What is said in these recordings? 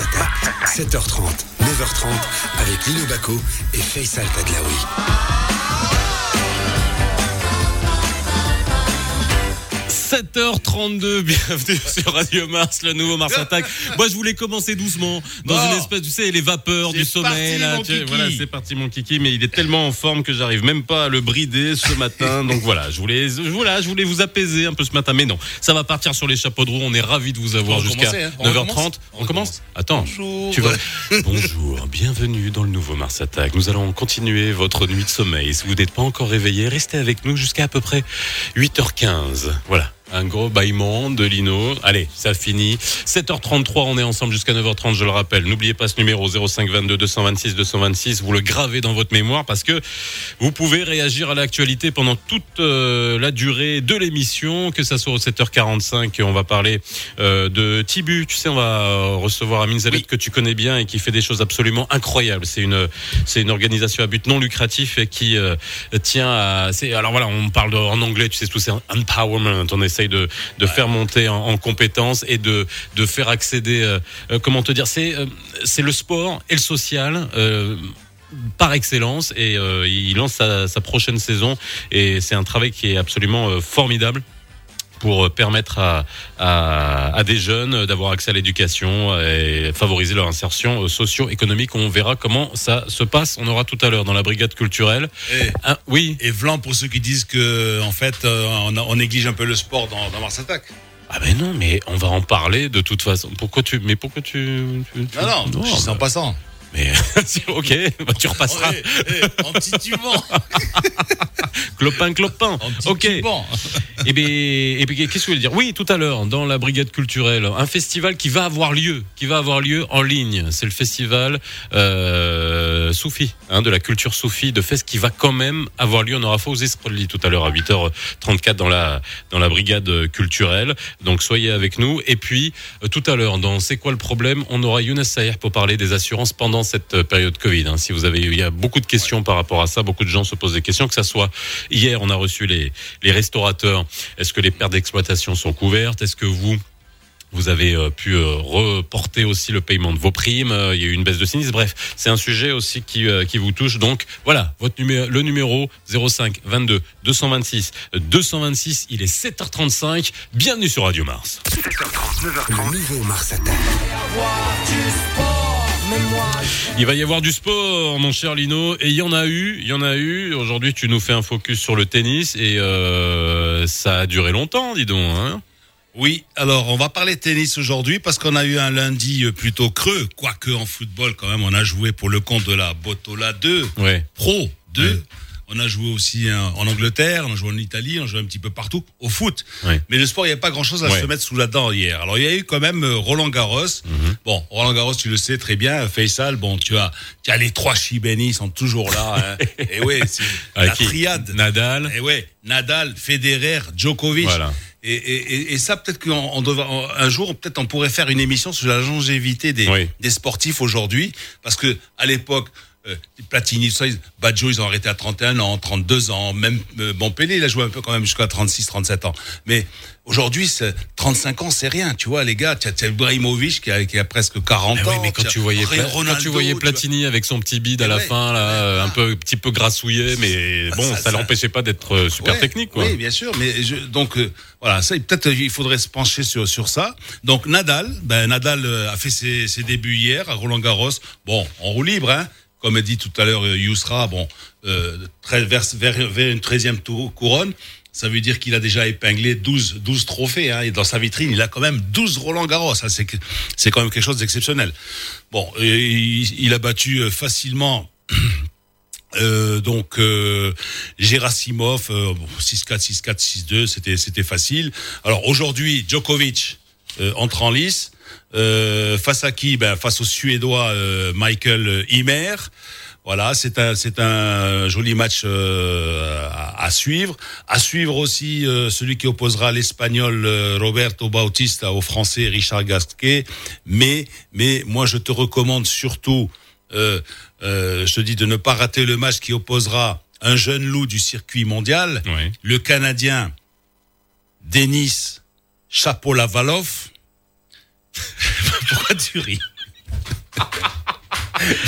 Mars Attack. 7h30, 9h30 avec Lino Baco et Faisal Tadlaoui. 7h32, bienvenue sur Radio Mars, le nouveau Mars Attack. Moi, je voulais commencer doucement, dans Bon. une espèce, tu sais, les vapeurs du sommeil. là, tu- voilà, c'est parti, mon kiki, mais il est tellement en forme que j'arrive même pas à le brider ce matin. Donc voilà, je voulais, je, voilà, je voulais vous apaiser un peu ce matin, mais non, ça va partir sur les chapeaux de roue. On est ravis de vous avoir jusqu'à commencer, hein. On 9h30. commence Attends. Bonjour. Tu vas... Bonjour, bienvenue dans le nouveau Mars Attack. Nous allons continuer votre nuit de sommeil. Si vous n'êtes pas encore réveillé, restez avec nous jusqu'à à peu près 8h15. Voilà. Un gros bâillement de Lino. Allez, ça finit. 7h33, on est ensemble jusqu'à 9h30, je le rappelle. N'oubliez pas ce numéro 05 22 226 226. Vous le gravez dans votre mémoire parce que vous pouvez réagir à l'actualité pendant toute euh, la durée de l'émission, que ça soit au 7h45. On va parler euh, de Tibu. Tu sais, on va recevoir Amin Zalet que tu connais bien et qui fait des choses absolument incroyables. C'est une, c'est une organisation à but non lucratif et qui euh, tient à. c'est- Alors voilà, on parle de- en anglais, tu sais, tout c'est empowerment. On essaye de, de faire monter en, en compétences et de, de faire accéder. euh, euh, comment te dire C'est, euh, c'est le sport et le social. euh, par excellence et euh, il lance sa, sa prochaine saison et c'est un travail qui est absolument formidable pour euh, permettre à, à, à des jeunes d'avoir accès à l'éducation et favoriser leur insertion euh, socio-économique. On verra comment ça se passe. On aura tout à l'heure dans la brigade culturelle. Et, Ah, oui. et Vlan pour ceux qui disent que en fait euh, on, néglige un peu le sport dans, dans Mars Attack. Ah ben non, mais on va en parler de toute façon. Pourquoi tu Mais pourquoi tu, tu- tu- Non non, je suis en bah, passant. Mais ok, bah, tu repasseras. Eh, en petit tubant. Clopin, clopin. En petit Ok. Et bien, et bien, qu'est-ce que je voulais dire? Oui, tout à l'heure, dans la brigade culturelle, un festival qui va avoir lieu, qui va avoir lieu en ligne. C'est le festival euh, Soufi, hein, de la culture Soufi de Fès, qui va quand même avoir lieu. On aura Faux Esproli tout à l'heure à 8h34 dans la dans la brigade culturelle. Donc soyez avec nous. Et puis euh, tout à l'heure, dans C'est quoi le problème? On aura Younes Saher pour parler des assurances pendant cette euh, période Covid. hein. Si vous avez, il y a beaucoup de questions par rapport à ça. Beaucoup de gens se posent des questions. Que ça soit hier, on a reçu les les restaurateurs. Est-ce que les pertes d'exploitation sont couvertes? Est-ce que vous vous avez euh, pu euh, reporter aussi le paiement de vos primes? Il y a eu une baisse de sinistre. Bref, c'est un sujet aussi qui, qui vous touche. Donc voilà, votre numéro, le numéro 05 22 226 226. Il est 7h35. Bienvenue sur Radio Mars. 7h30, 9h30. Le nouveau Mars. Il va y avoir du sport, mon cher Lino, et il y en a eu, il y en a eu. Aujourd'hui, tu nous fais un focus sur le tennis et euh, ça a duré longtemps, dis donc. Hein Oui, alors on va parler tennis aujourd'hui parce qu'on a eu un lundi euh, plutôt creux, quoique en football quand même on a joué pour le compte de la Botola 2 ouais. Pro 2. Ouais. On a joué aussi hein, en Angleterre, on a joué en Italie, on a joué un petit peu partout au foot. Ouais. Mais le sport, il n'y a pas grand-chose à Ouais. se mettre sous la dent hier. Alors il y a eu quand même euh, Roland Garros. Mhm. Bon, Roland Garros, tu le sais très bien, Faisal, bon, tu as, tu as les trois Chibeni, ils sont toujours là. hein. Et ouais, c'est la triade. Nadal. Et ouais, Nadal, Federer, Djokovic. Voilà. Et, et, et- ça, peut-être qu'on devra- un jour, peut-être on pourrait faire une émission sur la longévité des, Oui. des sportifs aujourd'hui, parce que à l'époque, euh, Platini, tout ça, ils- Baggio, ils ont arrêté à 31 ans, 32 ans, même euh, bon Pelé, il a joué un peu quand même jusqu'à 36, 37 ans. Mais aujourd'hui, c'est- 35 ans, c'est rien, tu vois, les gars. Tu as, Ibrahimovic qui a, qui a presque 40 Mais ans. oui, mais quand tu voyais, Pla- Ronaldo, quand tu voyais tu. Platini avec son petit bide à la ouais, fin, là, ouais, euh, un peu, petit peu grassouillé, mais bon, ça- ça- l'empêchait pas d'être euh, super Ouais, technique, quoi. Oui, bien sûr. Mais je, donc euh, voilà, ça peut-être il faudrait se pencher sur sur ça. Donc Nadal, ben Nadal a fait ses, ses débuts hier à Roland Garros. Bon, en roue libre, hein. Comme a dit tout à l'heure euh, Yousra, bon, euh, vers, vers, vers une 13e tour- couronne. Ça veut dire qu'il a déjà épinglé 12, 12 trophées. Hein, et dans sa vitrine, il a quand même 12 Roland Garros. hein, c'est, c'est quand même quelque chose d'exceptionnel. Bon, il, il a battu euh, facilement euh, donc euh, Gerasimov euh, bon, 6-4, 6-4, 6-2, c'était c'était facile. Alors aujourd'hui, Djokovic euh, entre en lice. Euh, face à qui? Ben, Face au Suédois euh, Michael Himmer. Voilà, c'est un c'est un joli match euh, à, à suivre. À suivre aussi euh, celui qui opposera l'Espagnol euh, Roberto Bautista au Français Richard Gasquet. Mais mais moi je te recommande surtout euh, euh, je te dis de ne pas rater le match qui opposera un jeune loup du circuit mondial, Ouais. le Canadien Denis Chapovalov. Pourquoi tu ris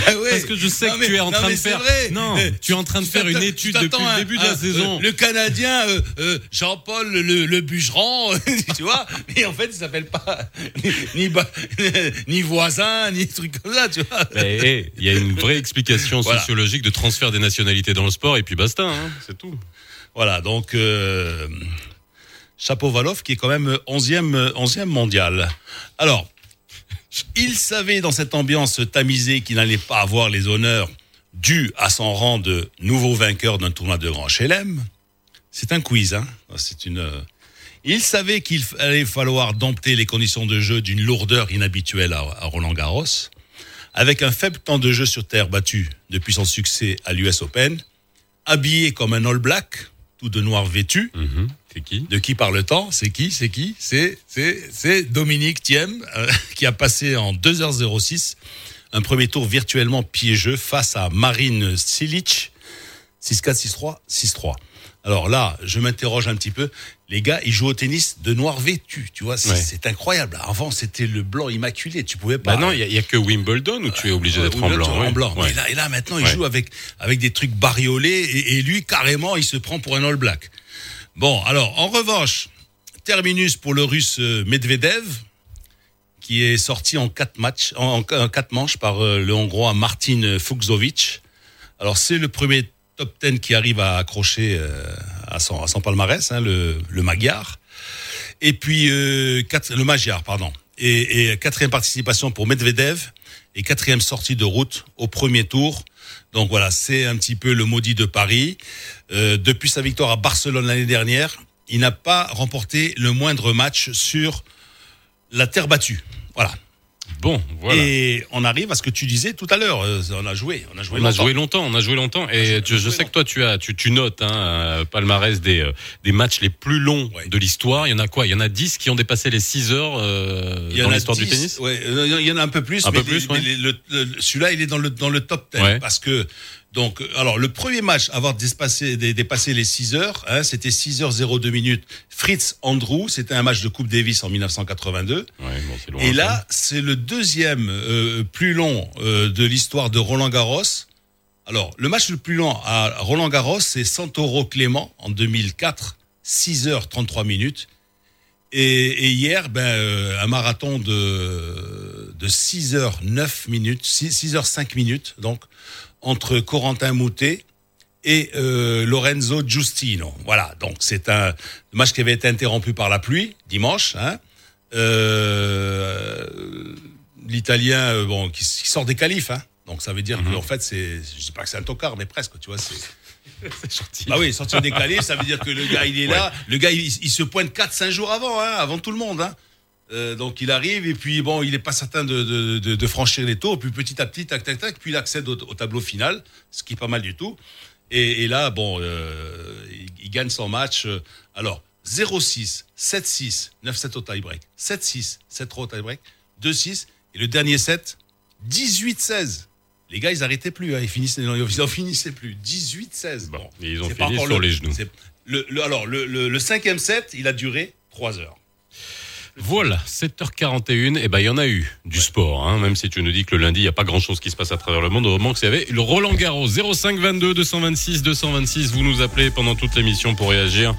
Ah ouais. Parce que je sais Non, que mais- tu es en train de faire. vrai. Non, tu es en train de faire une étude tu depuis le début de la un- saison. euh, le Canadien euh, euh, Jean-Paul le, le bûcheron, tu vois. Mais en fait, il s'appelle pas ni, ni, voisin, ni truc comme ça, tu vois. Hé, il y a une vraie explication Voilà. sociologique de transfert des nationalités dans le sport et puis basta, hein, c'est tout. Voilà, donc euh, Chapovalov qui est quand même 11e, 11e mondial. Alors, il savait dans cette ambiance tamisée qu'il n'allait pas avoir les honneurs dus à son rang de nouveau vainqueur d'un tournoi de Grand Chelem. C'est un quiz, hein. C'est une. euh, Il savait qu'il allait falloir dompter les conditions de jeu d'une lourdeur inhabituelle à, Roland Garros, avec un faible temps de jeu sur terre battue depuis son succès à l'US Open, habillé comme un All Black, tout de noir vêtu. Mhm. C'est qui? De qui parle-t-on? C'est qui? C'est qui? C'est c'est c'est Dominique Thiem euh, qui a passé en 2h06 un premier tour virtuellement piégeux face à Marine Silic 6-4 6-3 6-3. Alors là, je m'interroge un petit peu. Les gars, ils jouent au tennis de noir vêtu, tu vois, c'est Ouais. incroyable. Avant, c'était le blanc immaculé, tu pouvais pas. Bah non, il y, a que Wimbledon où tu es obligé d'être en blanc. en blanc. Ouais. Et, là, et là, maintenant, il joue avec, avec des trucs bariolés et, et lui, carrément, il se prend pour un All Black. Bon, alors, en revanche, terminus pour le russe euh, Medvedev, qui est sorti en quatre matchs, en, en quatre manches par euh, le hongrois Martin Fuchsovic. Alors, c'est le premier top 10 qui arrive à accrocher euh, à, son, à son palmarès, hein, le, le Magyar. Et puis, euh, le Magyar, pardon. Et, et quatrième participation pour Medvedev et quatrième sortie de route au premier tour. Donc voilà, c'est un petit peu le maudit de Paris. Euh, depuis sa victoire à Barcelone l'année dernière, il n'a pas remporté le moindre match sur la terre battue. Voilà. Bon, voilà. Et on arrive à ce que tu disais tout à l'heure. euh, On a joué, on a joué On a longtemps. joué longtemps, on a joué longtemps, et joué- tu- on a je sais que toi tu as, tu, tu notes, hein, euh, palmarès des euh, des matchs les plus longs Ouais. de l'histoire. Il y en a quoi? Il y en a 10 qui ont dépassé les 6 heures euh, Il y dans a l'histoire du 10, tennis? ouais, il y en a un peu plus. Un mais peu plus, ouais. celui-là, il est dans le, dans le top 10. Ouais. Parce que, donc, alors, le premier match à avoir dépassé, dé- dépassé les 6 heures, hein, c'était 6 heures 02 minutes. Fritz Andrew, c'était un match de Coupe Davis en 1982. Ouais, bon, c'est loin, Et là, c'est le deuxième euh, plus long euh, de l'histoire de Roland Garros. Alors, le match le plus long à Roland Garros, c'est Santoro Clément en 2004, 6 heures 33 minutes. Et, et hier, ben, euh, un marathon de, de 6 heures 9 minutes, 6, 6 heures 5 minutes, donc, entre Corentin Moutet et euh, Lorenzo Giustino. Voilà, donc c'est un match qui avait été interrompu par la pluie dimanche. Hein. Euh, L'Italien, euh, bon, qui, qui sort des qualifs, hein. donc ça veut dire Mhm. qu'en fait, c'est, je sais pas que c'est un tocard, mais presque, tu vois. C'est, gentil. bah oui, sortir des qualifs, ça veut dire que le gars, il est là. Le gars, il, il se pointe 4-5 jours avant, hein, avant tout le monde. Hein. Euh, donc il arrive et puis bon, il est pas certain de, de, de, de franchir les tours. Puis petit à petit, tac tac tac, puis il accède au, au tableau final, ce qui est pas mal du tout. Et, et là, bon, euh, il, il gagne son match. Alors 0-6, 7-6, 9-7 au tie-break, 7-6, 7-3 au tie-break, 2-6 et le dernier set, 18-16. Les gars, ils arrêtaient plus, hein, ils finissaient, ils en finissaient plus. 18-16. Bon, ils ont fini encore sur le- les genoux. Le, le- alors, le, le, le cinquième set, il a duré 3 heures. Voilà, 7h41, et ben il y en a eu du sport, hein, même si tu nous dis que le lundi il n'y a pas grand chose qui se passe à travers le monde, au moment que c'est avait le Roland Garros. 05 22 226 226, vous nous appelez pendant toute l'émission pour réagir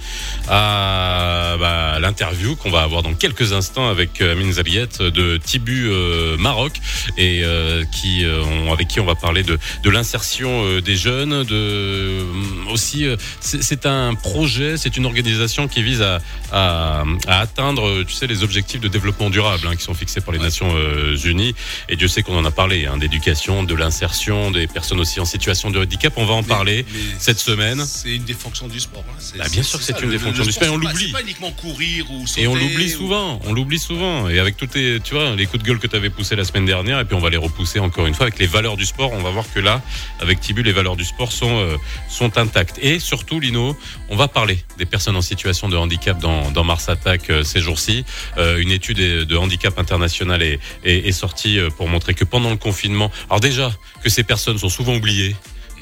à bah, l'interview qu'on va avoir dans quelques instants avec euh, Amine Zaliet de Tibu euh, Maroc et euh, qui euh, on- avec qui on va parler de, de l'insertion euh, des jeunes, de aussi euh, c'est un projet, c'est une organisation qui vise à, à, à atteindre, tu sais, les objectifs de développement durable hein, qui sont fixés par les Nations euh, Unies. Et Dieu sait qu'on en a parlé, hein, d'éducation, de l'insertion, des personnes aussi en situation de handicap. On va en parler Mais- cette semaine. C'est une des fonctions du sport. hein. Bah, bien sûr que c'est une des le- fonctions le du sport, on l'oublie. Pas uniquement courir ou sauter. Et on l'oublie ou- souvent, on l'oublie souvent. Et avec tous tes, tu vois, les coups de gueule que tu avais poussés la semaine dernière, et puis on va les repousser encore une fois avec les valeurs du sport. On va voir que là, avec Tibu, les valeurs du sport sont, euh, sont intactes. Et surtout, Lino, on va parler des personnes en situation de handicap dans, dans Mars Attack euh, ces jours-ci. Euh, une étude de handicap international est, est, est sortie euh, pour montrer que pendant le confinement, alors déjà, que ces personnes sont souvent oubliées,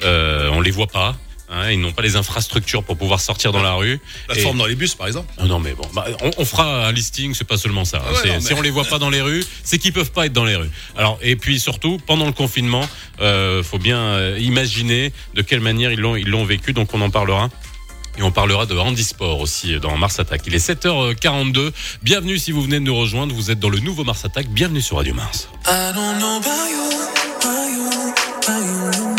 euh, on les voit pas. Hein, ils n'ont pas les infrastructures pour pouvoir sortir dans la rue. La Et- forme dans les bus, par exemple. Ah non mais bon, bah, on, on fera un listing, c'est pas seulement ça. hein. Ouais, C'est- non, mais- Si on les voit pas dans les rues, c'est qu'ils peuvent pas être dans les rues. Alors et puis surtout pendant le confinement, euh, faut bien euh, imaginer de quelle manière ils l'ont ils l'ont vécu. Donc on en parlera. Et on parlera de handisport aussi dans Mars Attack. Il est 7h42. Bienvenue si vous venez de nous rejoindre. Vous êtes dans le nouveau Mars Attack. Bienvenue sur Radio Mars. I don't know about you, about you, about you.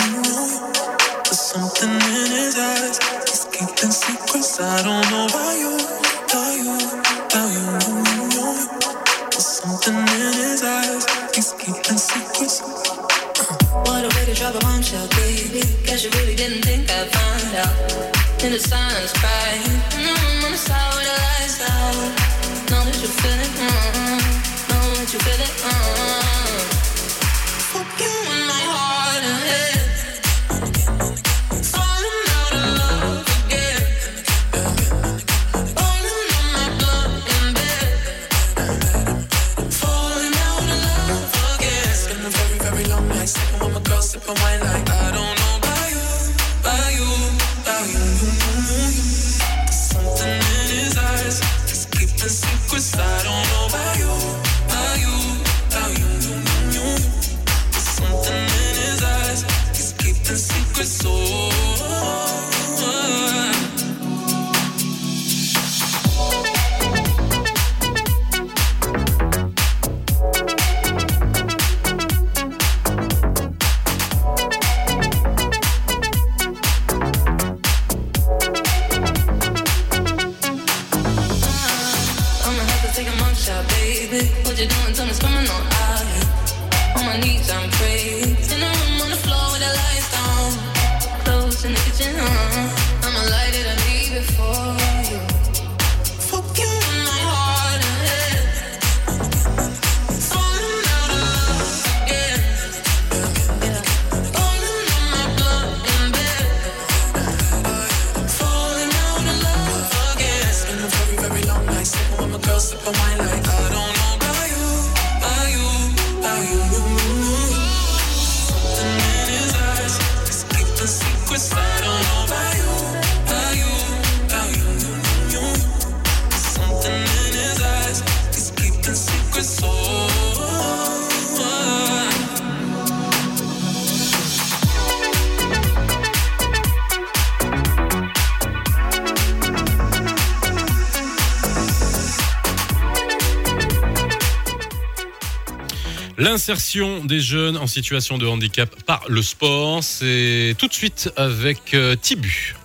There's something in his eyes. He's keeping secrets. I don't know about you, about you, about you. There's something in his eyes. He's keeping secrets. What a way to drop a bombshell, baby. Guess you really didn't think I'd find out. In the silence, crying. Mm, on the lights out. Know that you feel it. Mm, know that you it. You L'insertion des jeunes en situation de handicap par le sport, c'est tout de suite avec euh, Tibu.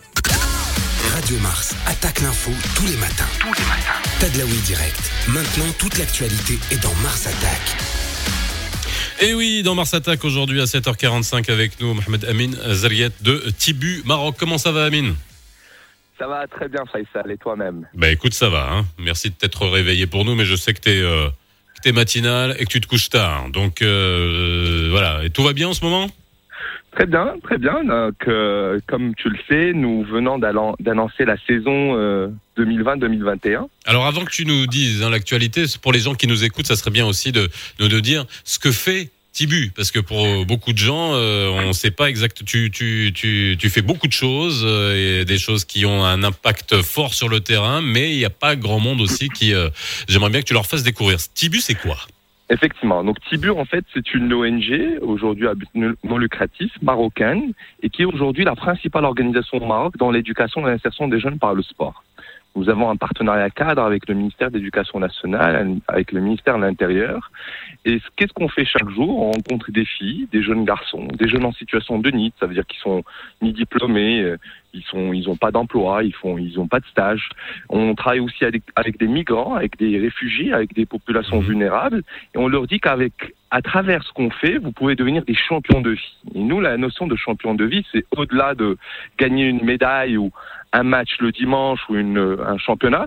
Radio Mars attaque l'info tous les matins. Tous les matins. Tadlaoui direct. Maintenant, toute l'actualité est dans Mars Attack. Et oui, dans Mars Attack aujourd'hui à 7h45 avec nous, Mohamed Amin Zariet de Tibu, Maroc. Comment ça va, Amin? Ça va très bien, Faisal, et toi-même? Bah écoute, ça va. Hein. Merci de t'être réveillé pour nous, mais je sais que t'es euh, t'es matinal et que tu te couches tard. Donc euh, voilà, et tout va bien en ce moment? Très bien, très bien. Donc, euh, comme tu le sais, nous venons d'annoncer la saison euh, 2020-2021. Alors avant que tu nous dises hein, l'actualité, pour les gens qui nous écoutent, ça serait bien aussi de, de, de dire ce que fait Tibu, parce que pour beaucoup de gens, euh, on ne sait pas exact. Tu fais beaucoup de choses euh, et des choses qui ont un impact fort sur le terrain, mais il n'y a pas grand monde aussi qui. euh, J'aimerais bien que tu leur fasses découvrir. Tibu, c'est quoi? Effectivement. Donc Tibur, en fait, c'est une ONG, aujourd'hui à but non lucratif, marocaine, et qui est aujourd'hui la principale organisation au Maroc dans l'éducation et l'insertion des jeunes par le sport. Nous avons un partenariat cadre avec le ministère de l'Éducation nationale, avec le ministère de l'Intérieur. Et qu'est-ce qu'on fait chaque jour? On rencontre des filles, des jeunes garçons, des jeunes en situation de NIT, ça veut dire qu'ils sont ni diplômés, euh, ils sont, ils ont pas d'emploi, ils font, ils ont pas de stage. On travaille aussi avec, avec des migrants, avec des réfugiés, avec des populations Mhm. vulnérables, et on leur dit qu'avec, à travers ce qu'on fait, vous pouvez devenir des champions de vie. Et nous, la notion de champion de vie, c'est au-delà de gagner une médaille ou un match le dimanche ou une, un championnat,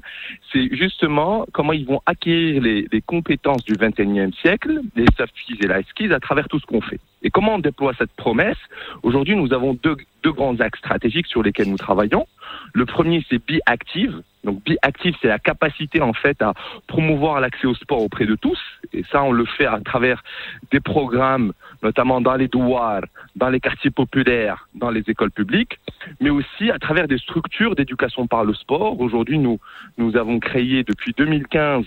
c'est justement comment ils vont acquérir les, les compétences du 21e siècle, les soft skills et la skills à travers tout ce qu'on fait. Et comment on déploie cette promesse? Aujourd'hui, nous avons deux, deux grands axes stratégiques sur lesquels nous travaillons. Le premier, c'est Be Active. Donc Be Active, c'est la capacité en fait à promouvoir l'accès au sport auprès de tous. Et ça, on le fait à travers des programmes, notamment dans les douars, dans les quartiers populaires, dans les écoles publiques, mais aussi à travers des structures d'éducation par le sport. Aujourd'hui, nous, nous avons créé depuis 2015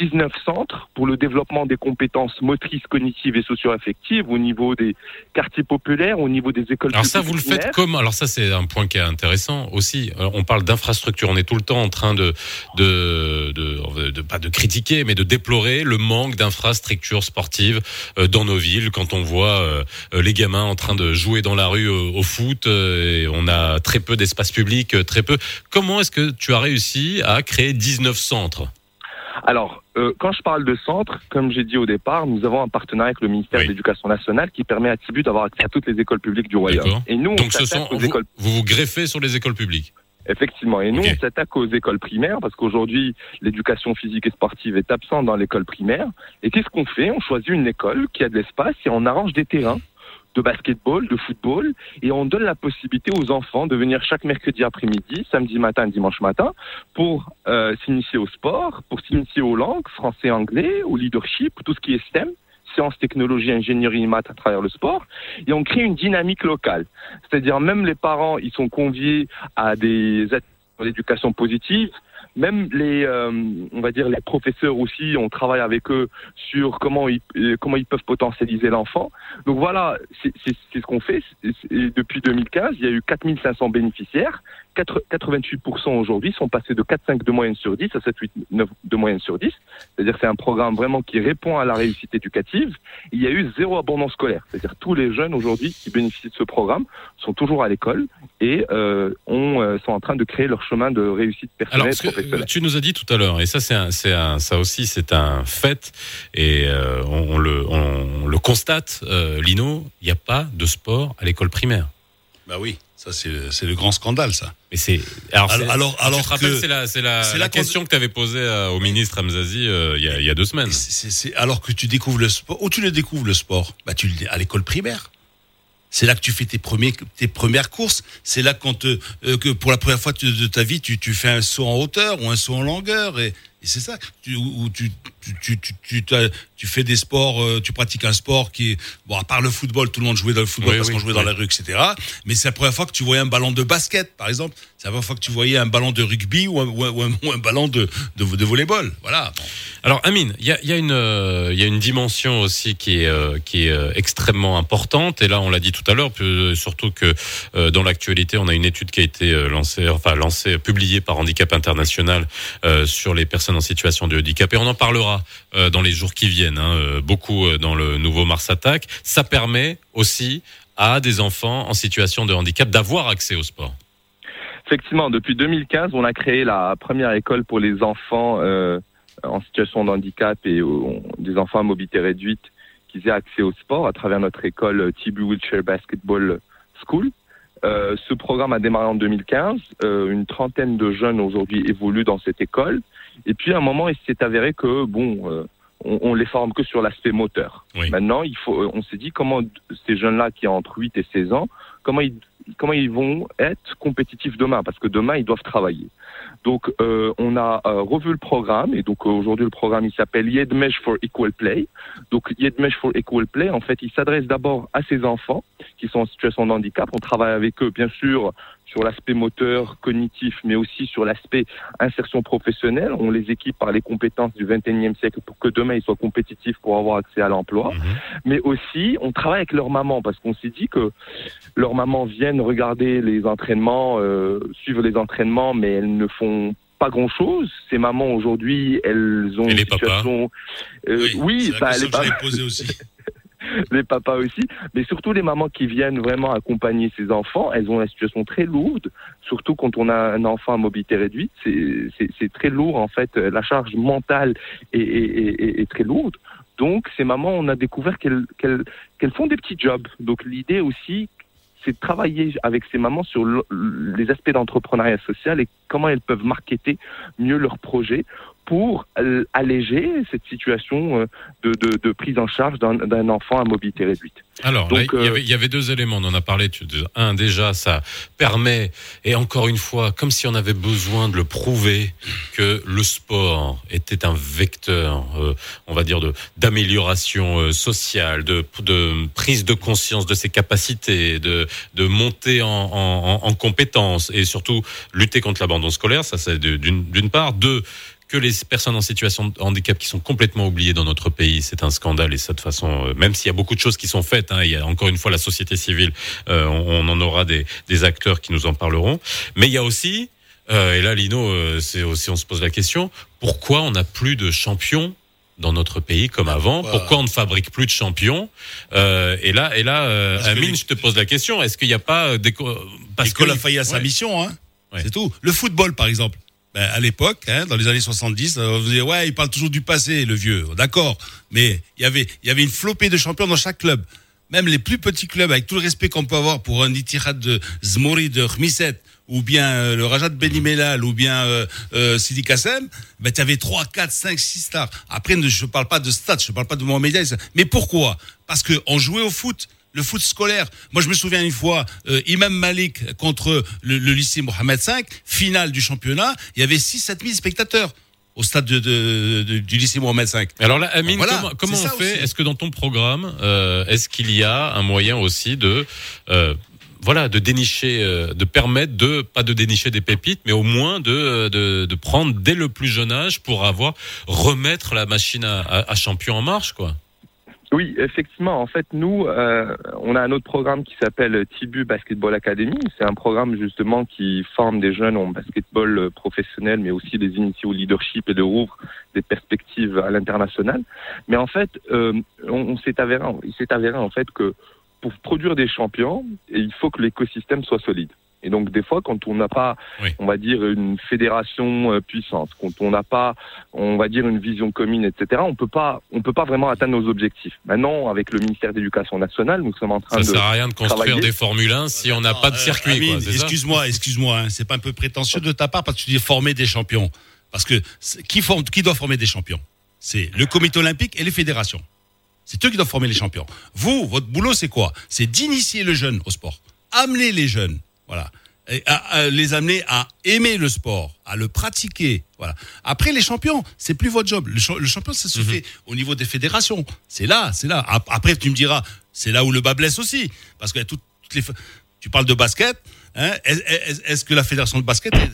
19 centres pour le développement des compétences motrices, cognitives et socio-affectives au niveau des quartiers populaires, au niveau des écoles Alors ça, vous le faites primaires. comme Alors ça, c'est un point qui est intéressant aussi. Alors, on parle d'infrastructure. On est tout le temps en train de de, de, de- pas de critiquer, mais de déplorer le manque d'infrastructures sportives euh, dans nos villes. Quand on voit euh, euh, les gamins en train de jouer dans la rue euh, au foot, euh, et on a très peu d'espace public, euh, très peu. Comment est-ce que tu as réussi à créer 19 centres Alors, euh, quand je parle de centre, comme j'ai dit au départ, nous avons un partenariat avec le ministère Oui. de l'Éducation nationale qui permet à Tibu d'avoir accès à toutes les écoles publiques du royaume. Et nous, on Donc ce s'attaque sont aux vous, écoles vous vous greffez sur les écoles publiques. Effectivement. Et nous, on s'attaque aux écoles primaires parce qu'aujourd'hui, l'éducation physique et sportive est absente dans l'école primaire. Et qu'est-ce qu'on fait? On choisit une école qui a de l'espace et on arrange des terrains de basketball, de football, et on donne la possibilité aux enfants de venir chaque mercredi après-midi, samedi matin, dimanche matin, pour euh, s'initier au sport, pour s'initier aux langues, français, anglais, au leadership, tout ce qui est STEM, sciences, technologies, ingénierie, maths à travers le sport, et on crée une dynamique locale. C'est-à-dire même les parents, ils sont conviés à des activités d'éducation positive. Même les, euh, on va dire les professeurs aussi, on travaille avec eux sur comment ils, euh, comment ils peuvent potentialiser l'enfant. Donc voilà, c'est ce qu'on fait. Et depuis 2015, il y a eu 4500 bénéficiaires. 4 88% aujourd'hui sont passés de 4,5 de moyenne sur 10 à 7,8 9 de moyenne sur 10. C'est-à-dire que c'est un programme vraiment qui répond à la réussite éducative. Il y a eu zéro abandon scolaire. C'est-à-dire tous les jeunes aujourd'hui qui bénéficient de ce programme sont toujours à l'école et euh, ont, euh, sont en train de créer leur chemin de réussite personnelle Alors, professionnelle. tu nous as dit tout à l'heure, et ça, c'est un, c'est un, ça aussi, c'est un fait, et euh, on, on le, on, le constate, euh, Lino, il n'y a pas de sport à l'école primaire. Bah oui, ça c'est le grand scandale, ça. Mais c'est alors, Alors- c'est- alors- alors c'est la, c'est la, c'est la la question que tu avais posée euh, au ministre Hamzazi euh, il y, a, il y a deux semaines. Alors que tu découvres le sport, où tu le découvres le sport Bah tu le à l'école primaire. C'est là que tu fais tes premiers tes premières courses. C'est là quand te- euh, que pour la première fois de, de ta vie tu, tu fais un saut en hauteur ou un saut en longueur et, et c'est ça. Tu, où tu tu, tu, tu, fais des sports, euh, tu pratiques un sport qui est bon à part le football, tout le monde jouait dans le football Oui, parce oui, qu'on jouait oui. dans la rue, etc. Mais c'est la première fois que tu voyais un ballon de basket, par exemple. C'est la première fois que tu voyais un ballon de rugby ou un, ou un, ou un- ou un ballon de, de, de volleyball. Voilà. Alors Amine, il y a, y, a une, euh, y a une dimension aussi qui est, euh, qui est euh, extrêmement importante. Et là, on l'a dit tout à l'heure, surtout que dans l'actualité, on a une étude qui a été lancée, enfin lancée, publiée par Handicap International sur les personnes en situation de handicap. Et on en parlera euh, dans les jours qui viennent, hein, euh, beaucoup euh, dans le nouveau Mars Attack. Ça permet aussi à des enfants en situation de handicap d'avoir accès au sport. Effectivement, depuis 2015, on a créé la première école pour les enfants en situation de handicap et des enfants à mobilité réduite qui aient accès au sport à travers notre école Tibu Wheelchair Basketball School. Ce programme a démarré en 2015. Euh, une trentaine de jeunes aujourd'hui évoluent dans cette école. Et puis à un moment, il s'est avéré que bon, euh, on, on les forme que sur l'aspect moteur. Oui. Maintenant, il faut, on s'est dit comment ces jeunes-là qui ont entre 8 et 16 ans, comment ils comment ils vont être compétitifs demain? Parce que demain ils doivent travailler. Donc euh, on a euh, revu le programme et donc euh, aujourd'hui le programme il s'appelle Yedmesh for Equal Play. Donc Yedmesh for Equal Play en fait il s'adresse d'abord à ces enfants qui sont en situation de handicap. On travaille avec eux bien sûr sur l'aspect moteur, cognitif, mais aussi sur l'aspect insertion professionnelle. On les équipe par les compétences du 21e siècle pour que demain ils soient compétitifs pour avoir accès à l'emploi Mhm. mais aussi on travaille avec leur maman parce qu'on s'est dit que leurs mamans viennent regarder les entraînements, euh, suivre les entraînements, mais elles ne font pas grand chose. Ces mamans aujourd'hui, elles ont Et une les papas situation. Euh, oui, la bah, les, papas, aussi. les papas aussi, mais surtout les mamans qui viennent vraiment accompagner ces enfants. Elles ont une situation très lourde, surtout quand on a un enfant à mobilité réduite. C'est- très lourd en fait. La charge mentale est, est- est- très lourde. Donc ces mamans, on a découvert qu'elles font des petits jobs. Donc l'idée aussi, c'est de travailler avec ces mamans sur le- les aspects d'entrepreneuriat social et comment elles peuvent marketer mieux leurs projets pour euh, alléger cette situation euh, de, de, de prise en charge d'un enfant à mobilité réduite. Alors, là, Donc, il, y euh, avait, il y avait deux éléments, on en a parlé. Tu- Un, déjà, ça permet, et encore une fois, comme si on avait besoin de le prouver, que le sport était un vecteur, euh, on va dire, d'amélioration euh, sociale, de, de prise de conscience de ses capacités, de, de monter en, en, en- en compétences, et surtout lutter contre l'abandon scolaire, ça c'est d'une part. Deux, que les personnes en situation de handicap qui sont complètement oubliées dans notre pays, c'est un scandale et ça de façon, euh, même s'il y a beaucoup de choses qui sont faites, hein, il y a encore une fois la société civile, euh, on, on en aura des, des acteurs qui nous en parleront, mais il y a aussi, euh, et là Lino, c'est aussi on se pose la question, pourquoi on n'a plus de champions dans notre pays comme avant? Pourquoi Pourquoi on ne fabrique plus de champions? Euh, Et là, et là, euh, Amine, les- je te pose la question est-ce qu'il n'y a pas des Parce que que a failli à sa Ouais. mission, hein. Ouais. C'est tout. Le football, par exemple. Ben, à l'époque, hein, dans les années 70, euh, vous disiez, ouais, il parle toujours du passé, le vieux. D'accord. Mais il y avait, il y avait une flopée de champions dans chaque club. Même les plus petits clubs, avec tout le respect qu'on peut avoir pour un Ittihad de Zmouri, de Khmiset, ou bien euh, le Raja de Benimelal, ou bien euh, euh, Sidi Kassem, ben, tu avais 3, 4, 5, 6 stars. Après, ne- je parle pas de stats, je parle pas de Mohamed Mais pourquoi? Parce que on jouait au foot le foot scolaire. Moi, je me souviens une fois, euh, Imam Malik contre le, le lycée Mohamed V, finale du championnat, il y avait 6-7 000 spectateurs au stade de, de- de- du lycée Mohamed V. Alors là, Amine, Voilà, comment, on fait? Est-ce que dans ton programme, euh, est-ce qu'il y a un moyen aussi de euh, voilà, de dénicher, de permettre de pas de dénicher des pépites, mais au moins de, de, de prendre dès le plus jeune âge pour avoir remettre la machine à, à, à champion en marche, quoi? Oui, effectivement. En fait, nous, euh, on a un autre programme qui s'appelle Tibu Basketball Academy. C'est un programme justement qui forme des jeunes en basketball euh, professionnel, mais aussi des initiés au leadership et de rouvre des perspectives à l'international. Mais en fait, euh, on s'est avéré, il s'est avéré en fait que pour produire des champions, il faut que l'écosystème soit solide. Et donc des fois, quand on n'a pas, Oui. on va dire une fédération euh, puissante, quand on n'a pas, on va dire une vision commune, etc., on peut pas, on peut pas vraiment atteindre nos objectifs. Maintenant, avec le ministère de l'Éducation nationale, nous sommes en train Ça de sert à rien de construire travailler. des Formule 1 si on n'a pas de Euh, circuit, Amine, quoi. c'est ça excuse-moi, excuse-moi, hein, c'est pas un peu prétentieux de ta part parce que tu dis former des champions. Parce que qui, forme, qui doit former des champions? C'est le comité olympique et les fédérations. C'est eux qui doivent former les champions. Vous, votre boulot, c'est quoi? C'est d'initier le jeune au sport. Amener les jeunes, voilà. Et à- à les amener à aimer le sport, à le pratiquer, voilà. Après, les champions, c'est plus votre job. Le, cha- le champion, ça se Mhm. fait au niveau des fédérations. C'est là, c'est là. Ap- Après, tu me diras, c'est là où le bas blesse aussi, parce que toutes, toutes les, tu parles de basket. Hein, est- est- est-ce que la fédération de basket est,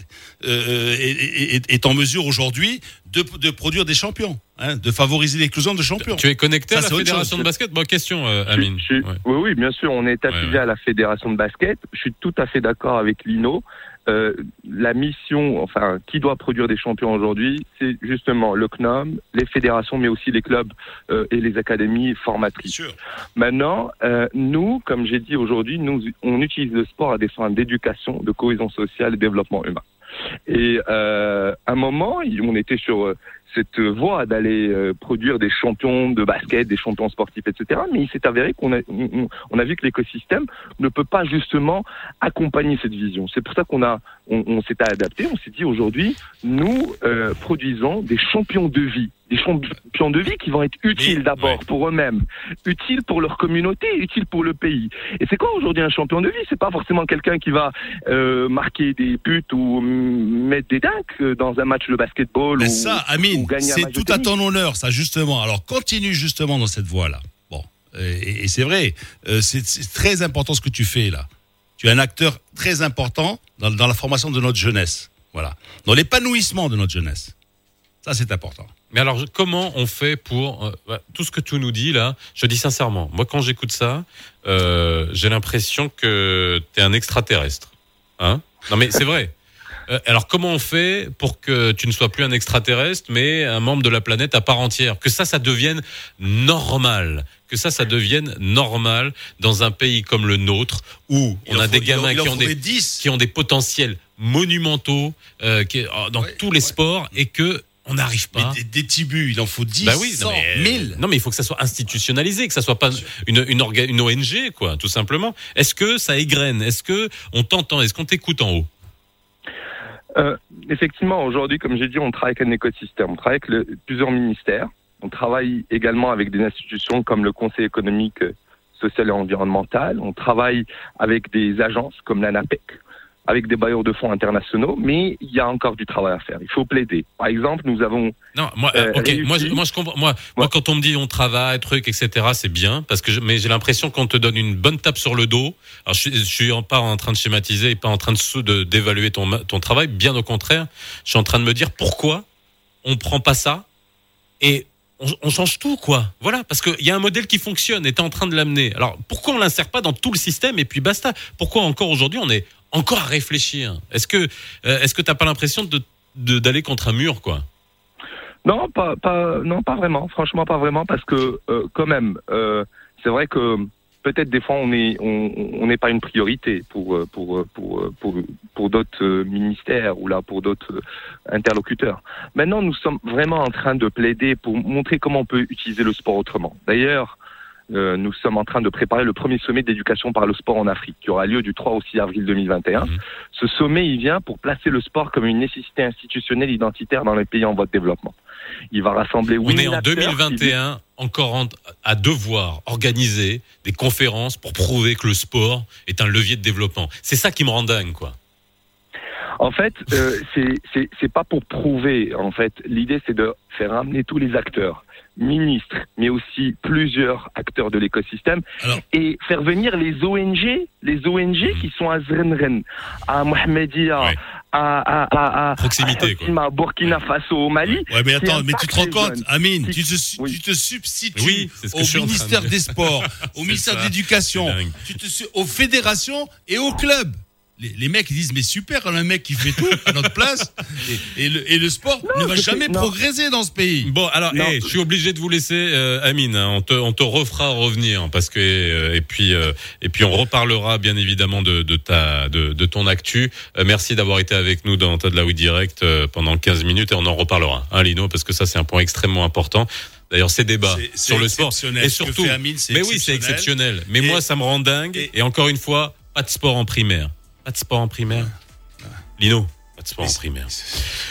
euh, est- est- est en mesure aujourd'hui de, de produire des champions, hein, de favoriser l'éclosion de champions? Tu es connecté Ça, à la fédération chose. de basket? Bonne question, euh, Je- Amine. je- Ouais. Oui, oui, bien sûr, on est affilié Ouais, ouais. à la fédération de basket. Je suis tout à fait d'accord avec Lino. Euh, la mission, enfin, qui doit produire des champions aujourd'hui, c'est justement le CNOM, les fédérations, mais aussi les clubs euh, et les académies formatrices. sûr. Maintenant, euh, nous, comme j'ai dit aujourd'hui, nous, on utilise le sport à des fins d'éducation, de cohésion sociale et de développement humain. Et euh, à un moment, on était sur euh, cette voie d'aller euh, produire des champions de basket, des champions sportifs, etc. Mais il s'est avéré qu'on a, vu que l'écosystème ne peut pas justement accompagner cette vision. C'est pour ça qu'on on s'est adapté. On s'est dit aujourd'hui, nous euh, produisons des champions de vie, des champions de vie qui vont être utiles d'abord pour eux-mêmes, utiles pour leur communauté, utiles pour le pays. Et c'est quoi aujourd'hui un champion de vie? C'est pas forcément quelqu'un qui va euh, marquer des buts ou mettre des dunks euh, dans un match de basketball. Mais ou, ça, Amine, c'est tout à ton honneur, ça justement. Alors continue justement dans cette voie-là. Bon, et, et c'est vrai, euh, c'est c'est très important ce que tu fais là. Tu es un acteur très important dans, dans la formation de notre jeunesse. Voilà, dans l'épanouissement de notre jeunesse. Ça, c'est important. Mais alors, comment on fait pour euh, bah, tout ce que tu nous dis là Je dis sincèrement, moi quand j'écoute ça, euh, j'ai l'impression que t'es un extraterrestre. Hein? Non mais c'est vrai. Euh, alors comment on fait pour que tu ne sois plus un extraterrestre, mais un membre de la planète à part entière? Que ça, ça devienne normal. Que ça, ça devienne normal dans un pays comme le nôtre où Il on a faut- des gamins en qui ont des 10. qui ont des potentiels monumentaux euh, qui- dans Ouais, tous les ouais. sports et que on n'arrive Mais pas. des, des tibus, il en faut 10, Bah oui, 100, non mais, 1000. non mais il faut que ça soit institutionnalisé, que ça soit pas une, une, orga- une ONG quoi, tout simplement. Est-ce que ça égrène? Est-ce que on t'entend? Est-ce qu'on t'écoute en haut? Euh, effectivement, aujourd'hui, comme j'ai dit, on travaille avec un écosystème. On travaille avec le- plusieurs ministères. On travaille également avec des institutions comme le Conseil économique, euh, social et environnemental. On travaille avec des agences comme l'ANAPEC, avec des bailleurs de fonds internationaux. Mais il y a encore du travail à faire. Il faut plaider. Par exemple, nous avons Non, moi, Euh, euh, ok, réussi. moi, je, moi, je comprends. Moi, quand on me dit on travaille, truc, etc., c'est bien, parce que, je- mais j'ai l'impression qu'on te donne une bonne tape sur le dos. Alors, je, suis- je suis en- pas en train de schématiser et pas en train de d'évaluer ton, ton travail. Bien au contraire, je suis en train de me dire pourquoi on prend pas ça et on, change tout, quoi. Voilà, parce qu'il y a un modèle qui fonctionne et t'es en train de l'amener. Alors, pourquoi on l'insère pas dans tout le système et puis basta? Pourquoi encore aujourd'hui on est encore à réfléchir? Est-ce que, euh, est-ce t'as pas l'impression de- d'aller contre un mur, quoi? Non, pas, pas, non, pas vraiment. Franchement, pas vraiment, parce que euh, quand même, euh, c'est vrai que peut-être des fois on est, on on n'est pas une priorité pour euh, pour euh, pour euh, pour, pour d'autres ministères ou là pour d'autres interlocuteurs. Maintenant, nous sommes vraiment en train de plaider pour montrer comment on peut utiliser le sport autrement. D'ailleurs. euh, nous sommes en train de préparer le premier sommet d'éducation par le sport en Afrique, qui aura lieu du 3 au 6 avril 2021. Mhm. Ce sommet, il vient pour placer le sport comme une nécessité institutionnelle identitaire dans les pays en voie de développement. Il va rassembler On 8000 est en acteurs qui- 2021, encore en- à devoir organiser des conférences pour prouver que le sport est un levier de développement. C'est ça qui me rend dingue, quoi. En fait, euh, c'est pas pour prouver. En fait, l'idée c'est de faire ramener tous les acteurs, ministres, mais aussi plusieurs acteurs de l'écosystème, Alors- et faire venir les ONG, les ONG qui sont à Zrenren, à Mohamedia, Ouais. à, à, à, à, Proximité, à quoi. Fatima, Burkina Faso, au Mali. Ouais, mais attends, mais tu te rends compte. Amine, Qui- tu te, su- Oui. tu te substitues Oui, au de ministère des Sports, au ministère ça. de l'Éducation, aux fédérations et aux clubs. Les, les mecs ils disent mais super, on a un mec qui fait tout à notre place et, et le, et le sport ne va jamais non. progresser dans ce pays. Bon, alors, hey, je suis obligé de vous laisser, euh, Amine. hein. on te, on te refera revenir parce que euh, et puis euh, et puis on reparlera bien évidemment de, de ta de, de ton actu. Euh, merci d'avoir été avec nous dans Tad Laoui Direct euh, pendant 15 minutes et on en reparlera, hein, Lino, parce que ça c'est un point extrêmement important. D'ailleurs, ces débats sur le sport et surtout, Amine, mais oui, c'est exceptionnel. exceptionnel. Mais Et- moi, ça me rend dingue. Et, et- encore une fois, pas de sport en primaire. Pas de sport en primaire. Lino, pas de sport en primaire.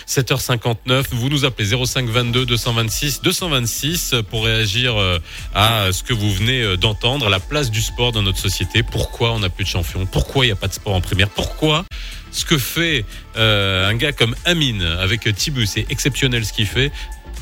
7h59, vous nous appelez 05 22 226 226 pour réagir euh, à ce que vous venez euh, d'entendre, la place du sport dans notre société. Pourquoi on n'a plus de champions? Pourquoi il n'y a pas de sport en primaire? Pourquoi ce que fait euh, un gars comme Amine avec Tibu, c'est exceptionnel ce qu'il fait,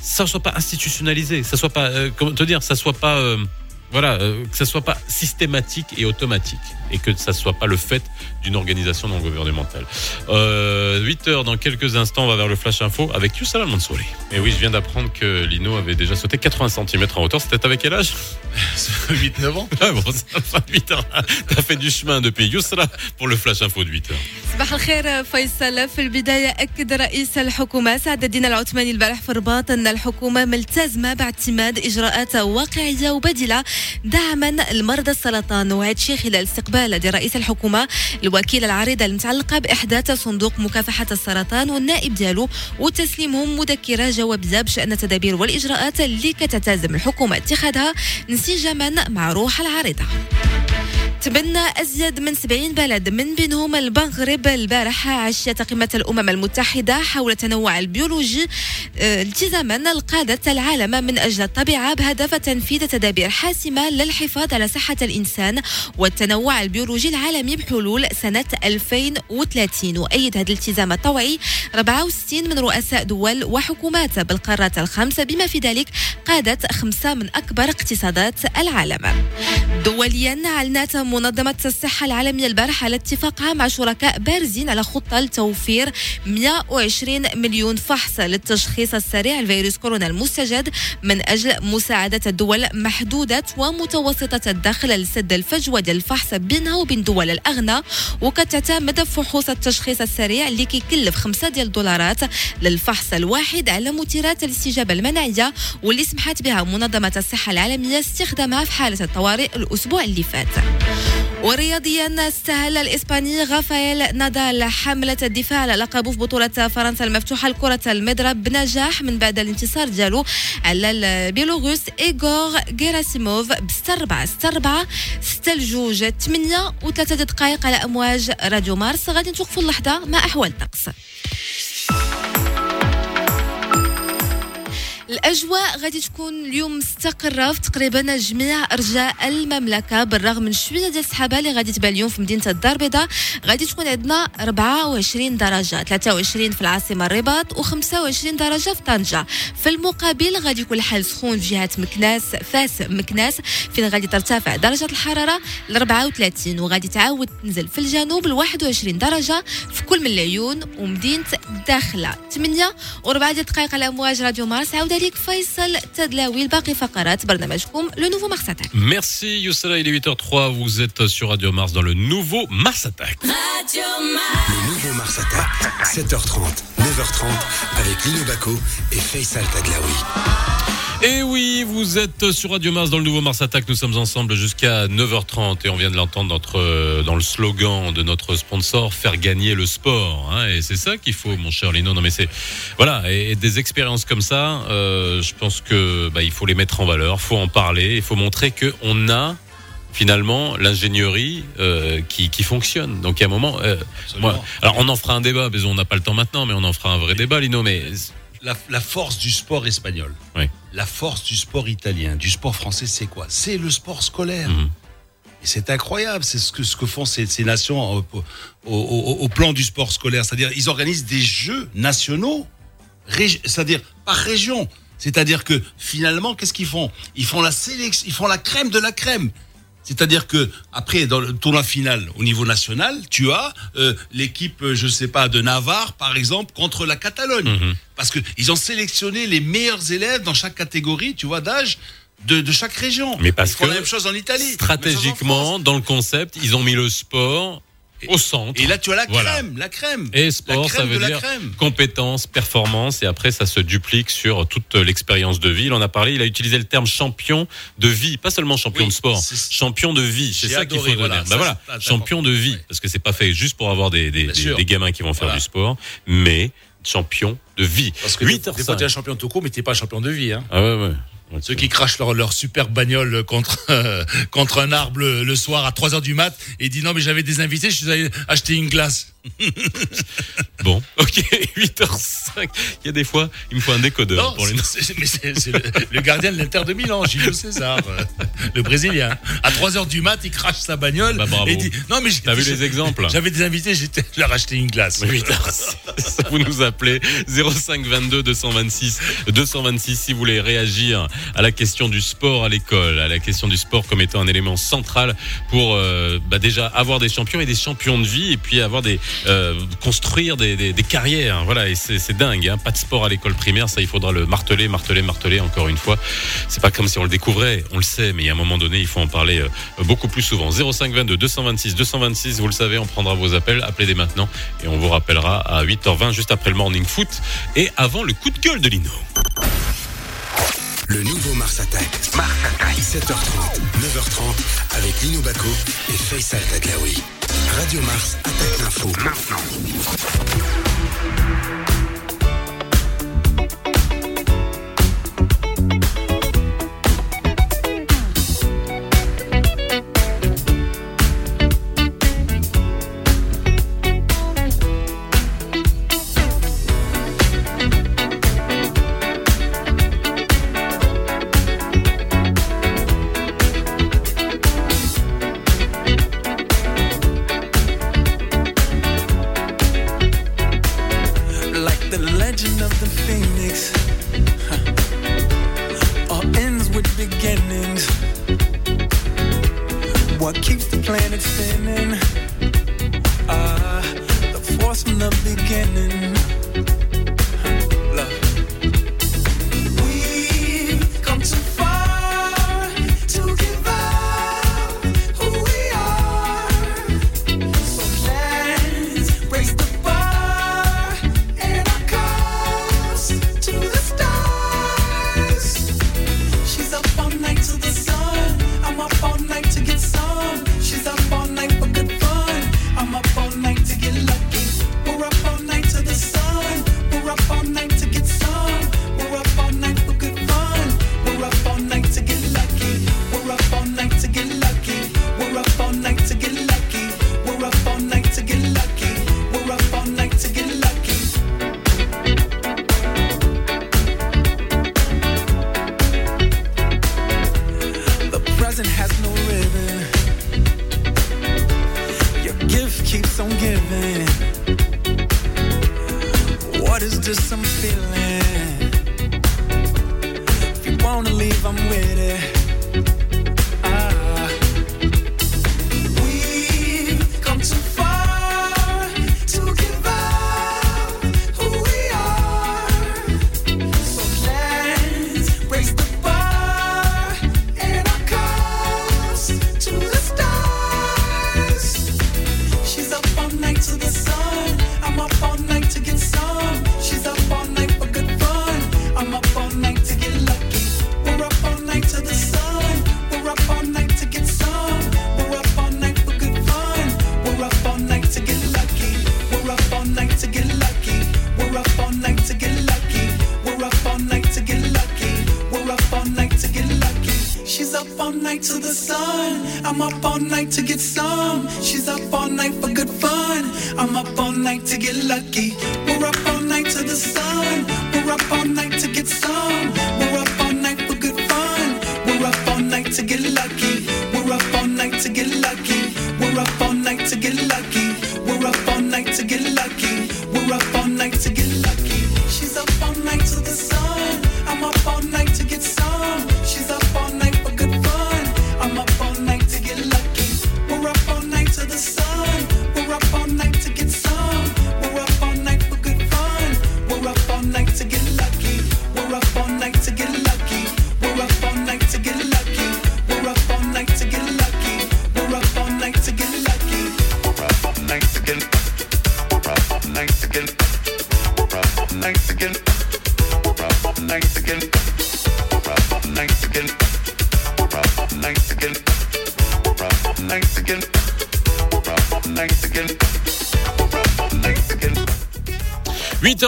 ça soit pas institutionnalisé, ça soit pas, euh, comment te dire, ça soit pas, euh, voilà, que ça soit pas systématique et automatique et que ça soit pas le fait d'une organisation non gouvernementale. Euh, 8 heures dans quelques instants, on va vers le flash info avec Youssala Mansouri. Et oui, je viens d'apprendre que Lino avait déjà sauté 80 cm en hauteur. C'était avec quel âge 8-9 ans. ah bon, ça fait 8 heures. T'as fait du chemin depuis Youssala pour le flash info de 8 heures. صباح الخير فيصل في البداية أكد رئيس الحكومة سعد الدين العثماني البارح في الرباط أن الحكومة ملتزمة باعتماد إجراءات واقعية وبديلة دعما لمرضى السرطان وهذا الشيء خلال استقبال بلد رئيس الحكومة الوكيله العريضة المتعلقه بإحداث صندوق مكافحة السرطان والنائب ديالو وتسليمهم مذكرة جوابزه بشان التدابير والإجراءات اللي كتلتزم الحكومة اتخاذها انسجاما مع روح العريضة. تبنى أزيد من 70 بلد من بينهم المغرب البارحة عشية قمة الأمم المتحدة حول التنوع البيولوجي آه، التزاما لقادة العالم من أجل الطبيعة بهدف تنفيذ تدابير حاسمة للحفاظ على صحة الإنسان والتنوع البيولوجي العالمي بحلول سنة 2030 وأيد هذا الالتزام الطوعي 64 من رؤساء دول وحكومات بالقارات الخمس بما في ذلك قادة خمسة من أكبر اقتصادات العالم. دوليا أعلنت منظمة الصحة العالمية البارحة على اتفاقها مع شركاء بارزين على خطة لتوفير 120 مليون فحص للتشخيص السريع لفيروس كورونا المستجد من أجل مساعدة الدول محدودة ومتوسطة الدخل لسد الفجوة ديال الفحص بينها وبين دول الأغنى. وكتعتمد فحوص التشخيص السريع اللي كيكلف 5 ديال الدولارات للفحص الواحد على مثيرات الاستجابة المناعية واللي سمحت بها منظمة الصحة العالمية استخدامها في حالة الطوارئ الأسبوع اللي فات. ورياضيا استهل الإسباني غافائيل نادال حملة الدفاع على لقبه في بطولة فرنسا المفتوحة لكرة المضرب بنجاح من بعد الانتصار ديالو على البيلوروس إيغور أربعة ستة أربعة ستة لجوج ثمانية وثلاثة دقائق على أمواج راديو مارس. غادي نتوقفوا اللحظة مع أحوال الطقس. الأجواء غادي تكون اليوم مستقرة في تقريبا جميع أرجاء المملكة بالرغم من شوية ديال السحابة اللي غادي تبان اليوم في مدينة الدار البيضاء. غادي تكون عندنا 24 درجة 23 في العاصمة الرباط و25 درجة في طنجة. في المقابل غادي يكون الحال سخون في جهة مكناس فاس مكناس فين غادي ترتفع درجة الحرارة ل 34 وغادي تعاود تنزل في الجنوب ل 21 درجة في كل من العيون ومدينة داخلة. 8 و4 دقائق على أمواج راديو مارس عاود عليك فيصل تدلاوي لباقي فقرات برنامجكم لو نوفو مارس اتاك Merci Youssala, il est 8h03, vous êtes sur Radio Mars dans le nouveau Mars Attack. Le nouveau Mars Attack, 7h30, 9h30, avec Lino Baco et Faisal Tadlaoui. Et oui, vous êtes sur Radio Mars dans le nouveau Mars Attack. Nous sommes ensemble jusqu'à 9h30 et on vient de l'entendre notre, dans le slogan de notre sponsor, faire gagner le sport. hein. et c'est ça qu'il faut, mon cher Lino. Non, mais c'est voilà. Et, et des expériences comme ça, euh, je pense que bah, il faut les mettre en valeur, faut en parler, il faut montrer que on a finalement l'ingénierie euh, qui, qui fonctionne. Donc il y a un moment, euh, moi, alors on en fera un débat, mais on n'a pas le temps maintenant, mais on en fera un vrai débat, Lino. Mais La, la force du sport espagnol, Oui. la force du sport italien, du sport français, c'est quoi? C'est le sport scolaire. Mhm. Et c'est incroyable, c'est ce que, ce que font ces, ces nations au, au- au- au plan du sport scolaire. C'est-à-dire, ils organisent des jeux nationaux, c'est-à-dire par région. C'est-à-dire que finalement, qu'est-ce qu'ils font? Ils font la sélection, ils font la crème de la crème. C'est-à-dire que après, dans le tournoi final au niveau national, tu as euh, l'équipe, euh, je sais pas, de Navarre, par exemple, contre la Catalogne, Mhm. parce que ils ont sélectionné les meilleurs élèves dans chaque catégorie, tu vois, d'âge de, de chaque région. Mais parce ils font que la même chose en Italie, en stratégiquement, dans le concept, ils ont mis le sport au centre. Et là, tu as la Voilà. crème, la crème. Et la sport, crème ça veut de dire compétence, performance, et après ça se duplique sur toute l'expérience de vie. Il en a parlé, il a utilisé le terme champion de vie, pas seulement champion Oui, de sport, champion de vie. C'est ça qu'il faut donner. voilà, Bah voilà, ah, champion de vie, parce que c'est pas fait juste pour avoir des, des, gamins qui vont faire Voilà. du sport, mais champion de vie. Parce que 8 des, des fois, t'es un champion tout court, mais t'es pas un champion de vie. Hein. Ah ouais, ouais. Ceux qui crachent leur, leur super bagnole contre, contre un arbre le, le soir à 3 heures du mat et disent non, mais j'avais des invités, je suis allé acheter une glace. Bon, ok, 8h05. Il y a des fois, il me faut un décodeur Non, pour les mais c'est le, le gardien de l'Inter de Milan, Gilles César, euh, le Brésilien. À 3 heures du mat, il crache sa bagnole Bah, et dit non, mais j'ai- T'as vu les exemples J'avais des invités, je leur acheté une glace. 8h06, vous nous appelez 05 22 226 226 si vous voulez réagir à la question du sport à l'école, à la question du sport comme étant un élément central pour euh, bah déjà avoir des champions et des champions de vie et puis avoir des euh, construire des, carrières. Voilà et c'est dingue. Hein. Pas de sport à l'école primaire, ça il faudra le marteler, marteler, marteler encore une fois. C'est pas comme si on le découvrait, on le sait, mais à un moment donné il faut en parler euh, beaucoup plus souvent. 05 22 226 226, vous le savez, on prendra vos appels, appelez dès maintenant et on vous rappellera à 8h20 juste après le morning foot et avant le coup de gueule de Lino. Le nouveau Mars Attack. Mars Attack. 7h30, 9h30, avec Lino Baco et Faisal Tadlaoui. Radio Mars attaque l'info. Maintenant.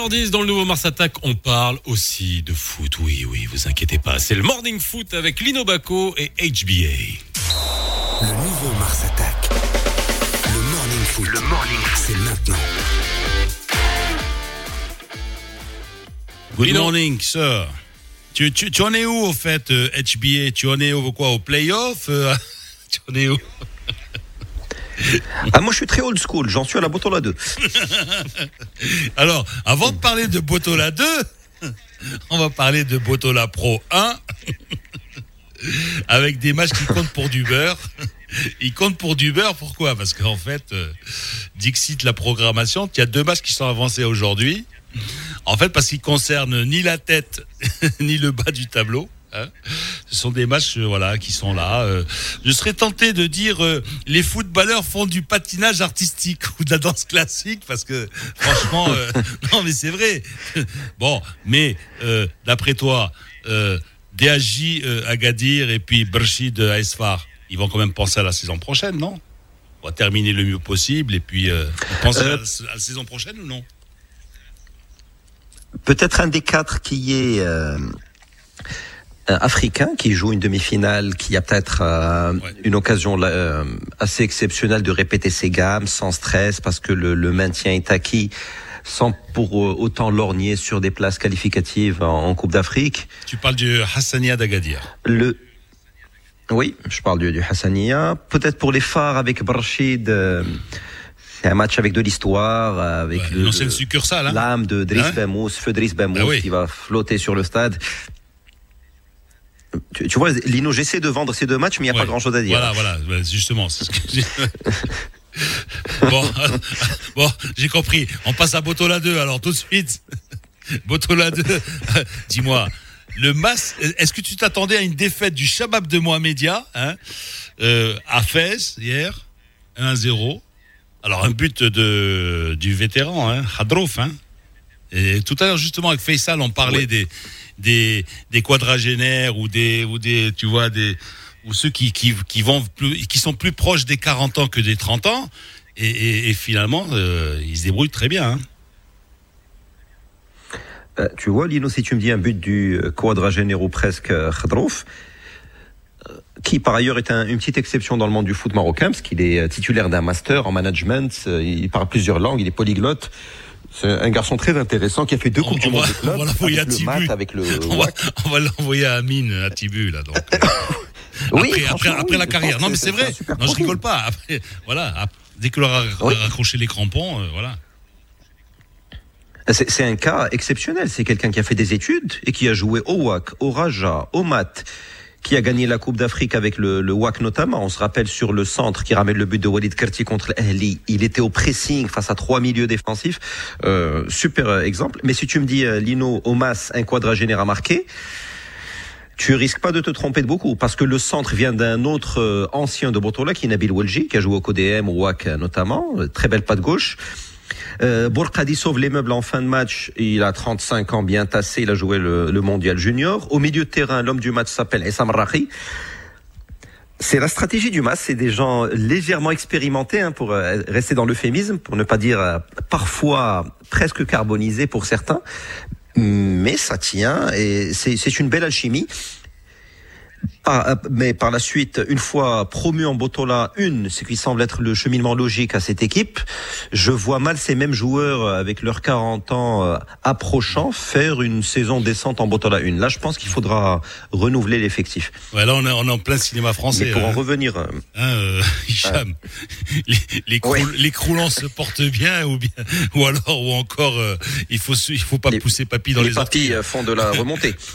8h10 dans le nouveau Mars Attack, on parle aussi de foot. Oui, oui, vous inquiétez pas. C'est le Morning Foot avec Lino Baco et HBA. Le nouveau Mars Attack. Le Morning Foot. Le Morning Foot. C'est maintenant. Good Lino. morning, sir. Tu, tu, tu en es où au fait, euh, HBA Tu en es au quoi Au playoff euh, Tu en es où? Ah, moi, je suis très old school. J'en suis à la Botola 2. Alors, avant de parler de Botola 2, on va parler de Botola Pro 1 avec des matchs qui comptent pour du beurre. Ils comptent pour du beurre, pourquoi? Parce qu'en fait, euh, Dixit, la programmation, il y a deux matchs qui sont avancés aujourd'hui. En fait, parce qu'ils concernent ni la tête, ni le bas du tableau. Hein. Ce sont des matchs euh, voilà, qui sont là. euh. Je serais tenté de dire euh, les footballeurs font du patinage artistique ou de la danse classique parce que franchement, euh, non mais c'est vrai. Bon, mais euh, d'après toi, euh, euh, Agadir et puis Brshid euh, Aesfar, ils vont quand même penser à la saison prochaine, non? On va terminer le mieux possible et puis euh, on pense Euh, à, la, à la saison prochaine ou non? Peut-être un des quatre qui est africain, qui joue une demi-finale, qui a peut-être euh, Ouais. une occasion euh, assez exceptionnelle de répéter ses gammes sans stress, parce que le, le maintien est acquis, sans pour euh, autant lorgner sur des places qualificatives en, en Coupe d'Afrique. Tu parles du Hassania d'Agadir. Le oui, je parle du, du Hassania. Peut-être pour les phares avec Brachid, euh, c'est un match avec de l'histoire, avec Ouais, le- une ancienne succursale. Hein l'âme de Driss Hein Bemous, feu Driss Bemous Ah oui. qui va flotter sur le stade. Tu, tu vois, Lino, j'essaie de vendre ces deux matchs, mais il n'y a Ouais. pas grand-chose à dire. Voilà, voilà, ouais, justement. c'est ce que j'ai- bon, bon j'ai compris. On passe à Botola 2, alors tout de suite. Botola 2, dis-moi, le Mas, est-ce que tu t'attendais à une défaite du Shabab de Mohamedia hein, euh, à Fès hier? 1-0. Alors un but de, du vétéran, hein, Hadrouf. Hein. Et tout à l'heure, justement, avec Faisal, on parlait des, des, des quadragénaires ou des, ou des, tu vois, des, ou ceux qui, qui, qui vont plus, qui sont plus proches des 40 ans que des 30 ans. Et, finalement, euh, ils se débrouillent très bien. Hein. Euh, tu vois, Lino, si tu me dis un but du euh, quadragénéraux presque euh, Khadrouf, qui par ailleurs est un- une petite exception dans le monde du foot marocain, parce qu'il est titulaire d'un master en management, il parle plusieurs langues, il est polyglotte. C'est un garçon très intéressant qui a fait deux coupes du on monde va- de club, on va l'envoyer à le Tibu. Avec le On va, l'envoyer à Amine, à Tibu, là. Donc. Oui, après, franchement, après, après oui, la je carrière. Non, que mais c'est- vrai. Non, je profil. rigole pas. Après, voilà. Dès qu'il aura Oui. raccroché les crampons, euh, voilà. C'est un cas exceptionnel. C'est quelqu'un qui a fait des études et qui a joué au WAC, au Raja, au MAT, qui a gagné la Coupe d'Afrique avec le, le WAC notamment. On se rappelle sur le centre qui ramène le but de Walid Kerti contre l'Ahli. Il était au pressing face à trois milieux défensifs. Euh, super euh, exemple. Mais si tu me dis, euh, Lino, Omas, un quadragénaire à marquer, tu risques pas de te tromper de beaucoup parce que le centre vient d'un autre ancien de Botola qui est Nabil Welji qui a joué au CODM, au WAC notamment, très belle patte gauche. Euh, Bourkadi sauve les meubles en fin de match. Il a 35 ans, bien tassé. Il a joué le, le mondial junior. Au milieu de terrain, l'homme du match s'appelle Essam Rahi. C'est la stratégie du MAS, c'est des gens légèrement expérimentés hein, pour euh, rester dans l'euphémisme, pour ne pas dire euh, parfois presque carbonisés pour certains, mais ça tient et c'est c'est une belle alchimie. Ah, euh, mais par la suite, une fois promu en Botola, une, ce qui semble être le cheminement logique à cette équipe, je vois mal ces mêmes joueurs euh, avec leurs 40 ans euh, approchant faire une saison décente en Botola 1. Là, je pense qu'il faudra renouveler l'effectif. Ouais, là, on est, on est en plein cinéma français. Mais pour en hein. revenir, euh, Hein, euh, Hicham, les, les, croul- Ouais. les croulants se portent bien ou bien, ou alors, ou encore, euh, il faut, il faut pas Les- pousser papy dans les, les euh, font de la remontée.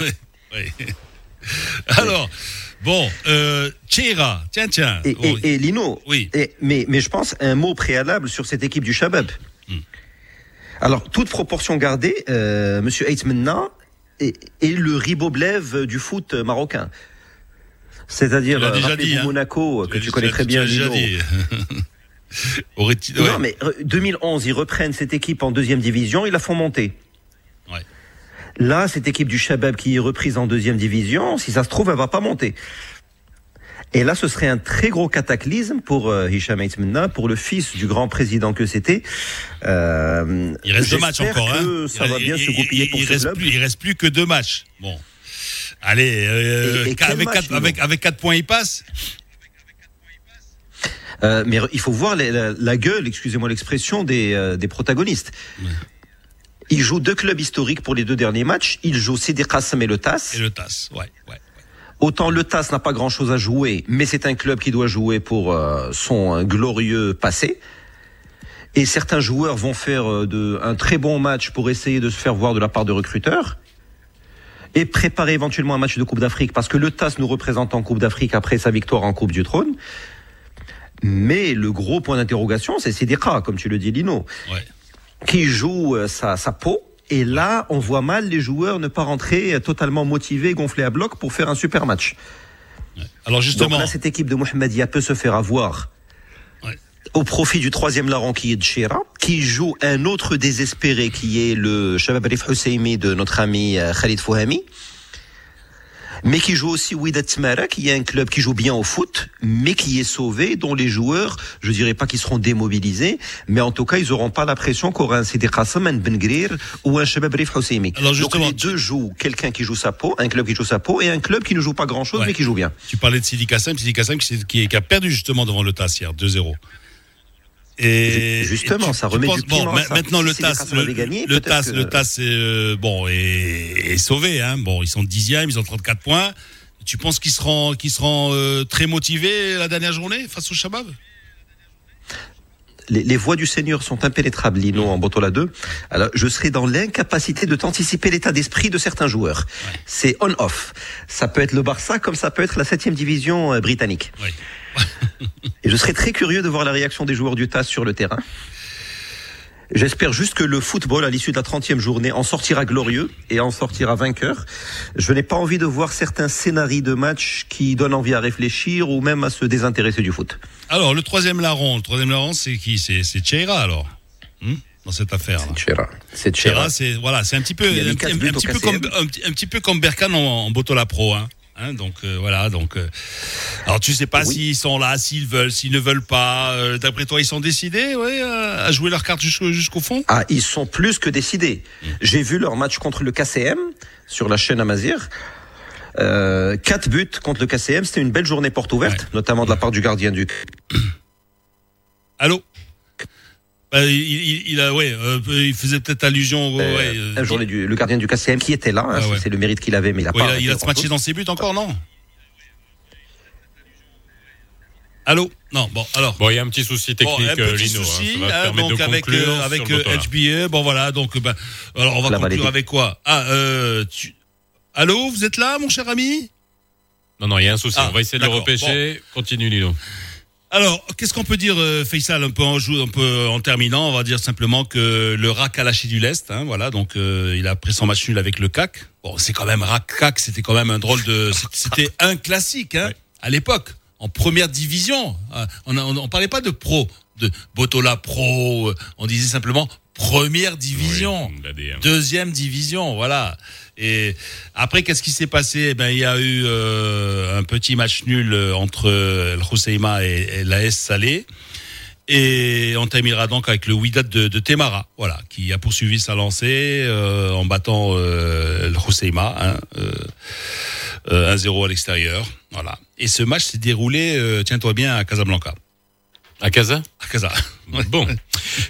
Ouais. Alors, bon, euh, Tcheira, tiens, tiens. Et, Bon, et, et Lino, Oui. et- mais, mais je pense un mot préalable sur cette équipe du Shabab. Hmm. Alors, toute proportion gardée, euh, Monsieur Eitmenna est, est le Riboblev du foot marocain. C'est-à-dire, euh, rappelez-vous hein. Monaco, que tu connais très bien, Lino. ouais. Non, mais euh, 2011, ils reprennent cette équipe en deuxième division, ils la font monter. Ouais. Là, cette équipe du Shabab qui est reprise en deuxième division, si ça se trouve, elle va pas monter. Et là, ce serait un très gros cataclysme pour euh, Hicham pour le fils du grand président que c'était. Euh, Il reste deux matchs encore, hein. ça il, va bien il- se goupiller il- pour il ce reste club. plus, il reste plus que deux matchs. Bon. Allez, euh, Et- et quel avec, match, quatre, Lino avec, avec quatre points, il passe. Euh, mais il faut voir la, la gueule, excusez-moi l'expression, des, euh, des protagonistes. Ils jouent deux clubs historiques pour les deux derniers matchs. Ils jouent Sidi Qassem et le TAS. Et le TAS, ouais, ouais. Autant le TAS n'a pas grand-chose à jouer, mais c'est un club qui doit jouer pour euh, son glorieux passé. Et certains joueurs vont faire euh, de, un très bon match pour essayer de se faire voir de la part de recruteurs et préparer éventuellement un match de Coupe d'Afrique parce que le TAS nous représente en Coupe d'Afrique après sa victoire en Coupe du Trône. Mais le gros point d'interrogation, c'est Sidika, comme tu le dis, Lino, Ouais. Qui joue euh, sa, sa peau. Et là, on voit mal les joueurs ne pas rentrer euh, totalement motivés, gonflés à bloc pour faire un super match. Alors Donc justement, là, cette équipe de Mohamedia peut se faire avoir Ouais. au profit du troisième larron qui est de Chira, qui joue un autre désespéré qui est le Shabab Arif Husseimi de notre ami euh, Khalid Fouhami, mais qui joue aussi Ouidat Tmara, qui est un club qui joue bien au foot, mais qui est sauvé, dont les joueurs, je dirais pas qu'ils seront démobilisés, mais en tout cas, ils auront pas la pression qu'aura un Sidi Qassam, un Ben Grir ou un Shabab Arif Husseimi. Alors, Donc les deux jouent quelqu'un qui joue sa peau, un club qui joue sa peau, et un club qui ne joue pas grand-chose, Ouais. mais qui joue bien. tu parlais de Sidi Kassem, Sidi Kassem qui, qui, qui a perdu justement devant le TAS hier, 2-0. Et Justement, et tu- ça remet penses- du bon, ça. maintenant Si le Sidi TAS, le, gagné, le TAS, que- le TAS, est, euh, bon, est, est sauvé. Hein. Bon, ils sont dixièmes, ils ont 34 points. Tu penses qu'ils seront, qu'ils seront euh, très motivés la dernière journée face au Shabab? Les, les voies du Seigneur sont impénétrables, Lino, en Botola 2. Alors, je serai dans l'incapacité de t'anticiper l'état d'esprit de certains joueurs. C'est on-off. Ça peut être le Barça comme ça peut être la septième division euh, britannique. Et je serais très curieux de voir la réaction des joueurs du TAS sur le terrain. J'espère juste que le football, à l'issue de la 30e journée, en sortira glorieux et en sortira vainqueur. Je n'ai pas envie de voir certains scénarios de match qui donnent envie à réfléchir ou même à se désintéresser du foot. Alors, le troisième larron, le troisième larron, c'est qui? C'est Cheira alors Hmm? Dans cette affaire. C'est Cheira, c'est voilà, c'est un petit peu, un, petit peu comme un petit peu comme Berkan en, en Botola Pro. Hein. Hein, donc euh, voilà, donc euh, alors tu sais pas Oui. s'ils sont là, s'ils veulent, s'ils ne veulent pas. euh, D'après toi, ils sont décidés, ouais, euh, à jouer leur carte jusqu'au jusqu'au fond? Ah, ils sont plus que décidés. J'ai vu leur match contre le KCM sur la chaîne Amazir. Euh, quatre buts contre le KCM, c'était une belle journée porte ouverte, Ouais. notamment de la part du gardien du. Allô? Bah, il, il, il a, ouais, euh, il faisait peut-être allusion. Euh, ouais, euh, un journée du, le gardien du KCM qui était là, hein, Ah ouais. c'est le mérite qu'il avait, mais il a ouais, pas. il a, il se matché dans ses buts encore, non? Allô? Non, bon, alors. Bon, il y a un petit souci Bon, technique, un euh, petit Lino. hein, souci, ça va hein, donc de avec euh, avec euh. HBA, bon voilà, donc ben, alors on va La conclure validée. avec quoi? Ah, euh, tu... allô, vous êtes là, mon cher ami? Non, non, il y a un souci. Ah, On va essayer de le repêcher. Continue, Lino. Alors, qu'est-ce qu'on peut dire, euh, Faisal, un peu en jou- un peu en terminant, on va dire simplement que le RAC a lâché du lest, hein, voilà, donc euh, il a pris son match nul avec le CAC. Bon, c'est quand même RAC CAC, c'était quand même un drôle de, c'était un classique, hein, Ouais. à l'époque, en première division. Euh, On, on parlait pas de pro, de Botola pro, euh, on disait simplement première division. Oui, la D1. Deuxième division, voilà. Et après, qu'est-ce qui s'est passé? Eh Ben, il y a eu euh, un petit match nul euh, entre euh, El Hoceima et, et l'AS Salé. Et on terminera donc avec le Wydad de, de Temara, voilà, qui a poursuivi sa lancée euh, en battant euh, El Hoceima, hein, euh, euh, 1-0 à l'extérieur, voilà. Et ce match s'est déroulé, euh, tiens-toi bien, à Casablanca, À Casa à Casa. Bon.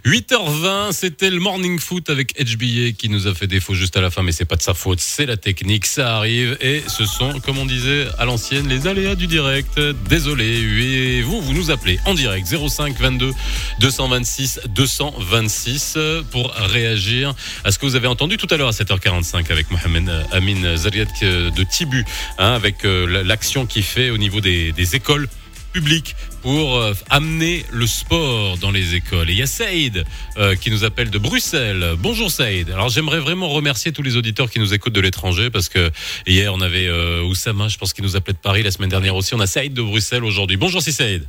8h20, c'était le morning foot avec HBA qui nous a fait défaut juste à la fin, mais c'est pas de sa faute, c'est la technique, ça arrive et ce sont, comme on disait à l'ancienne, les aléas du direct. Désolé. Et vous, vous nous appelez en direct 05 22 226 226 pour réagir à ce que vous avez entendu tout à l'heure à 7h45 avec Mohamed euh, Amin Zariat euh, de Tibu, hein, avec euh, l'action qu'il fait au niveau des, des écoles public pour euh, amener le sport dans les écoles. Et il y a Saïd euh, qui nous appelle de Bruxelles. Bonjour Saïd. Alors j'aimerais vraiment remercier tous les auditeurs qui nous écoutent de l'étranger parce que hier on avait euh, Oussama, je pense qu'il nous appelait de Paris la semaine dernière aussi. On a Saïd de Bruxelles aujourd'hui. Bonjour c'est Saïd.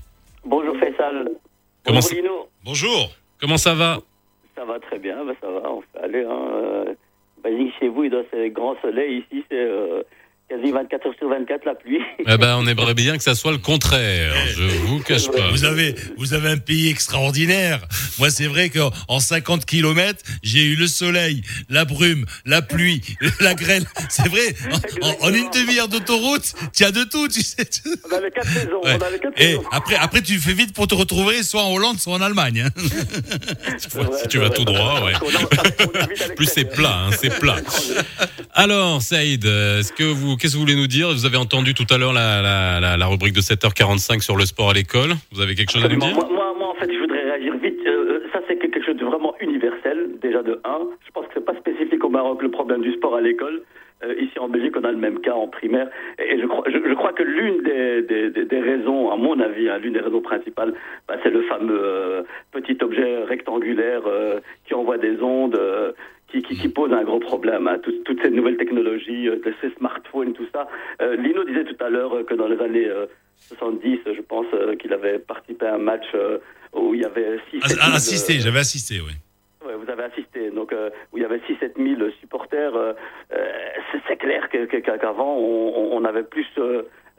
Bonjour Faisal. Comment Bonjour Lino. Bonjour. Comment ça va? Ça va très bien, bah, ça va, on fait aller. Hein. euh, Basile chez vous, il doit c'est grand soleil. Ici, c'est euh, quasi 24 heures sur 24 la pluie. Eh ben on aimerait bien que ça soit le contraire. Je vous cache pas. Vous avez, vous avez un pays extraordinaire. Moi, c'est vrai qu'en en 50 kilomètres, j'ai eu le soleil, la brume, la pluie, la grêle. C'est vrai. En, en- en une demi-heure d'autoroute, tu as de tout, tu sais. On avait quatre saisons. Ouais. On avait quatre Et saisons. après, après, tu fais vite pour te retrouver soit en Hollande, soit en Allemagne. hein. si tu vas tout droit, ouais. Plus c'est plat, hein, c'est plat. Alors, Saïd, euh, est-ce que vous, qu'est-ce que vous voulez nous dire? Vous avez entendu tout à l'heure la, la, la, la rubrique de 7h45 sur le sport à l'école. Vous avez quelque chose à nous dire? Moi, moi, moi, en fait, je voudrais réagir vite. Euh, ça, c'est quelque chose de vraiment universel, déjà de 1. Je pense que c'est pas spécifique au Maroc, le problème du sport à l'école. Euh, ici en Belgique, on a le même cas en primaire. Et je crois, je, je crois que l'une des, des, raisons, à mon avis, hein, l'une des raisons principales, bah, c'est le fameux euh, petit objet rectangulaire euh, qui envoie des ondes. Qui, qui, qui pose un gros problème. hein. Tout- toutes ces nouvelles technologies, euh, ces smartphones, tout ça. Euh, Lino disait tout à l'heure euh, que dans les années euh, 70, je pense qu'il avait participé à un match où il y avait 6 Ah, ah, assisté, j'avais assisté, oui. Ouais, vous avez assisté, donc où il y avait 6-7 000 supporters. c'est- clair qu'avant, on, on avait plus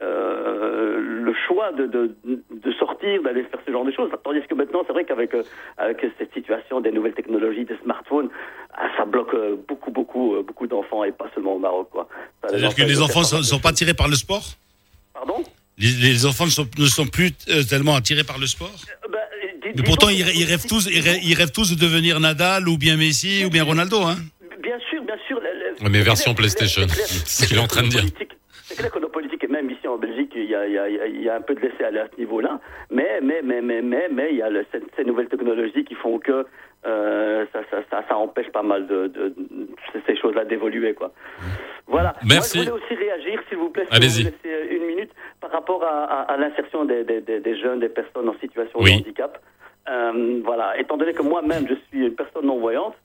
euh, euh, le choix de, de, de sortir, d'aller faire ce genre de choses. Tandis que maintenant, c'est vrai qu'avec euh, avec cette situation des nouvelles technologies, des smartphones, ah, ça bloque euh, beaucoup, beaucoup, euh, beaucoup d'enfants et pas seulement au Maroc. C'est-à-dire que les enfants ne sont, sont pas attirés par le sport Pardon les, les enfants ne sont, ne sont plus euh, tellement attirés par le sport Euh, bah, Mais pourtant, ils, ils rêvent tous, ils rêvent, ils rêvent tous de devenir Nadal ou bien Messi ou bien Ronaldo, hein Bien sûr, bien sûr. le- le- Ouais, mais version PlayStation. c'est ce qu'il est en train de dire. C'est clair que nos politiques, même ici en Belgique, il y a, il y a- il y a- il y a un peu de laisser aller à ce niveau-là. Mais, mais, mais, mais, mais, mais, il y a le- ces, ces nouvelles technologies qui font que euh, ça, ça, ça, ça empêche pas mal de, de, de- ces choses-là d'évoluer, quoi. Voilà. Merci. Moi, je voulais aussi réagir, s'il vous plaît, si Allez-y. vous me laissez une minute, par rapport à, à- à l'insertion des, des, des, des jeunes, des personnes en situation Oui. de handicap. Euh, voilà. Étant donné que moi-même, je suis une personne non-voyante,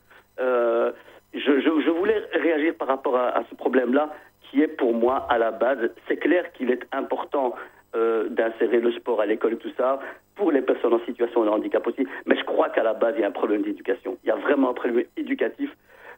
euh, je, je, je voulais réagir par rapport à, à ce problème-là, qui est pour moi, à la base, c'est clair qu'il est important euh, d'insérer le sport à l'école et tout ça, pour les personnes en situation de handicap aussi, mais je crois qu'à la base, il y a un problème d'éducation. Il y a vraiment un problème éducatif.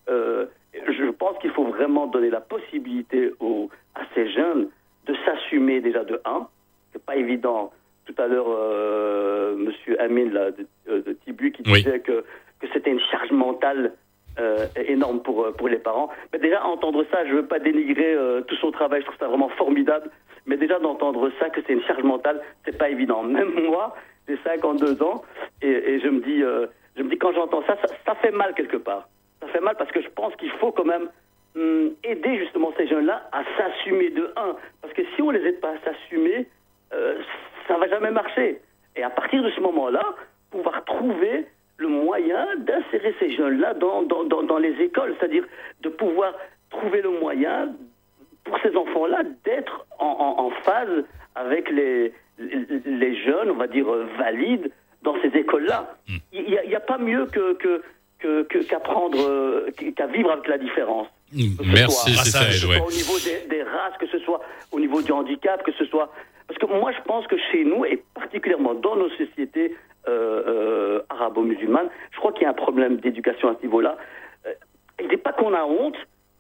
Euh, je pense qu'il faut vraiment donner la possibilité aux, à ces jeunes de s'assumer déjà de un. C'est pas évident. Tout à l'heure, euh, Monsieur Amin là, de, euh, de Tibu qui Oui. disait que, que c'était une charge mentale euh, énorme pour, euh, pour les parents. Mais déjà, entendre ça, je ne veux pas dénigrer euh, tout son travail, je trouve ça vraiment formidable. Mais déjà, d'entendre ça, que c'est une charge mentale, c'est pas évident. Même moi, j'ai 52 ans, et, et je me dis, euh, je me dis quand j'entends ça, ça, ça fait mal quelque part. Ça fait mal parce que je pense qu'il faut quand même hum, aider justement ces jeunes-là à s'assumer de un. Parce que si on les aide pas à s'assumer, euh, ça va jamais marché. Et à partir de ce moment-là, pouvoir trouver le moyen d'insérer ces jeunes-là dans, dans, dans, dans les écoles, c'est-à-dire de pouvoir trouver le moyen pour ces enfants-là d'être en, en- en phase avec les, les, jeunes, on va dire, valides dans ces écoles-là. Il n'y a, pas mieux que, que, qu'apprendre, euh, qu'à vivre avec la différence. Que Merci, c'est que ce ça, ouais. soit au niveau des, des races, que ce soit au niveau du handicap, que ce soit... Parce que moi, je pense que chez nous, et particulièrement dans nos sociétés euh, euh, arabo-musulmanes, je crois qu'il y a un problème d'éducation à ce niveau-là. Euh, il n'est pas qu'on a honte,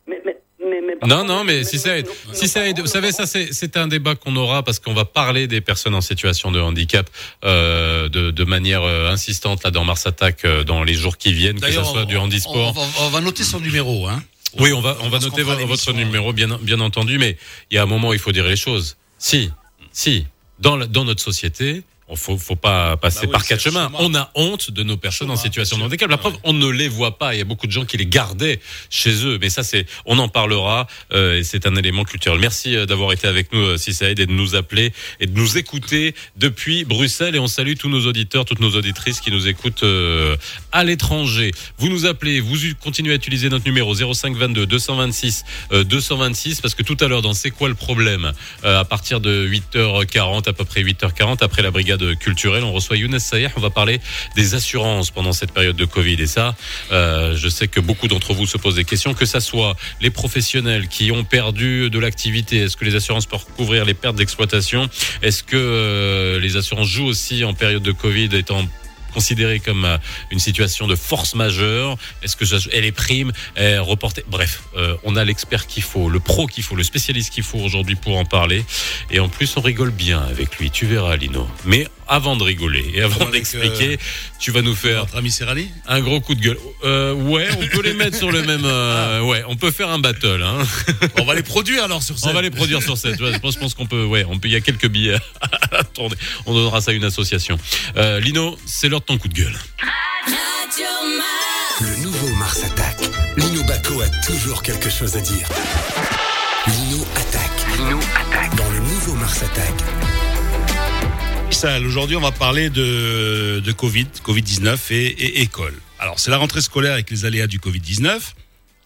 mais... mais, mais, mais Non, non, mais si ça aide, nos- si nos ça aide, vous savez, ça c'est c'est un débat qu'on aura parce qu'on va parler des personnes en situation de handicap euh, de, de manière insistante là dans Mars Attack euh, dans les jours qui viennent, que ce soit on- du handisport. On, va- on va noter son numéro, hein. Oui, on va, on va noter votre l'émission, numéro, bien, bien entendu, mais il y a un moment où il faut dire les choses. Si, si, dans, la- dans notre société, faut, faut pas passer Bah oui, par quatre chemins. chemin. On a honte de nos personnes en situation de handicap. La preuve, on ne les voit pas. Il y a beaucoup de gens qui les gardaient chez eux. Mais ça, c'est, on en parlera, euh, et c'est un élément culturel. Merci euh, d'avoir été avec nous, euh, si ça aide, et de nous appeler et de nous écouter depuis Bruxelles. Et on salue tous nos auditeurs, toutes nos auditrices qui nous écoutent euh, à l'étranger. Vous nous appelez, vous continuez à utiliser notre numéro 05 22 226 euh, 226 parce que tout à l'heure dans C'est quoi le problème à partir de 8h40 à peu près 8h40 après la brigade culturelle. On reçoit Younes Sayer on va parler des assurances pendant cette période de Covid. Et ça euh, je sais que beaucoup d'entre vous se posent des questions. Que ça soit les professionnels qui ont perdu de l'activité est-ce que les assurances peuvent couvrir les pertes d'exploitation est-ce que euh, les assurances jouent aussi en période de Covid étant considéré comme euh, une situation de force majeure Est-ce que ça, et les primes est reportées Bref, euh, on a l'expert qu'il faut, le pro qu'il faut, le spécialiste qu'il faut aujourd'hui pour en parler. Et en plus, on rigole bien avec lui. Tu verras, Lino. Mais avant de rigoler et avant avec, d'expliquer, tu vas nous faire Notre ami Serrali un gros coup de gueule. Euh, ouais, on peut les mettre sur le même. euh, ouais, on peut faire un battle. Hein. On va les produire alors sur scène. On va les produire sur cette. Je pense, pense qu'on peut. Ouais, on peut. Il y a quelques billets à tourner. On donnera ça à une association. Euh, Lino, c'est l'heure ton coup de gueule. Le nouveau Mars attaque. Lino Baco a toujours quelque chose à dire. Lino attaque. Lino attaque. Dans le nouveau Mars attaque. Sal, Aujourd'hui, on va parler de, de Covid, Covid-19 et, et école. Alors, c'est la rentrée scolaire avec les aléas du Covid-19.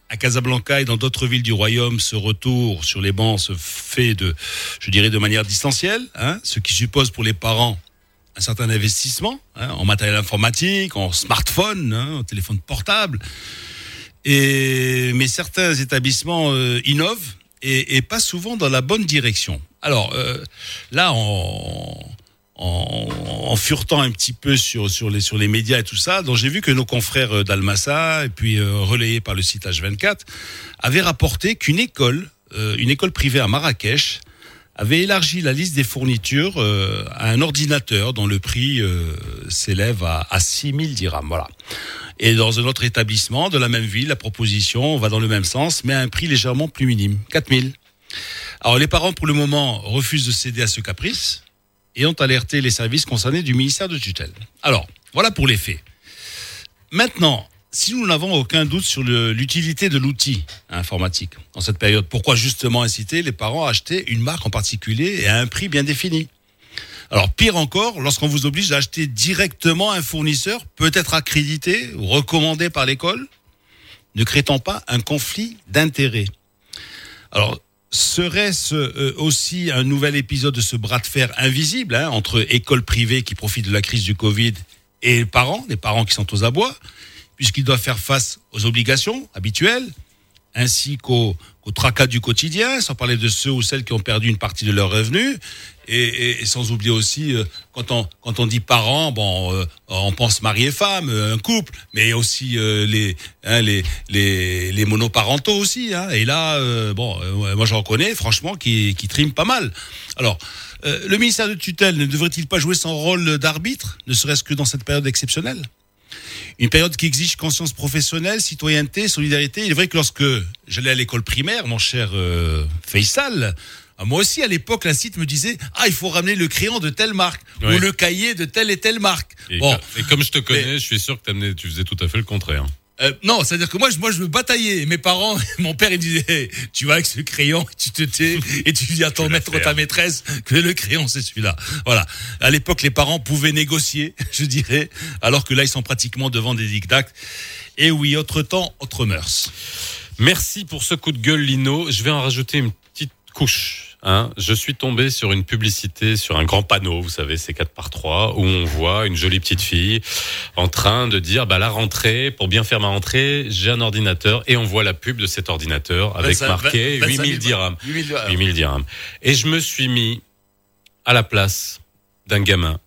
À Casablanca et dans d'autres villes du royaume, ce retour sur les bancs se fait de, je dirais, de manière distancielle, hein, ce qui suppose pour les parents un certain investissement hein, en matériel informatique, en smartphone, hein, en téléphone portable. Et, mais certains établissements euh, innovent et, et pas souvent dans la bonne direction. Alors euh, là, en, en, en furetant un petit peu sur, sur, les, sur les médias et tout ça, dont j'ai vu que nos confrères euh, d'Almassa, et puis euh, relayés par le site H24, avaient rapporté qu'une école, euh, une école privée à Marrakech, avait élargi la liste des fournitures euh, à un ordinateur dont le prix euh, s'élève à, à 6000 dirhams. Voilà. Et dans un autre établissement de la même ville, la proposition va dans le même sens, mais à un prix légèrement plus minime, 4000. Alors les parents, pour le moment, refusent de céder à ce caprice et ont alerté les services concernés du ministère de tutelle. Alors, voilà pour les faits. Maintenant, si nous n'avons aucun doute sur l'utilité de l'outil informatique dans cette période, pourquoi justement inciter les parents à acheter une marque en particulier et à un prix bien défini? Alors pire encore, lorsqu'on vous oblige à acheter directement un fournisseur, peut-être accrédité ou recommandé par l'école, ne crée-t-on pas un conflit d'intérêts. Alors serait-ce euh, aussi un nouvel épisode de ce bras de fer invisible hein, entre écoles privées qui profitent de la crise du Covid et parents, les parents qui sont aux abois, puisqu'ils doivent faire face aux obligations habituelles, ainsi qu'aux tracas du quotidien, sans parler de ceux ou celles qui ont perdu une partie de leurs revenus, et, et- et sans oublier aussi, euh, quand, on, quand on dit parents, bon, euh, on pense mari et femme, euh, un couple, mais aussi euh, les, hein, les, les, les monoparentaux aussi. Hein, et là, euh, bon, euh, moi j'en connais, franchement, qui, qui triment pas mal. Alors, le ministère de tutelle ne devrait-il pas jouer son rôle d'arbitre, ne serait-ce que dans cette période exceptionnelle? Une période qui exige conscience professionnelle, citoyenneté, solidarité. Il est vrai que lorsque j'allais à l'école primaire, mon cher euh, Faisal, euh, moi aussi à l'époque, la site me disait ah il faut ramener le crayon de telle marque Ouais. ou le cahier de telle et telle marque. Et, bon, et comme je te connais, je suis sûr que tu faisais tout à fait le contraire. Euh, non, c'est-à-dire que moi, je, moi, je me bataillais. Mes parents, mon père, il disait, tu vas avec ce crayon, tu te tais et tu dis à ton maître ou ta maîtresse que le crayon, c'est celui-là. Voilà. À l'époque, les parents pouvaient négocier, je dirais, alors que là, ils sont pratiquement devant des dictats. Et oui, autre temps, autre mœurs. Merci pour ce coup de gueule, Lino. Je vais en rajouter une petite couche. Hein. Je suis tombé sur une publicité sur un grand panneau, vous savez, c'est 4 par 3 où on voit une jolie petite fille en train de dire, bah, la rentrée, pour bien faire ma rentrée, j'ai un ordinateur et on voit la pub de cet ordinateur avec 25 marqué 25 000 8000 dirhams. 8000 dirhams. 8000 dirhams. Et je me suis mis à la place d'un gamin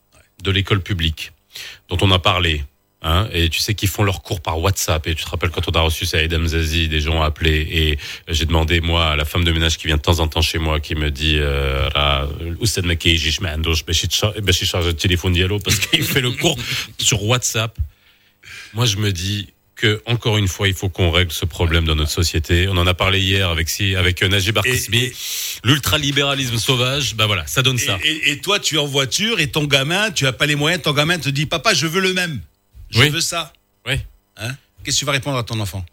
de l'école publique dont on a parlé. Hein, et tu sais qu'ils font leurs cours par WhatsApp. Et tu te rappelles quand on a reçu ça, Edam Zazi, des gens ont appelé et euh, j'ai demandé moi à la femme de ménage qui vient de temps en temps chez moi, qui me dit euh, Oustad je charge le téléphone diallo parce qu'il fait le cours sur WhatsApp. Moi, je me dis que encore une fois, il faut qu'on règle ce problème dans notre société. On en a parlé hier avec si avec euh, Najib Arkismi, l'ultralibéralisme sauvage. Bah voilà, ça donne ça. Et, et toi, tu es en voiture et ton gamin, tu as pas les moyens. Ton gamin te dit, papa, je veux le même. Je Oui. veux ça. Oui. Hein? Qu'est-ce que tu vas répondre à ton enfant?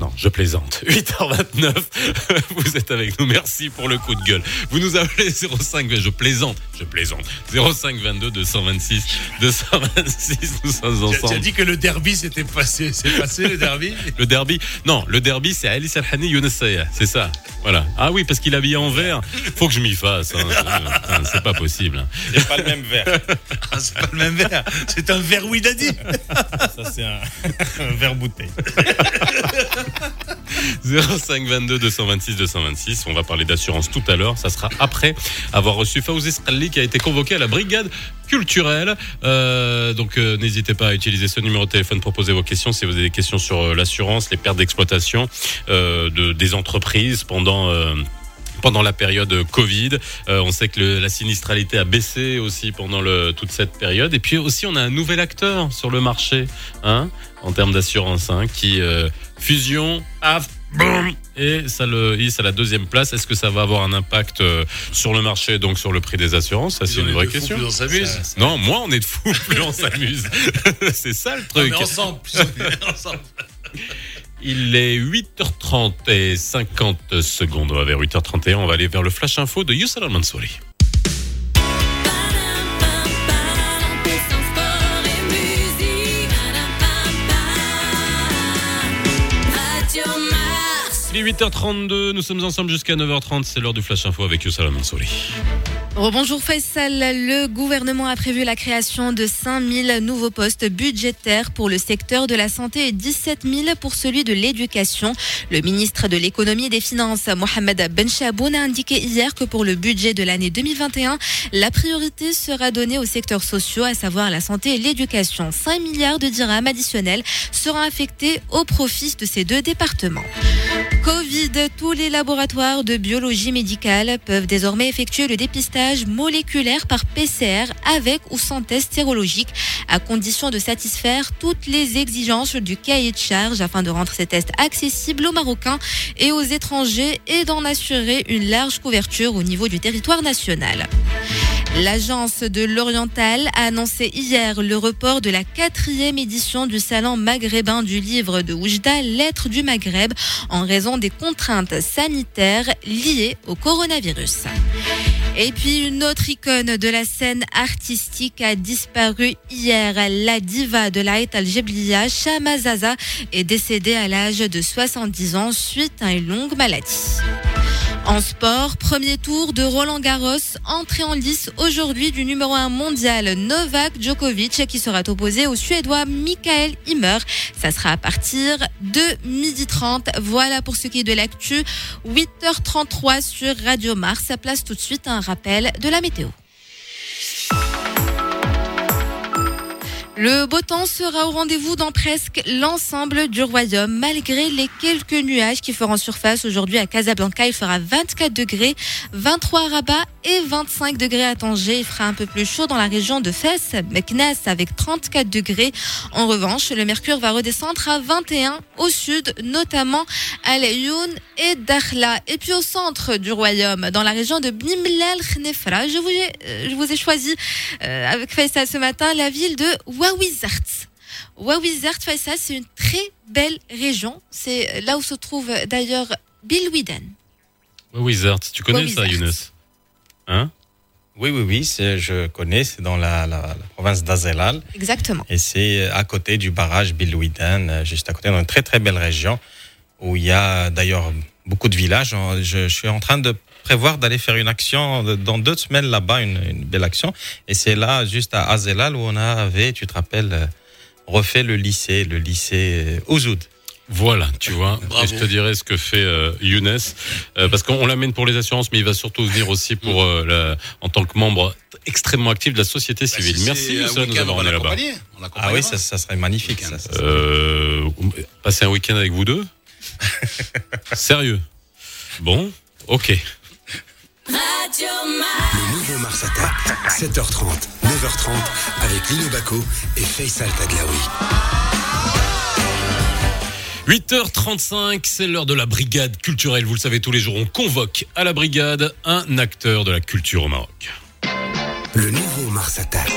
Non, je plaisante. 8h29, vous êtes avec nous. Merci pour le coup de gueule. Vous nous appelez 05, je plaisante, je plaisante. 05 22 226 226, nous sommes Tu as- Tu as ensemble. dit que le derby s'était passé. C'est passé le derby? Le derby, non, le derby c'est Ali Salhani Younes Saya, c'est ça. Voilà. Ah oui, parce qu'il habillé en vert. Faut que je m'y fasse. hein. C'est pas possible. hein. C'est pas le même verre. Ah, C'est pas le même verre. C'est un verre Widadi. Ça, c'est un, un verre bouteille. 05 22 226 226. On va parler d'assurance tout à l'heure. Ça sera après avoir reçu Fawzi Sqalli qui a été convoqué à la brigade culturelle. Euh, donc euh, n'hésitez pas à utiliser ce numéro de téléphone pour poser vos questions si vous avez des questions sur euh, l'assurance, les pertes d'exploitation de, des entreprises pendant... pendant la période Covid, on sait que la sinistralité a baissé aussi pendant toute cette période. Et puis aussi, on a un nouvel acteur sur le marché, hein, en termes d'assurance, hein, qui fusion, af, boum, et ça le hisse à la deuxième place. Est-ce que ça va avoir un impact euh, sur le marché, donc sur le prix des assurances? Ça, c'est une vraie question. plus on s'amuse. Non, moins on est de fous, plus on s'amuse. c'est ça le Non, truc. mais ensemble, plus on est ensemble. Il est 8h30 et 50 secondes. On va vers 8h31. On va aller vers le flash info de Youssef Al-Mansouri. Est 8h32. Nous sommes ensemble jusqu'à 9h30. C'est l'heure du flash info avec Youssef Al-Mansouri. Bonjour Faisal, le gouvernement a prévu la création de 5000 nouveaux postes budgétaires pour le secteur de la santé et 17 000 pour celui de l'éducation. Le ministre de l'économie et des finances, Mohamed Ben Chaboun, a indiqué hier que pour le budget de l'année 2021, la priorité sera donnée aux secteurs sociaux, à savoir la santé et l'éducation. 5 milliards de dirhams additionnels seront affectés au profit de ces deux départements. Tous les laboratoires de biologie médicale peuvent désormais effectuer le dépistage moléculaire par PCR avec ou sans test sérologique, à condition de satisfaire toutes les exigences du cahier de charge afin de rendre ces tests accessibles aux Marocains et aux étrangers et d'en assurer une large couverture au niveau du territoire national. L'agence de l'Oriental a annoncé hier le report de la quatrième édition du salon maghrébin du livre de Oujda, Lettres du Maghreb, en raison des contraintes sanitaires liées au coronavirus. Et puis une autre icône de la scène artistique a disparu hier. La diva de l'Aït al-Jebliya, Shama Zaza, est décédée à l'âge de 70 ans suite à une longue maladie. En sport, premier tour de Roland Garros, entrée en lice aujourd'hui du numéro 1 mondial Novak Djokovic qui sera opposé au Suédois Michael Himmer. Ça sera à partir de 12h30. Voilà pour ce qui est de l'actu. 8h33 sur Radio Mars. Ça place tout de suite un rappel de la météo. Le beau temps sera au rendez-vous dans presque l'ensemble du royaume, malgré les quelques nuages qui feront surface aujourd'hui à Casablanca. Il fera 24 degrés, 23 à Rabat et 25 degrés à Tanger. Il fera un peu plus chaud dans la région de Fès, Meknes avec 34 degrés. En revanche, le mercure va redescendre à 21 au sud, notamment à Laayoune et Dakhla. Et puis au centre du royaume, dans la région de Bnimlal Khnefra, je vous ai, euh, je vous ai choisi euh, avec Faisal ce matin la ville de Ouawizart. Wawizert Faisal, c'est une très belle région. C'est là où se trouve d'ailleurs Bilwiden. Wizard, tu connais ça. Younes? Hein? Oui, oui, oui, je connais, c'est dans la, la- la province d'Azelal. Exactement. Et c'est à côté du barrage Bilouiden, euh, juste à côté, dans une très très belle région où il y a d'ailleurs beaucoup de villages. Je, je suis en train de prévoir d'aller faire une action dans deux semaines là-bas, une, une belle action. Et c'est là, juste à Azelal, où on avait, tu te rappelles, euh, refait le lycée, le lycée euh, Ouzoud. Voilà, tu vois. Bravo. Et je te dirai ce que fait euh, Younes, euh, parce qu'on on l'amène pour les assurances, mais il va surtout venir aussi pour euh, la- en tant que membre extrêmement actif de la société civile. Bah, si Merci Youssef, de nous avoir emmenés là-bas. Ah oui, ça, ça serait magnifique. Ça, ça serait- passer un week-end avec vous deux? Sérieux? Bon, ok. Le nouveau Mars Attack, 7h30, 9h30, avec Lino Baco et Faisal Tadlaoui. 8h35, c'est l'heure de la brigade culturelle. Vous le savez, tous les jours, on convoque à la brigade un acteur de la culture au Maroc. Le nouveau Mars Attack.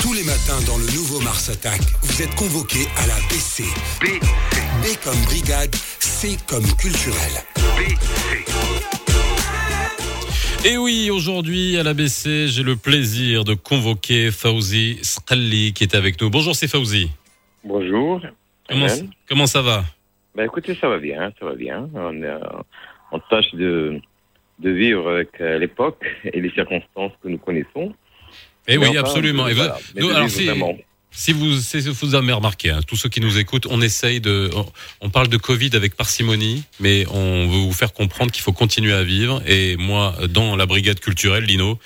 Tous les matins dans le nouveau Mars Attack, vous êtes convoqués à la BC. B, B comme brigade, C comme culturel. Et oui, aujourd'hui à l'ABC, j'ai le plaisir de convoquer Fauzi Skalli qui est avec nous. Bonjour, c'est Fauzi. Bonjour. Comment, ça va? Ben écoutez, ça va bien, ça va bien. On, euh, on tâche de, de vivre avec euh, l'époque et les circonstances que nous connaissons. Eh Mais oui, enfin, absolument. Et voilà, nous, alors, si. Si vous, si vous avez remarqué, hein, tous ceux qui nous écoutent, on essaye de, on, parle de Covid avec parcimonie, mais on veut vous faire comprendre qu'il faut continuer à vivre. Et moi, dans la brigade culturelle, Lino,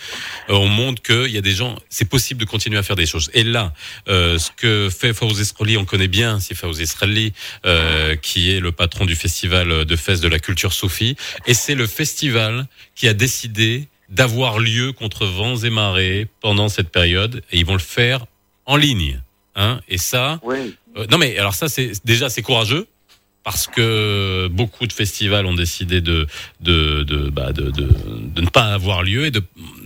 euh, on montre qu'il y a des gens, c'est possible de continuer à faire des choses. Et là, euh, ce que fait Fawzi Sreli, on connaît bien, c'est Fawzi Sreli, euh, qui est le patron du festival de fest de la culture soufie. Et c'est le festival qui a décidé d'avoir lieu contre vents et marées pendant cette période. Et ils vont le faire en ligne. Hein et ça, Oui. euh, non mais alors ça c'est déjà c'est courageux parce que beaucoup de festivals ont décidé de de de, bah, de de de ne pas avoir lieu et de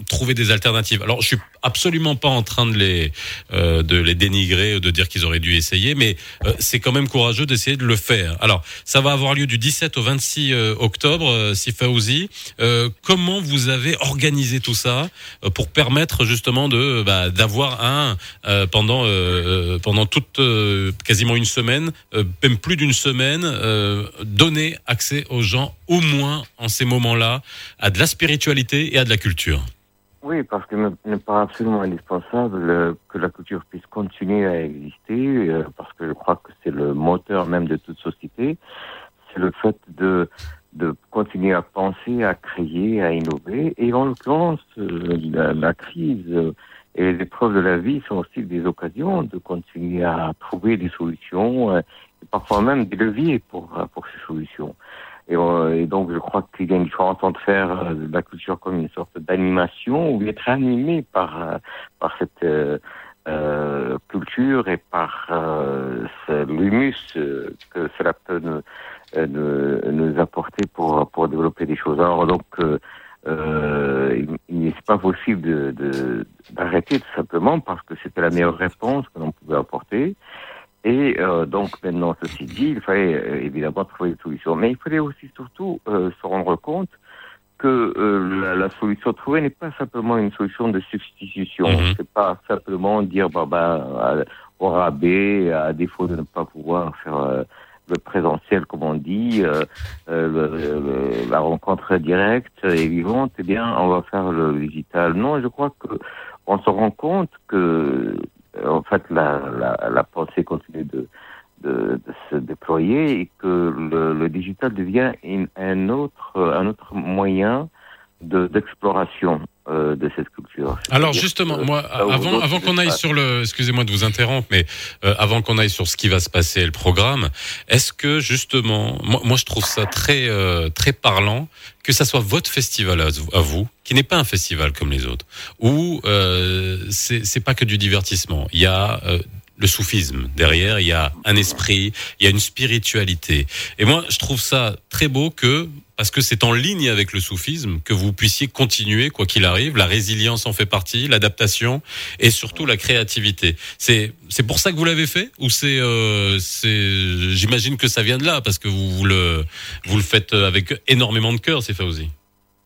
trouver des alternatives. Alors je suis absolument pas en train de les euh, de les dénigrer de dire qu'ils auraient dû essayer, mais euh, c'est quand même courageux d'essayer de le faire. Alors ça va avoir lieu du 17 au 26 euh, octobre, euh, si Fauzi. Euh, comment vous avez organisé tout ça euh, pour permettre justement de bah, d'avoir un pendant pendant toute quasiment une semaine, même plus d'une semaine, euh, donner accès aux gens au moins en ces moments-là à de la spiritualité et à de la culture. Oui, parce me me paraît absolument indispensable euh, que la culture puisse continuer à exister, euh, parce que je crois que c'est le moteur même de toute société. C'est le fait de, de continuer à penser, à créer, à innover. Et en l'occurrence, la, crise et les épreuves de la vie sont aussi des occasions de continuer à trouver des solutions, parfois même des leviers pour, euh, pour ces solutions. Et, euh, et donc, je crois qu'il y a une entre faire euh, de la culture comme une sorte d'animation ou être animé par, par cette euh, culture et par l'humus que cela peut nous, nous, apporter pour, pour développer des choses. Alors, donc, euh, il- n'est pas possible de- de- d'arrêter tout simplement parce que c'était la meilleure réponse que l'on pouvait apporter. Et euh, donc maintenant, ceci dit, il fallait euh, évidemment trouver des solutions. Mais il fallait aussi surtout euh, se rendre compte que euh, la, la solution trouvée n'est pas simplement une solution de substitution. Mhm. C'est pas simplement dire bah, bah, au rabais, à défaut de ne pas pouvoir faire euh, le présentiel, comme on dit, euh, euh, le- le- la rencontre directe et vivante, eh bien, on va faire le digital. Non, je crois que on se rend compte que en fait, la, la, la pensée continue de, de, de se déployer et que le, le digital devient une- un, autre, un autre moyen de- d'exploration euh, de cette culture. Alors justement, que moi, avant, avant qu'on aille sur le, excusez-moi de vous interrompre, mais euh, avant qu'on aille sur ce qui va se passer, le programme, est-ce que justement, moi, moi je trouve ça très euh, très parlant que ça soit votre festival à, à vous, qui n'est pas un festival comme les autres, où euh, c'est c'est pas que du divertissement. Il y a euh, le soufisme. Derrière, il y a un esprit, il y a une spiritualité. Et moi, je trouve ça très beau que, parce que c'est en ligne avec le soufisme, que vous puissiez continuer, quoi qu'il arrive. La résilience en fait partie, l'adaptation et surtout la créativité. C'est, c'est pour ça que vous l'avez fait ou c'est, euh, c'est, j'imagine que ça vient de là parce que vous, vous le, vous le faites avec énormément de cœur, c'est.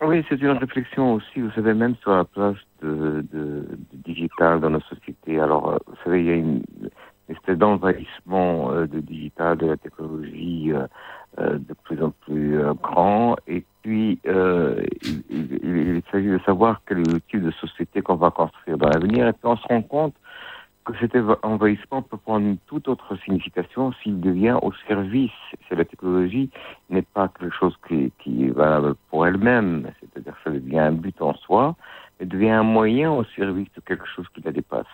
Oui, c'est une réflexion aussi, vous savez, même sur la place de, digital dans nos sociétés. Alors, euh, vous savez, il y a une espèce d'envahissement euh, de digital, de la technologie euh, de plus en plus grand. Et puis, il, s'agit de savoir quel est le type de société qu'on va construire dans l'avenir. Et puis, on se rend compte que cet enva- envahissement peut prendre une toute autre signification s'il devient au service. C'est la technologie n'est pas quelque chose qui, qui est valable pour elle-même, c'est-à-dire que ça devient un but en soi, devient un moyen au service de quelque chose qui la dépasse.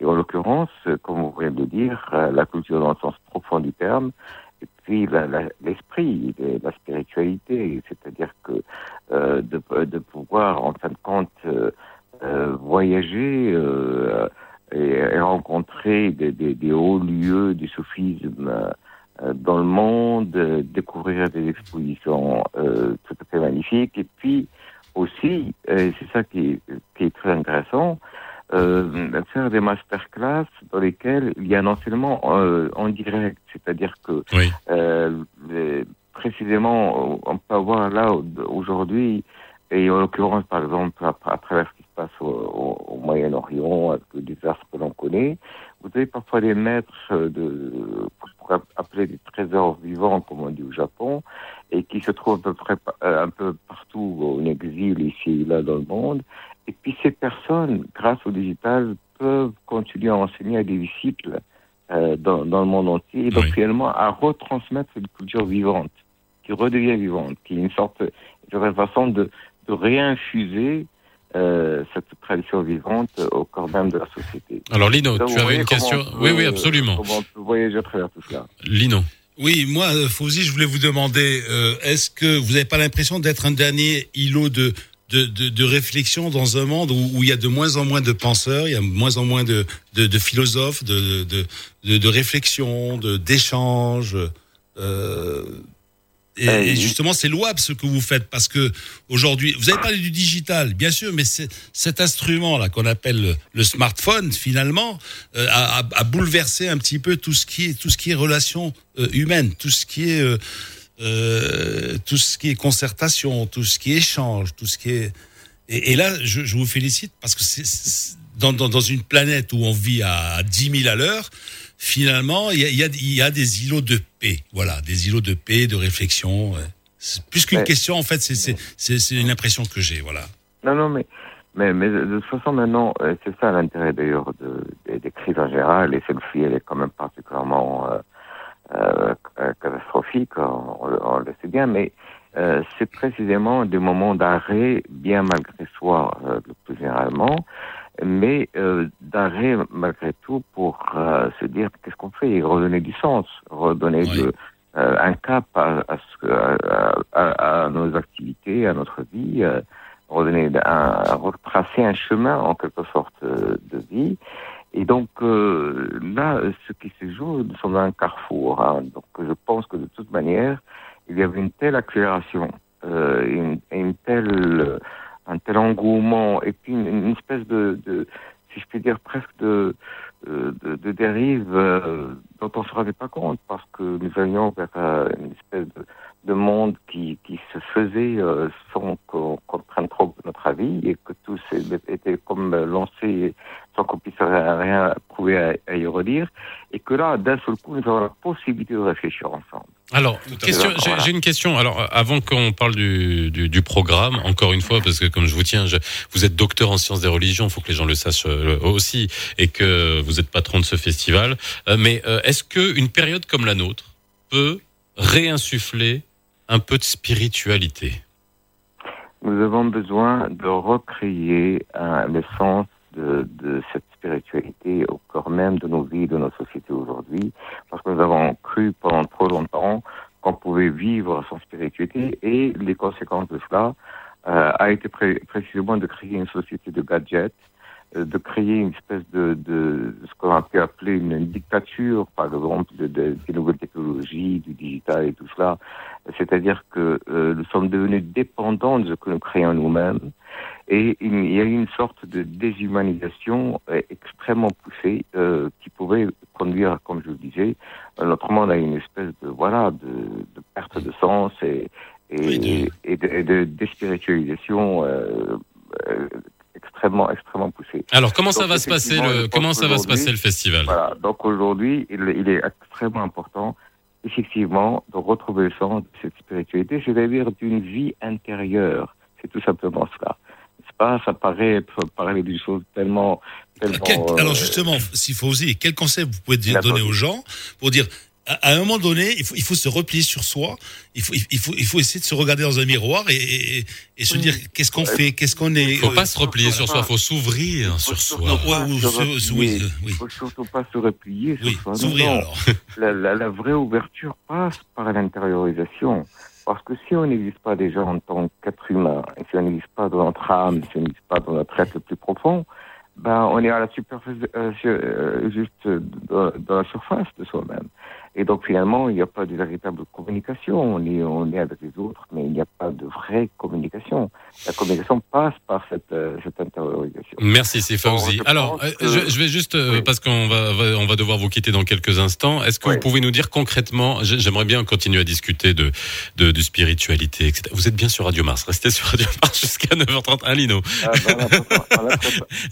Et en l'occurrence, euh, comme vous venez de le dire, euh, la culture dans le sens profond du terme, et puis l'esprit, la, spiritualité, c'est-à-dire que euh, de, pouvoir, en fin de compte, euh, euh, voyager euh, et, rencontrer des, des, hauts lieux du soufisme dans le monde, découvrir des expositions tout à fait magnifiques, et puis aussi, euh, c'est ça qui est, qui est très intéressant, euh, faire des masterclass dans lesquels il y a un enseignement euh, en direct, c'est-à-dire que euh, les- précisément, on peut avoir là aujourd'hui, et en l'occurrence par exemple à, à travers ce qui se passe au, au- au Moyen-Orient, avec le désastre que l'on connaît, vous avez parfois des maîtres euh, de, pour appeler des trésors vivants, comme on dit au Japon, et qui se trouvent à peu près euh, un peu partout en exil ici et là dans le monde. Et puis ces personnes, grâce au digital, peuvent continuer à enseigner à des disciples euh, dans, dans le monde entier, et donc finalement à retransmettre une culture vivante, qui redevient vivante, qui est une sorte de façon de, de réinfuser euh, cette tradition vivante au corps même de la société. Alors, Lino, Donc, tu avais une question peut, Oui, oui, absolument. Comment on peut voyager à travers tout cela. Lino. Oui, moi, euh, Fauzi, je voulais vous demander, euh, est-ce que vous n'avez pas l'impression d'être un dernier îlot de, de, de, de réflexion dans un monde où, où il y a de moins en moins de penseurs, il y a de moins en moins de, de, de philosophes, de, de, de, de réflexion, de d'échanges euh, et, et justement, c'est louable ce que vous faites parce que aujourd'hui, vous avez parlé du digital, bien sûr, mais cet instrument-là qu'on appelle le, smartphone, finalement, euh, a, a- a bouleversé un petit peu tout ce qui est tout ce qui est relation euh, humaine, tout ce qui est euh, euh, tout ce qui est concertation, tout ce qui est échange, tout ce qui est et, et là, je, je vous félicite parce que c'est c'est- dans, dans, dans une planète où on vit à 10 000 à l'heure, finalement, il y a, il y, a, il y a des îlots de paix. Voilà, des îlots de paix, de réflexion. C'est plus qu'une question, en fait, c'est- une impression que j'ai. Voilà. Non, non, mais, mais, mais de toute façon, maintenant, euh, c'est ça l'intérêt d'ailleurs de, des, en général, et celle-ci, elle est quand même particulièrement euh, euh, catastrophique, on, on le sait bien, mais euh, c'est précisément des moments d'arrêt, bien malgré soi, euh, le plus généralement, mais euh, d'arrêt malgré tout pour euh, se dire qu'est-ce qu'on fait? Et redonner du sens, redonner de, euh, un cap à, à, ce à, à- nos activités, à notre vie, euh, redonner un, retracer un chemin en quelque sorte euh, de vie. Et donc euh, là, ce qui se joue, nous sommes à un carrefour. hein. donc je pense que de toute manière, il y avait une telle accélération, euh, une, une telle, un tel engouement, et puis une, espèce de, de, si je puis dire, presque de, euh, de, de dérive euh, dont on ne se rendait pas compte, parce que nous allions vers euh, une espèce de, de monde qui, qui se faisait euh, sans qu'on qu'on prenne trop notre avis, et que tout s'est- était comme lancé sans qu'on puisse rien, rien trouver à, à y redire, et que là, d'un seul coup, nous avons la possibilité de réfléchir ensemble. Alors, j'ai une question. Alors, euh, avant qu'on parle du, du, du programme, encore une fois, parce que comme je vous tiens, je, vous êtes docteur en sciences des religions, il faut que les gens le sachent euh, aussi, et que vous êtes patron de ce festival. Euh, mais euh, est-ce que une période comme la nôtre peut réinsuffler un peu de spiritualité. Nous avons besoin de recréer euh, l'essence de, de cette spiritualité au cœur même de nos vies, de nos sociétés aujourd'hui, parce que nous avons cru pendant trop longtemps qu'on pouvait vivre sans spiritualité et les conséquences de cela euh, a été pré- précisément de créer une société de gadgets de créer une espèce de, de ce qu'on a pu appeler une, une dictature, par exemple, de, de- des nouvelles technologies, du digital et tout cela. C'est-à-dire que euh, nous sommes devenus dépendants de ce que nous créons nous-mêmes. Et il y a une sorte de déshumanisation euh, extrêmement poussée euh, qui pouvait conduire, comme je le disais, euh, notre monde à une espèce de voilà de, de perte de sens et et, et de, et de déspiritualisation euh, euh, extrêmement extrêmement poussée. Alors, comment ça va se passer le, je comment ça va se passer le festival Voilà. Donc aujourd'hui, il, il est extrêmement important, effectivement, de retrouver le sens de cette spiritualité, c'est-à-dire d'une vie intérieure. C'est tout simplement cela. C'est pas, ça paraît être parler d'une chose tellement, tellement. Quel- euh, alors justement, s'il faut oser, quel conseil vous pouvez dire- donner aux gens pour dire à, un moment donné, il faut, il faut se replier sur soi, il faut, il faut, il faut essayer de se regarder dans un miroir et, et, et se dire qu'est-ce qu'on fait, qu'est-ce qu'on est? Faut pas se replier sur soi, faut s'ouvrir sur soi. Ouais, ou se se- replier. se- oui, euh, oui. faut surtout pas se replier sur Oui, soi. S'ouvrir alors. La, la, la vraie ouverture passe par l'intériorisation. Parce que si on n'existe pas déjà en tant qu'être humain, et si on n'existe pas dans notre âme, si on n'existe pas dans notre être le plus profond, ben on est à la superficie, euh, euh, juste dans, dans la surface de soi-même. Et donc finalement, il n'y a pas de véritable communication. On est, on est avec les autres, mais il n'y a pas de vraie communication. La communication passe par cette, euh, cette. Merci, c'est Fauzi. Alors, euh, que- je, je vais juste, euh, parce qu'on va, va- on va devoir vous quitter dans quelques instants. Est-ce que vous pouvez nous dire concrètement, j'ai- j'aimerais bien continuer à discuter de, de, de spiritualité, etc. Vous êtes bien sur Radio Mars. Restez sur Radio Mars jusqu'à 9h30. Hein, Lino Ah,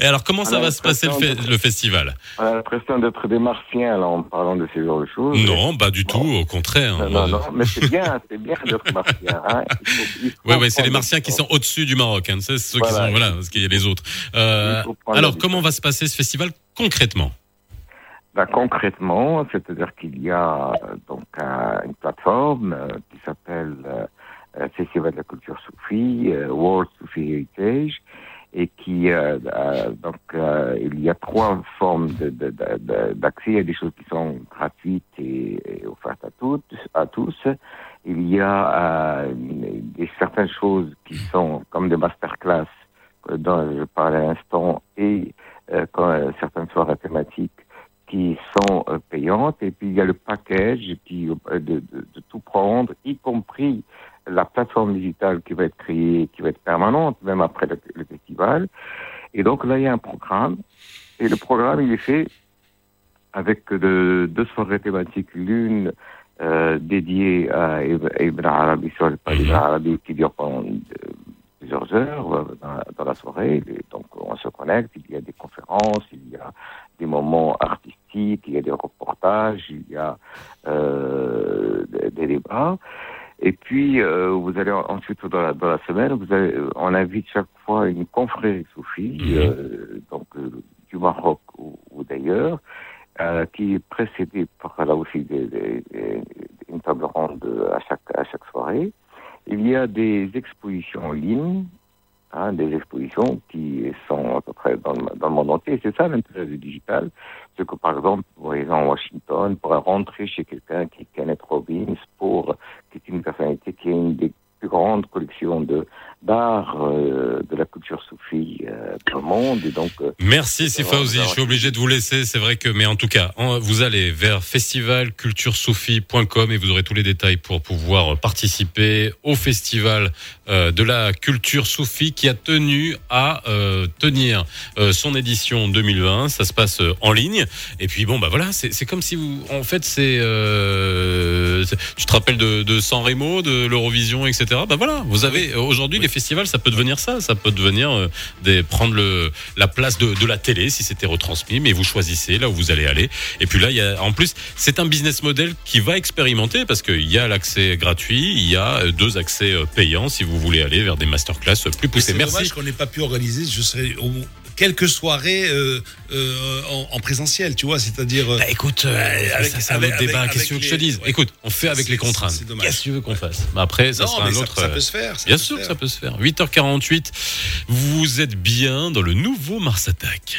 Et alors, comment ça va se passer le, l'impression fe- de- le festival? On a l'impression d'être des martiens là, en parlant de ces genres de choses. Non, pas du tout, au contraire. Non, non, non, mais c'est bien, c'est bien d'être martien. Hein. Ouais, ouais, c'est les martiens le qui sont au-dessus du Maroc. Hein. C'est ceux qui sont, voilà, parce qu'il y a les autres. Euh, alors, comment va se passer ce festival concrètement? Ben, concrètement, c'est-à-dire qu'il y a euh, donc un- une plateforme euh, qui s'appelle euh, Festival de la culture soufie, World Sufi Heritage, et qui euh, euh, donc euh, il y a trois formes d'accès. Il y a des choses qui sont gratuites et, offertes à toutes, à tous. Il y a euh, des certaines choses qui sont comme des masterclass euh, dont je parlais à l'instant et quand, certaines soirées thématiques qui sont payantes et puis il y a le package qui de, de, de tout prendre, y compris la plateforme digitale qui va être créée, qui va être permanente même après le, le festival. Et donc là il y a un programme et le programme il est fait avec de, deux soirées thématiques, l'une euh, dédiée à Ibn Arabi sur le palais d'Ibn Arabi qui dure pendant euh, plusieurs heures euh, dans, la- dans la soirée. Et donc on se connecte, il y a des conférences, il y a des moments artistiques, il y a des reportages, il y a euh, des débats. Et puis, euh, vous allez en- ensuite, dans la, dans la semaine, vous avez, on invite chaque fois une confrérie soufie, euh, donc euh, du Maroc ou, ou d'ailleurs, euh, qui est précédée par là aussi des, des- des- une table ronde à chaque, à chaque soirée. Il y a des expositions en ligne, hein, des expositions qui sont à peu près dans le, dans le monde entier. C'est ça l'intérêt du digital. C'est que, par exemple, vous voyez, en Washington, pour rentrer chez quelqu'un qui est Kenneth Robbins, pour, qui est une personnalité qui a une des plus grandes collections de d'art euh, de la culture soufie euh, dans le monde. Et donc, euh, Merci, Fauzi. Je suis obligé de vous laisser. C'est vrai que, mais en tout cas, en- vous allez vers festivalculturesoufie.com et vous aurez tous les détails pour pouvoir participer au festival euh, de la culture soufie qui a tenu à euh, tenir euh, son édition 2020. Ça se passe en ligne. Et puis bon, bah voilà, c'est comme si vous, en fait, c'est, euh, c'est- tu te rappelles de, de San Remo, de l'Eurovision, etc. Bah voilà, vous avez aujourd'hui les festivals, ça peut devenir ça, ça peut devenir euh, des, prendre le, la place de, de la télé si c'était retransmis, mais vous choisissez là où vous allez aller. Et puis là, il y a, en plus, c'est un business model qui va expérimenter parce qu'il y a l'accès gratuit, il y a euh, deux accès euh, payants si vous voulez aller vers des masterclass plus poussés. C'est Merci. dommage qu'on n'ait pas pu organiser, je serais au quelques soirées euh, euh, en, en présentiel, tu vois, c'est-à-dire. Bah, écoute, avec- ça, c'est un avec- autre débat. avec- Qu'est-ce que tu veux que je te dise Écoute, on fait avec les contraintes. c'est dommage. Qu'est-ce que tu veux qu'on fasse Bah, Après, ça Non, sera mais un ça- autre. ça euh, peut se faire, Bien sûr que ça peut se faire. 8h48, vous êtes bien dans le nouveau Mars Attack.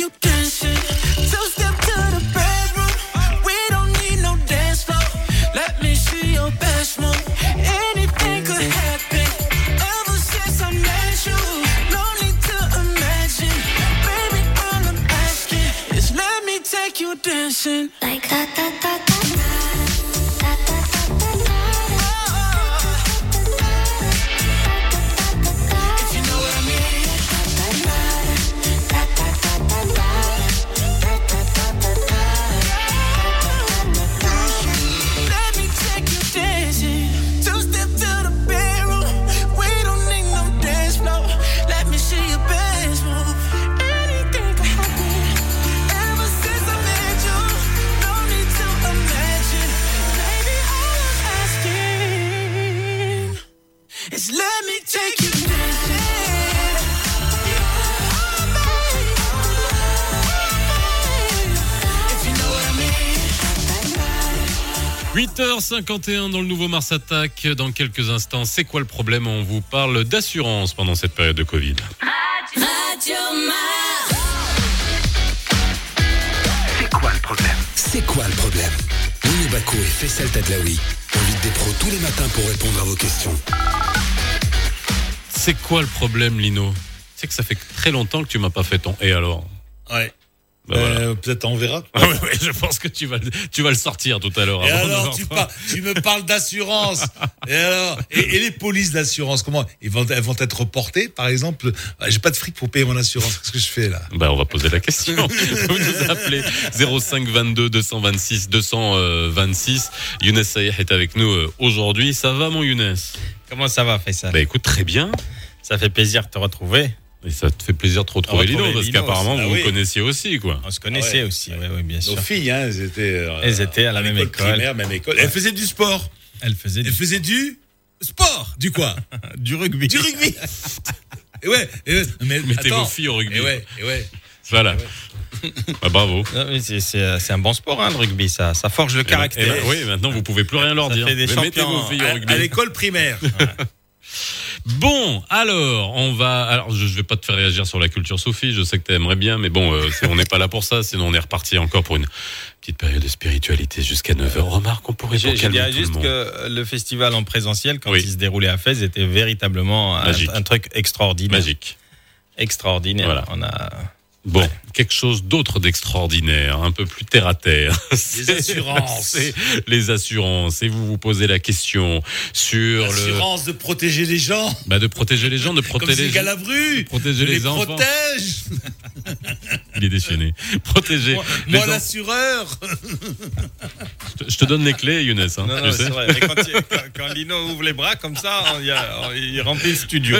you dancing. 8h51 dans le nouveau Mars Attack. Dans quelques instants, c'est quoi le problème? On vous parle d'assurance pendant cette période de Covid. Radio Mars. C'est quoi le problème? C'est quoi le problème? Lino Baco et Faisal Tadlaoui invitent des pros tous les matins pour répondre à vos questions. C'est quoi le problème, Lino? C'est que ça fait très longtemps que tu m'as pas fait ton et alors Ouais. Bah voilà. Euh, Peut-être on verra. Ah je pense que tu vas, le- tu vas le sortir tout à l'heure. Et avant alors, 9h30. tu, par- tu me parles d'assurance. et alors, et, et les polices d'assurance, comment ils vont, elles vont être reportées, par exemple? Ah, J'ai pas de fric pour payer mon assurance. Qu'est-ce que je fais là? Bah, on va poser la question. Vous nous appelez 05 22 226 226. Younes Saïh est avec nous euh, aujourd'hui. Ça va, mon Younes? Comment ça va, Faisal? Bah, écoute, très bien. Ça fait plaisir de te retrouver. Et ça te fait plaisir de te retrouver, Retrouver Lino, parce qu'apparemment, vous Ah vous oui. connaissiez aussi, quoi. On se connaissait Ah ouais. aussi, oui, bien sûr. Nos filles, hein, elles étaient, euh, Elles étaient à la même école. primaire, même école. Elles faisaient du sport. Elles du, faisaient du sport. Du quoi du rugby. Du rugby. et ouais. Et ouais. Mais Mettez attends. vos filles au rugby. Et ouais. Et ouais. Voilà. Bah, bravo. Mais c'est- un bon sport, hein, le rugby. Ça, ça forge le Et caractère. et ben, oui, maintenant, vous pouvez plus rien leur Ça dire. fait des Mais mettez vos filles au rugby. à l'école primaire. Bon, alors, on va. Alors, je, je vais pas te faire réagir sur la culture Sophie. Je sais que tu aimerais bien, mais bon, euh, on n'est pas là pour ça. Sinon, on est reparti encore pour une petite période de spiritualité jusqu'à 9h. Remarque, on pourrait tout le juste monde. que le festival en présentiel, quand Oui. il se déroulait à Fès, était véritablement un truc extraordinaire. Magique. Extraordinaire. Voilà. On a... Bon, quelque chose d'autre d'extraordinaire, un peu plus terre à terre. Les assurances. C'est les assurances. Et vous vous posez la question sur le. L'assurance de protéger les gens. Bah, de protéger les gens, de Comme protéger c'est les protéger Je les les enfants. protège. Il est déchaîné. Protéger. Moi, moi, en- l'assureur. Je te- Je te donne les clés, Younes. hein, Non, non, c'est vrai. Mais quand, il- quand- quand Lino ouvre les bras comme ça, on- il, a- on- il remplit le studio.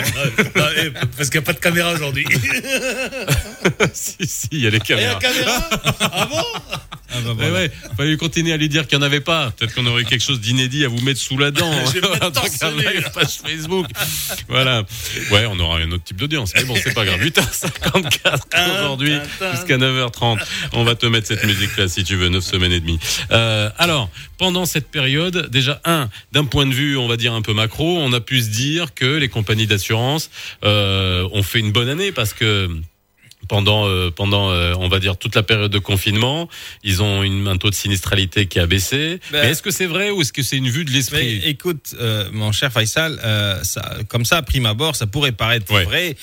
Parce qu'il n'y a pas de caméra aujourd'hui. si, si, il y a les Il y a caméras. la caméra Ah bon Ah bah Ouais, voilà. ouais, fallait continuer à lui dire qu'il n'y en avait pas. Peut-être qu'on aurait quelque chose d'inédit à vous mettre sous la dent. Je vais Un truc, live page Facebook. Voilà. Ouais, on aura un autre type d'audience. Mais bon, c'est pas grave. 8h54 aujourd'hui jusqu'à 9h30. On va te mettre cette musique-là si tu veux, 9 semaines et demie. Euh, alors, pendant cette période, déjà, un, d'un point de vue, on va dire un peu macro, on a pu se dire que les compagnies d'assurance euh, ont fait une bonne année parce que pendant euh, pendant euh, on va dire toute la période de confinement, ils ont une, un taux de sinistralité qui a baissé. Ben- Mais est-ce que c'est vrai ou est-ce que c'est une vue de l'esprit? écoute, euh, mon cher Faisal, euh, ça, comme ça, à prime abord, ça pourrait paraître Ouais. vrai.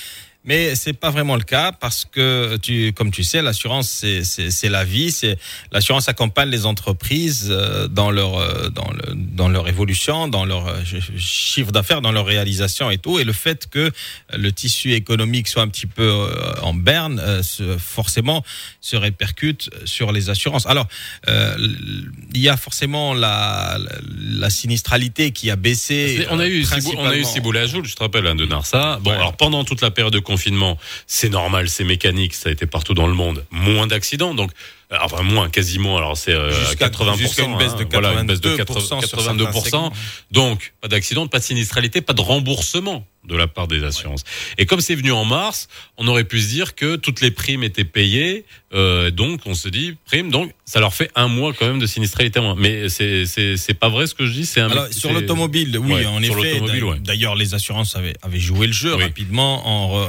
Mais c'est pas vraiment le cas parce que tu, comme tu sais, l'assurance c'est la vie. C'est l'assurance accompagne les entreprises euh, dans leur euh, dans le dans leur évolution, dans leur euh, ch- chiffre d'affaires, dans leur réalisation et tout. Et le fait que le tissu économique soit un petit peu en berne, forcément se répercute sur les assurances. Alors euh, il y a forcément la la, sinistralité qui a baissé. On a eu on a eu Joule, je te rappelle, hein, de Narsa. Bon, Ouais. alors pendant toute la période de c'est normal, c'est mécanique, ça a été partout dans le monde, moins d'accidents, donc enfin moins, quasiment. Alors c'est euh, Jusqu'à- 80%, jusqu'à une baisse de hein, voilà, une baisse de 82% sur 82%. certains segments. Donc pas d'accident, pas de sinistralité, pas de remboursement de la part des assurances. Et comme c'est venu en mars, on aurait pu se dire que toutes les primes étaient payées, euh, donc on se dit prime, donc ça leur fait un mois quand même de sinistralité moins. Mais c'est c'est c'est pas vrai ce que je dis, c'est un Alors, sur l'automobile, oui, Ouais, en sur effet. ouais. D'ailleurs, les assurances avaient, avaient joué le jeu Oui. rapidement en,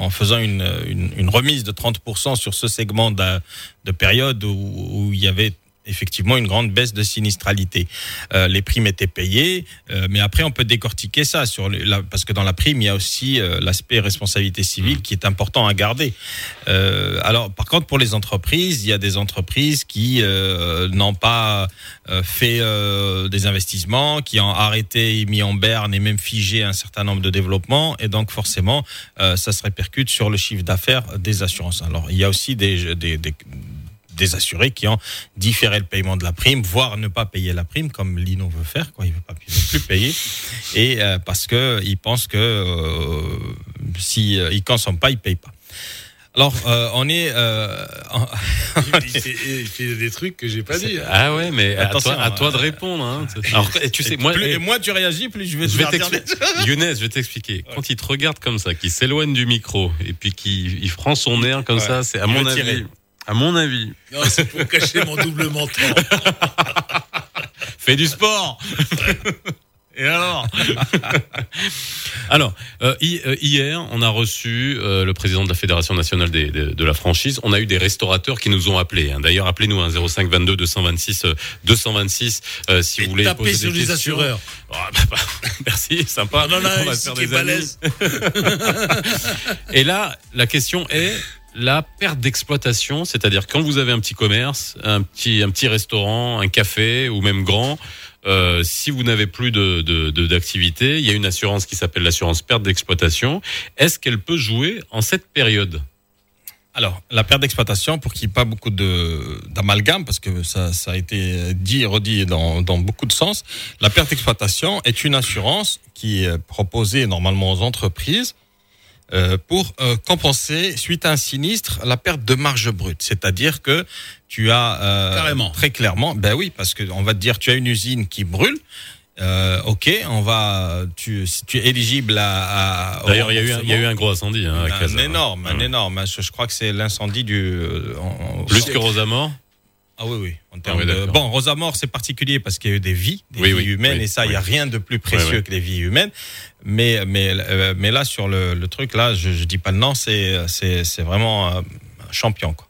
en, en faisant une, une, une remise de 30% sur ce segment de, de période où, il y avait effectivement une grande baisse de sinistralité. Euh, les primes étaient payées, euh, mais après on peut décortiquer ça sur parce que dans la prime il y a aussi euh, l'aspect responsabilité civile qui est important à garder. Alors par contre pour les entreprises, il y a des entreprises qui n'ont pas fait des investissements, qui ont arrêté, mis en berne et même figé un certain nombre de développements, et donc forcément ça se répercute sur le chiffre d'affaires des assurances. Alors il y a aussi des des assurés qui ont différé le paiement de la prime, voire ne pas payer la prime, comme Lino veut faire, quoi. Il veut pas, il veut plus payer, et euh, parce que il pense que euh, si euh, il consomme pas, il paye pas. Alors, euh, on est. Euh, Il fait, il fait des trucs que j'ai pas dit. hein. Ah ouais, mais à Attention, toi, à toi de répondre. Hein. Alors, et tu sais, moi, plus, eh, et moins tu réagis, plus je vais, je vais. Younes, je vais t'expliquer. Quand il te regarde comme ça, qu'il s'éloigne du micro et puis qu'il il prend son air comme Ouais. ça, c'est à Il mon avis. tirer. À mon avis, Non, c'est pour cacher mon double menton. fais du sport. Et alors Alors, euh, euh, hier, on a reçu euh, le président de la Fédération nationale des- de, de la franchise. On a eu des restaurateurs qui nous ont appelés. hein. D'ailleurs, appelez-nous un 05 22 226 euh, 226 euh, si Et vous voulez tapez poser sur des les questions. assureurs. Oh, bah, bah, merci, sympa. On en a un va faire des. Et là, la question est la perte d'exploitation, c'est-à-dire quand vous avez un petit commerce, un petit, un petit restaurant, un café ou même grand, euh, si vous n'avez plus de, de, de- d'activité, il y a une assurance qui s'appelle l'assurance perte d'exploitation. Est-ce qu'elle peut jouer en cette période? Alors, la perte d'exploitation, pour qu'il n'y ait pas beaucoup d'amalgame, parce que ça, ça a été dit et redit dans, dans beaucoup de sens, la perte d'exploitation est une assurance qui est proposée normalement aux entreprises pour euh, compenser, suite à un sinistre, la perte de marge brute. C'est-à-dire que tu as euh, Carrément. très clairement, ben oui, parce que on va te dire, tu as une usine qui brûle. Euh, ok, on va, tu, si tu es éligible à. D'ailleurs, il y, a eu un- il y a eu remboursement. un gros incendie hein, à Un Casa. énorme, un Ouais. énorme. Je, je crois que c'est l'incendie du. euh, Plus que Rosamore Ah oui, oui. En termes oui, de... Bon, Rosamore, c'est particulier parce qu'il y a eu des vies, des Oui, vies oui, humaines, et ça, il y a rien de plus précieux que les vies humaines. Mais, mais, euh, mais là, sur le, le truc, là, je, je dis pas le nom, c'est, vraiment euh, un champion, quoi.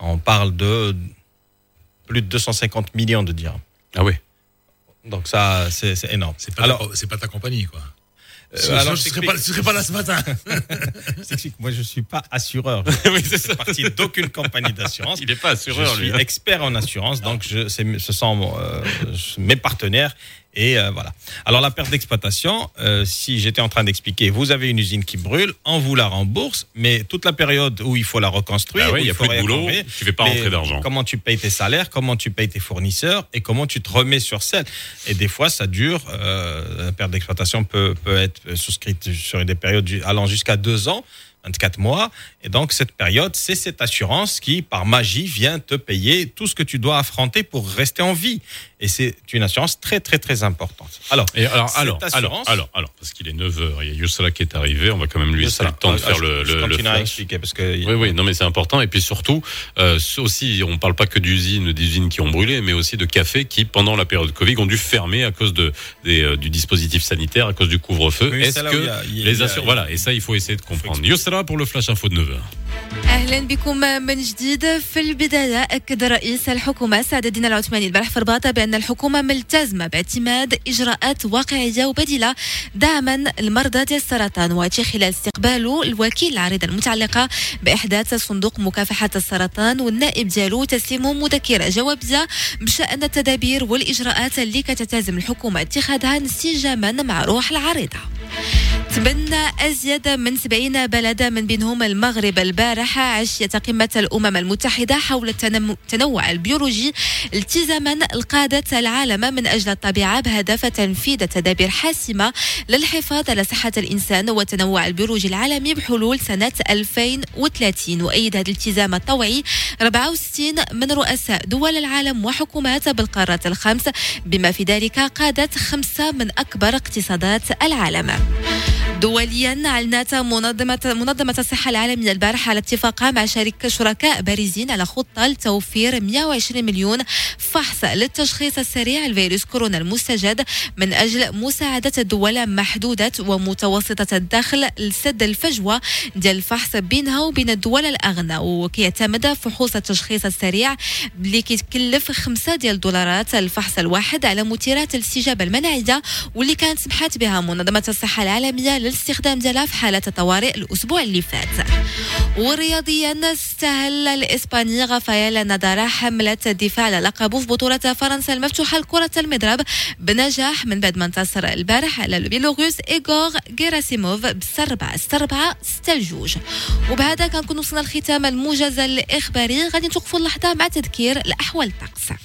On parle de plus de 250 millions de dirhams. Ah oui. Donc ça, c'est, énorme. C'est pas, Alors, c'est pas ta compagnie, quoi. Euh, alors, je je serais pas, t'explique. je serais pas là ce matin. Je t'explique. Moi, je suis pas assureur. oui, c'est Je partie d'aucune compagnie d'assurance. Il n'est pas assureur, je lui. suis hein. expert en assurance, donc je, c'est- ce sont euh, mes partenaires. Et euh, voilà. Alors la perte d'exploitation, euh, si j'étais en train d'expliquer, vous avez une usine qui brûle, on vous la rembourse, mais toute la période où il faut la reconstruire, Bah ouais, il y a plus de boulot, tu fais pas rentrer d'argent. Comment tu payes tes salaires, comment tu payes tes fournisseurs et comment tu te remets sur scène. Et des fois, ça dure. Euh, la perte d'exploitation peut, peut être souscrite sur des périodes allant jusqu'à deux ans 24 mois. Et donc, cette période, c'est cette assurance qui, par magie, vient te payer tout ce que tu dois affronter pour rester en vie. Et c'est une assurance très, très, très importante. Alors, Et alors, cette alors, assurance- alors, alors, parce qu'il est 9h, il y a qui est arrivé, on va quand même lui laisser le temps de Ah, faire je- le, je le, le continuerai à flash. expliquer parce que Oui, oui, non, mais c'est important. Et puis surtout, euh, aussi, on parle pas que d'usines, d'usines qui ont brûlé, mais aussi de cafés qui, pendant la période Covid, ont dû fermer à cause de, des, euh, du dispositif sanitaire, à cause du couvre-feu. Est-ce que a- les assurances, voilà, et ça, il faut essayer de comprendre. Yossala pour le flash info de 9h. أهلا بكم من جديد. في البداية أكد رئيس الحكومة سعد الدين العثماني البارح في رباطه بأن الحكومة ملتزمة باعتماد إجراءات واقعية وبديلة دعما لمرضى ديال السرطان وهذا خلال استقباله الوكيل العريضه المتعلقه بإحداث صندوق مكافحة السرطان والنائب ديالو تسليمهم مذكرة. جوابيه بشأن التدابير والإجراءات اللي كتلتزم الحكومة اتخاذها انسجاما مع روح العريضة. تبنى أزيد من 70 بلد من بينهم المغرب البارحة عشية قمة الأمم المتحدة حول التنوع البيولوجي التزاما القادة العالم من أجل الطبيعة بهدف تنفيذ تدابير حاسمة للحفاظ على صحة الإنسان والتنوع البيولوجي العالمي بحلول سنة 2030 وأيد هذا الالتزام الطوعي 64 من رؤساء دول العالم وحكومات بالقارات الخمس بما في ذلك قادة خمسة من أكبر اقتصادات العالم. دوليا أعلنت منظمه منظمة الصحة العالمية البارحة على اتفاقها مع شركه شركاء بارزين على خطة لتوفير 120 مليون فحص للتشخيص السريع لفيروس كورونا المستجد من أجل مساعدة الدول محدودة ومتوسطة الدخل لسد الفجوة ديال الفحص بينها وبين الدول الأغنى. وكيعتمد فحوص التشخيص السريع اللي كيتكلف 5 ديال الدولارات الفحص الواحد على مثيرات الاستجابة المناعية واللي كانت سمحت بها منظمة الصحة العالمية للاستخدام ديالها في حالات الطوارئ الأسبوع اللي فات. ورياضيا استهل الإسباني غافايل نادال حملة الدفاع على لقبه في بطولة فرنسا المفتوحة لكرة المضرب بنجاح من بعد ما انتصر البارح على البيلوروس إيغور جيراسيموف بالسربعه السربعه ستة لجوج. وبهذا كنكون وصلنا لختام الموجز الإخباري. غادي نتوقفوا اللحظة مع تذكير الأحوال الطقس.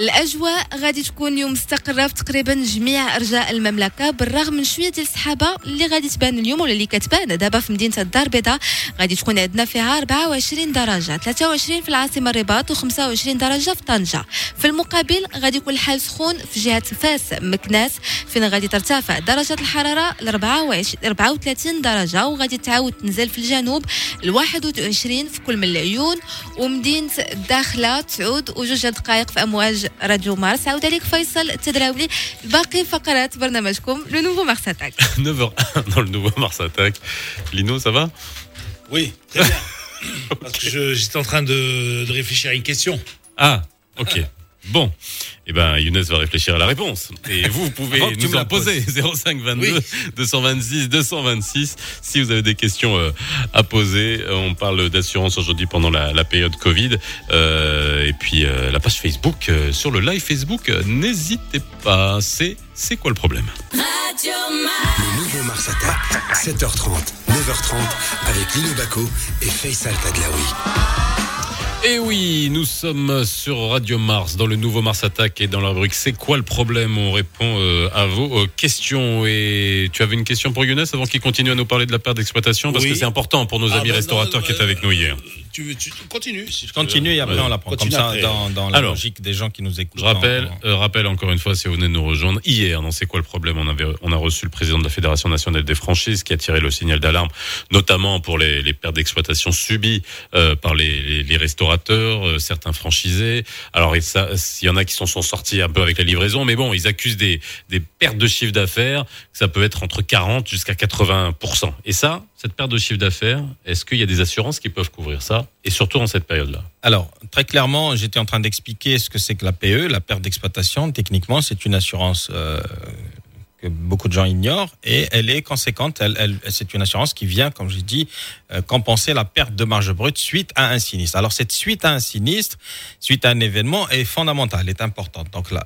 الأجواء غادي تكون اليوم مستقرة في تقريبا جميع أرجاء المملكة بالرغم من شوية ديال السحابة اللي غادي تبان اليوم ولا اللي كتبان. دابا في مدينة الدار البيضاء غادي تكون عندنا فيها 24 درجة 23 في العاصمة الرباط و25 درجة في طنجة. في المقابل غادي يكون الحال سخون في جهة فاس مكناس فين غادي ترتفع درجة الحرارة ل 34 درجة وغادي تعاود تنزل في الجنوب ل 21 في كل من العيون ومدينة الداخله تعود وجوج دقائق في أمواج راديو مارس عاود عليك فيصل التدراولي باقي فقرات برنامجكم لو نوفو مارس اتاك 9h01 dans le nouveau Mars Attack. Lino, ça va Oui, très bien. Parce que je- j'étais en train de, de réfléchir à une question. Ah, ok. Bon, eh ben Younes va réfléchir à la réponse. Et vous, vous pouvez Avant nous en poser 05 22 226 226 si vous avez des questions euh, à poser. Euh, On parle d'assurance aujourd'hui pendant la, la période Covid. Euh, et puis euh, la page Facebook, euh, sur le live Facebook, n'hésitez pas. C'est c'est quoi le problème? Le nouveau Mars Attack, 7h30, 9h30, avec Lino Baco et Faisal Tadlaoui. Et oui, nous sommes sur Radio Mars dans le nouveau Mars Attack et dans la rubrique C'est quoi le problème On répond euh, à vos euh, questions. Et tu avais une question pour Younes avant qu'il continue à nous parler de la perte d'exploitation? Parce Oui. que c'est important pour nos Ah, amis bah, restaurateurs non, qui étaient avec nous hier. Tu, veux- tu continues. Si Je continue et après on la prend. Comme ça, après. dans, dans la Alors, logique des gens qui nous écoutent. Je rappelle, en- euh, rappelle encore une fois, si vous venez de nous rejoindre, hier, dans C'est quoi le problème on, avait, on a reçu le président de la Fédération nationale des franchises qui a tiré le signal d'alarme, notamment pour les, les pertes d'exploitation subies euh, par les, les, les restaurateurs, euh, certains franchisés. Alors, il y en a qui s'en sont sortis un peu avec la livraison, mais bon, ils accusent des, des pertes de chiffre d'affaires, ça peut être entre 40 jusqu'à 80%. Et ça, cette perte de chiffre d'affaires, est-ce qu'il y a des assurances qui peuvent couvrir ça, et surtout en cette période-là Alors, très clairement, j'étais en train d'expliquer ce que c'est que la PE, la perte d'exploitation. Techniquement, c'est une assurance euh, que beaucoup de gens ignorent et elle est conséquente. Elle, c'est une assurance qui vient, comme j'ai dit, euh, compenser la perte de marge brute suite à un sinistre. Alors, cette suite à un sinistre, suite à un événement, est fondamentale, est importante. Donc là,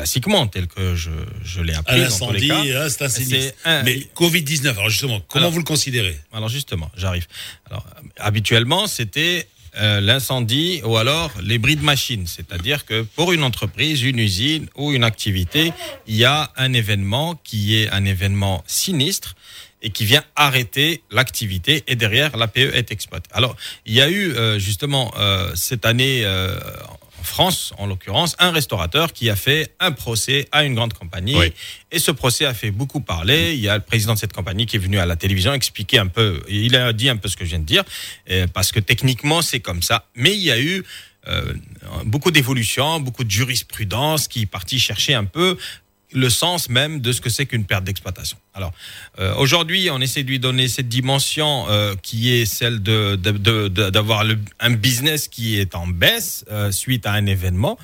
classiquement, tel que je, je l'ai appris Un dans tous les incendie, cas, hein, c'est un sinistre. un- Mais Covid-19, alors justement, comment Alors- vous le considérez alors justement, j'arrive. Alors habituellement, c'était euh, l'incendie ou alors les bris de machines. C'est-à-dire que pour une entreprise, une usine ou une activité, il y a un événement qui est un événement sinistre et qui vient arrêter l'activité et derrière l'APE est exploitée. Alors, il y a eu euh, justement euh, cette année France, en l'occurrence, un restaurateur qui a fait un procès à une grande compagnie. Et ce procès a fait beaucoup parler. Il y a le président de cette compagnie qui est venu à la télévision expliquer un peu, il a dit un peu ce que je viens de dire, euh, parce que techniquement c'est comme ça. Mais il y a eu euh, beaucoup d'évolutions, beaucoup de jurisprudence qui est partie chercher un peu le sens même de ce que c'est qu'une perte d'exploitation. Alors euh, aujourd'hui, on essaie de lui donner cette dimension euh, qui est celle de de- de- de- d'avoir le- un business qui est en baisse euh, suite à un événement.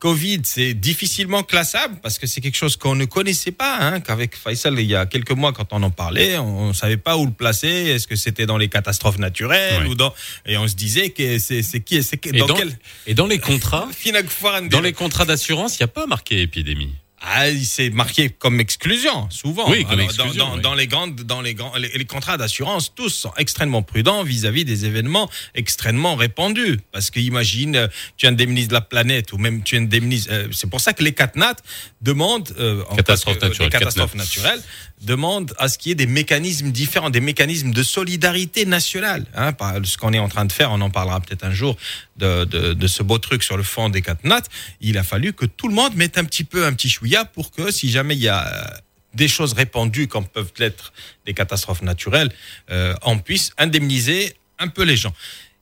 Covid, c'est difficilement classable parce que c'est quelque chose qu'on ne connaissait pas. Hein, Qu'avec Faisal, il y a quelques mois, quand on en parlait, on ne savait pas où le placer. Est-ce que c'était dans les catastrophes naturelles Ouais. ou dans et on se disait que c'est c'est qui, c'est Et dans, dans, quel et dans les contrats, dans les contrats d'assurance, il n'y a pas marqué épidémie. Ah, il s'est marqué comme exclusion, souvent. Oui, comme Alors, exclusion, Dans, dans- oui. dans les grandes, dans les grands, les, les contrats d'assurance, tous sont extrêmement prudents vis-à-vis des événements extrêmement répandus. Parce que imagine, euh, tu indemnises la planète ou même tu indemnises. euh, c'est pour ça que les CatNat demandent euh, Catastrophe que, euh, naturelle, les catastrophes naturelles demandent à ce qu'il y ait des mécanismes différents, des mécanismes de solidarité nationale. Hein, par ce qu'on est en train de faire, on en parlera peut-être un jour de, de, de ce beau truc sur le fond des CatNat. Il a fallu que tout le monde mette un petit peu un petit chouïa pour que si jamais il y a euh, des choses répandues comme peuvent l'être des catastrophes naturelles, euh, on puisse indemniser un peu les gens.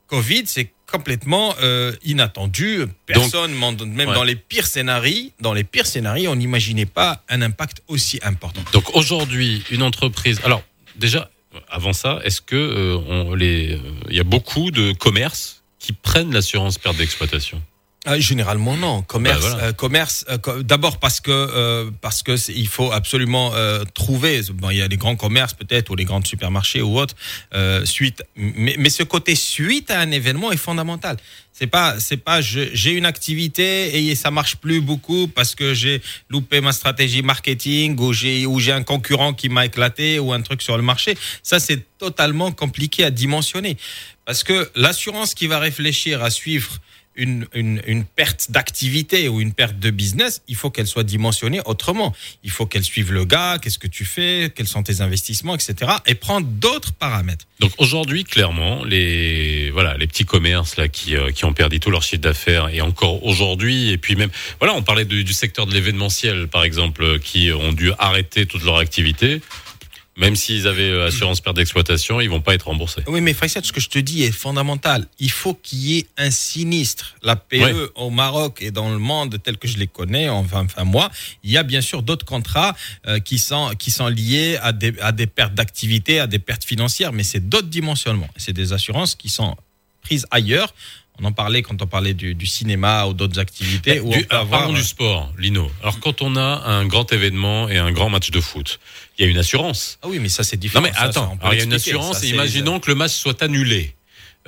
Covid, c'est complètement euh, inattendu. Personne, même ouais. dans les pires scénarios, dans les pires scénarios, on n'imaginait pas un impact aussi important. Donc aujourd'hui, une entreprise. Alors déjà, avant ça, est-ce que euh, on les, il y a beaucoup de commerces qui prennent l'assurance perte d'exploitation? Euh, généralement non. Commerce, Bah, voilà. euh, commerce. euh, co- D'abord parce que euh, parce que il faut absolument euh, trouver. Bon, il y a les grands commerces peut-être ou les grands supermarchés ou autres euh, suite. Mais, mais ce côté suite à un événement est fondamental. C'est pas c'est pas j'ai une activité et ça marche plus beaucoup parce que j'ai loupé ma stratégie marketing ou j'ai ou j'ai un concurrent qui m'a éclaté ou un truc sur le marché. Ça c'est totalement compliqué à dimensionner parce que l'assurance qui va réfléchir à suivre une, une, une perte d'activité ou une perte de business, il faut qu'elle soit dimensionnée autrement. Il faut qu'elle suive le gars, qu'est-ce que tu fais, quels sont tes investissements, etc. Et prendre d'autres paramètres. Donc aujourd'hui, clairement, les voilà, les petits commerces là qui euh, qui ont perdu tout leur chiffre d'affaires et encore aujourd'hui, et puis même voilà, on parlait du, secteur de l'événementiel par exemple, euh, qui ont dû arrêter toute leur activité. Même s'ils avaient euh, assurance perte d'exploitation, ils vont pas être remboursés. Oui, mais Faisal, ce que je te dis est fondamental. Il faut qu'il y ait un sinistre. La PE Ouais. au Maroc et dans le monde tel que je les connais, enfin, enfin moi, il y a bien sûr d'autres contrats euh, qui sont qui sont liés à des à des pertes d'activité, à des pertes financières, mais c'est d'autres dimensionnements. C'est des assurances qui sont prises ailleurs. On en parlait quand on parlait du, du cinéma ou d'autres activités. où on Du- peut alors, avoir- parlons du sport, Lino. Alors quand on a un grand événement et un grand match de foot, il y a une assurance. Ah oui, mais ça c'est Non différent. mais Ça, ça, attends, il y a une assurance Ça, et imaginons que le match soit annulé.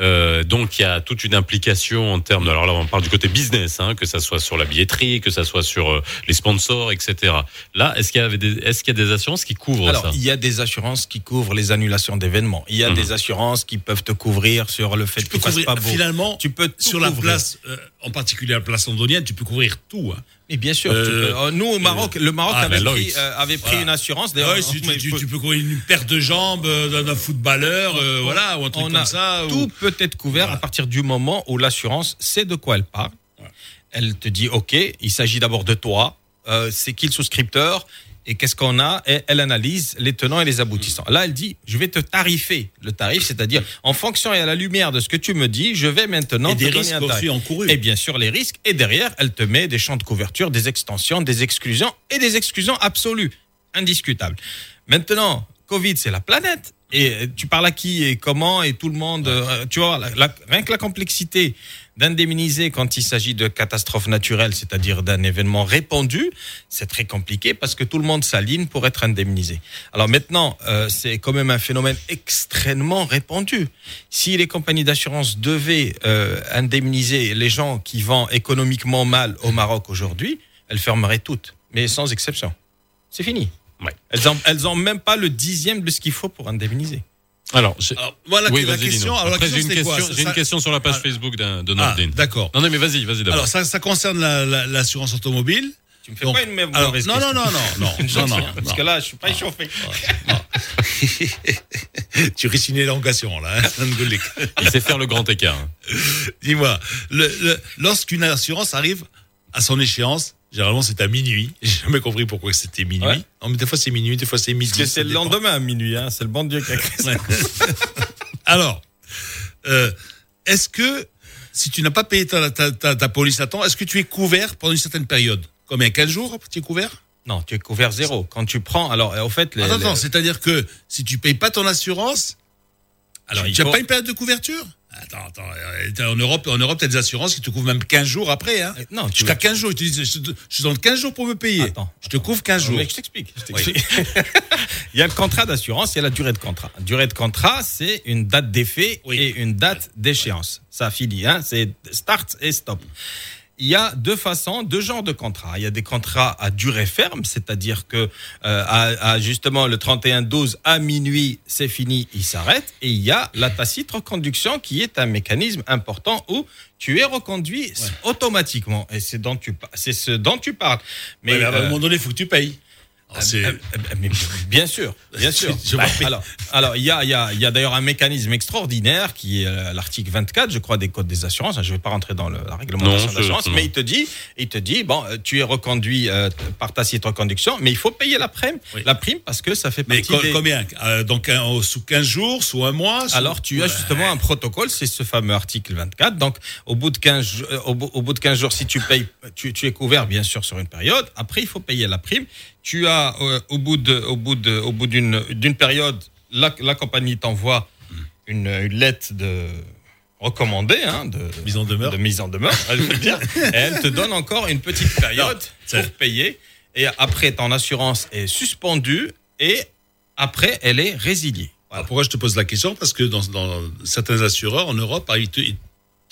Euh, donc il y a toute une implication en termes de, alors là on parle du côté business, hein, que ça soit sur la billetterie, que ça soit sur euh, les sponsors, etc. Là, est-ce qu'il y avait des, est-ce qu'il y a des assurances qui couvrent Alors, ça? il y a des assurances qui couvrent les annulations d'événements. Il y a Mhm. des assurances qui peuvent te couvrir sur le fait Tu peux qu'il fasse couvrir, pas beau. finalement, tu peux tout sur la couvrir. place, euh, en particulier la place londonienne, tu peux couvrir tout. Hein. Et bien sûr, Euh, tu euh, nous au Maroc, le Maroc ah, avait, ben, pris, Lloyds. euh, avait pris Voilà. une assurance. D'ailleurs, Ouais, si tu, peux couvrir une perte de jambe euh, d'un footballeur, euh, on- voilà, ou un truc on comme a ça. ou- Tout peut être couvert Voilà. à partir du moment où l'assurance sait de quoi elle parle. Elle te dit, OK, il s'agit d'abord de toi. Euh, c'est qui le souscripteur et qu'est-ce qu'on a Et elle analyse les tenants et les aboutissants. Là, elle dit, je vais te tarifer. Le tarif, c'est-à-dire, en fonction et à la lumière de ce que tu me dis, je vais maintenant Et te des donner risques un tarif. aussi encourus. Et bien sûr, les risques. Et derrière, elle te met des champs de couverture, des extensions, des exclusions et des exclusions absolues, indiscutables. Maintenant, Covid, c'est la planète. Et tu parles à qui et comment et tout le monde. euh, tu vois, la- la- rien que la complexité d'indemniser quand il s'agit de catastrophes naturelles, c'est-à-dire d'un événement répandu, c'est très compliqué parce que tout le monde s'aligne pour être indemnisé. Alors maintenant, euh, c'est quand même un phénomène extrêmement répandu. Si les compagnies d'assurance devaient euh, indemniser les gens qui vont économiquement mal au Maroc aujourd'hui, elles fermeraient toutes, mais sans exception. C'est fini. Ouais. Elles ont, elles ont même pas le dixième de ce qu'il faut pour indemniser. Alors, j'ai- voilà oui, la question. Alors, la Après, j'ai question, une c'était quoi question, j'ai Ça- une question sur la page Ah. Facebook d'un- de Ah, Nordin. D'accord. Non, non, mais vas-y, vas-y d'abord. Alors, ça, ça concerne la- la- l'assurance automobile. Tu me fais Donc, pas une mauvaise alors, question. non, non, non, non, non, Une non, non, Parce non. que là, je suis pas échauffé. tu risques une élongation, là. hein. Il sait faire le grand écart. hein. Dis-moi, le- le- lorsqu'une assurance arrive à son échéance, généralement c'est à minuit. J'ai jamais compris pourquoi c'était minuit. Ouais. Non, mais des fois c'est minuit, des fois c'est midi. Parce que ça c'est le dépend. lendemain à minuit, hein. c'est le bon Dieu qui a créé ça. Alors, euh, est-ce que si tu n'as pas payé ta, ta, ta, ta police à temps, est-ce que tu es couvert pendant une certaine période? Combien? 15 jours tu es couvert? Non, tu es couvert zéro. Quand tu prends, alors au fait, les, Attends, les- attends, c'est-à-dire que si tu payes pas ton assurance, Alors, tu n'as faut- pas une période de couverture? Attends, attends, euh, t'as- en Europe, en Europe, tu as des assurances qui te couvrent même 15 jours après. Hein. Euh, non, Jusqu'à 15 jours, ils te disent, je te, je te donne 15 jours pour me payer. Attends, je te couvre 15 jours. Mais je t'explique. je t'explique. il y a le contrat d'assurance, il y a la durée de contrat. Durée de contrat, c'est une date d'effet et une date d'échéance. Ça finit, hein, c'est start et stop. Il y a deux façons, deux genres de contrats. Il y a des contrats à durée ferme, c'est-à-dire que euh, à, à justement le 31-12 à minuit, c'est fini, il s'arrête. Et il y a la tacite reconduction qui est un mécanisme important où tu es reconduit automatiquement. Et c'est dont tu c'est ce dont tu parles. Mais, à un euh, moment donné, il faut que tu payes. Ah, ah, ah, mais bien sûr, bien sûr. Bah, alors, alors il y a, il y a, il y a d'ailleurs un mécanisme extraordinaire qui est euh, l'article 24, je crois, des codes des assurances. Je ne vais pas rentrer dans le, la réglementation Non, de l'assurance, mais il te dit, il te dit, bon, euh, tu es reconduit euh, par tacite reconduction, mais il faut payer la prime, la prime parce que ça fait Mais partie des. combien Euh, Donc, un- sous 15 jours, sous un mois sous- Alors tu as justement un protocole, c'est ce fameux article 24. Donc au bout de 15 jou- euh, au bout, au bout de 15 jours si tu payes tu, tu es couvert bien sûr sur une période, après il faut payer la prime. Tu as euh, au bout de au bout de au bout d'une d'une période la, la compagnie t'envoie une, une lettre de recommandée hein, de mise en demeure. de mise en demeure, elle veut dire, et elle te donne encore une petite période ça- pour payer. Et après ton assurance est suspendue et après elle est résiliée. Pourquoi je te pose la question? Parce que dans, dans certains assureurs en Europe, ah, ils te, ils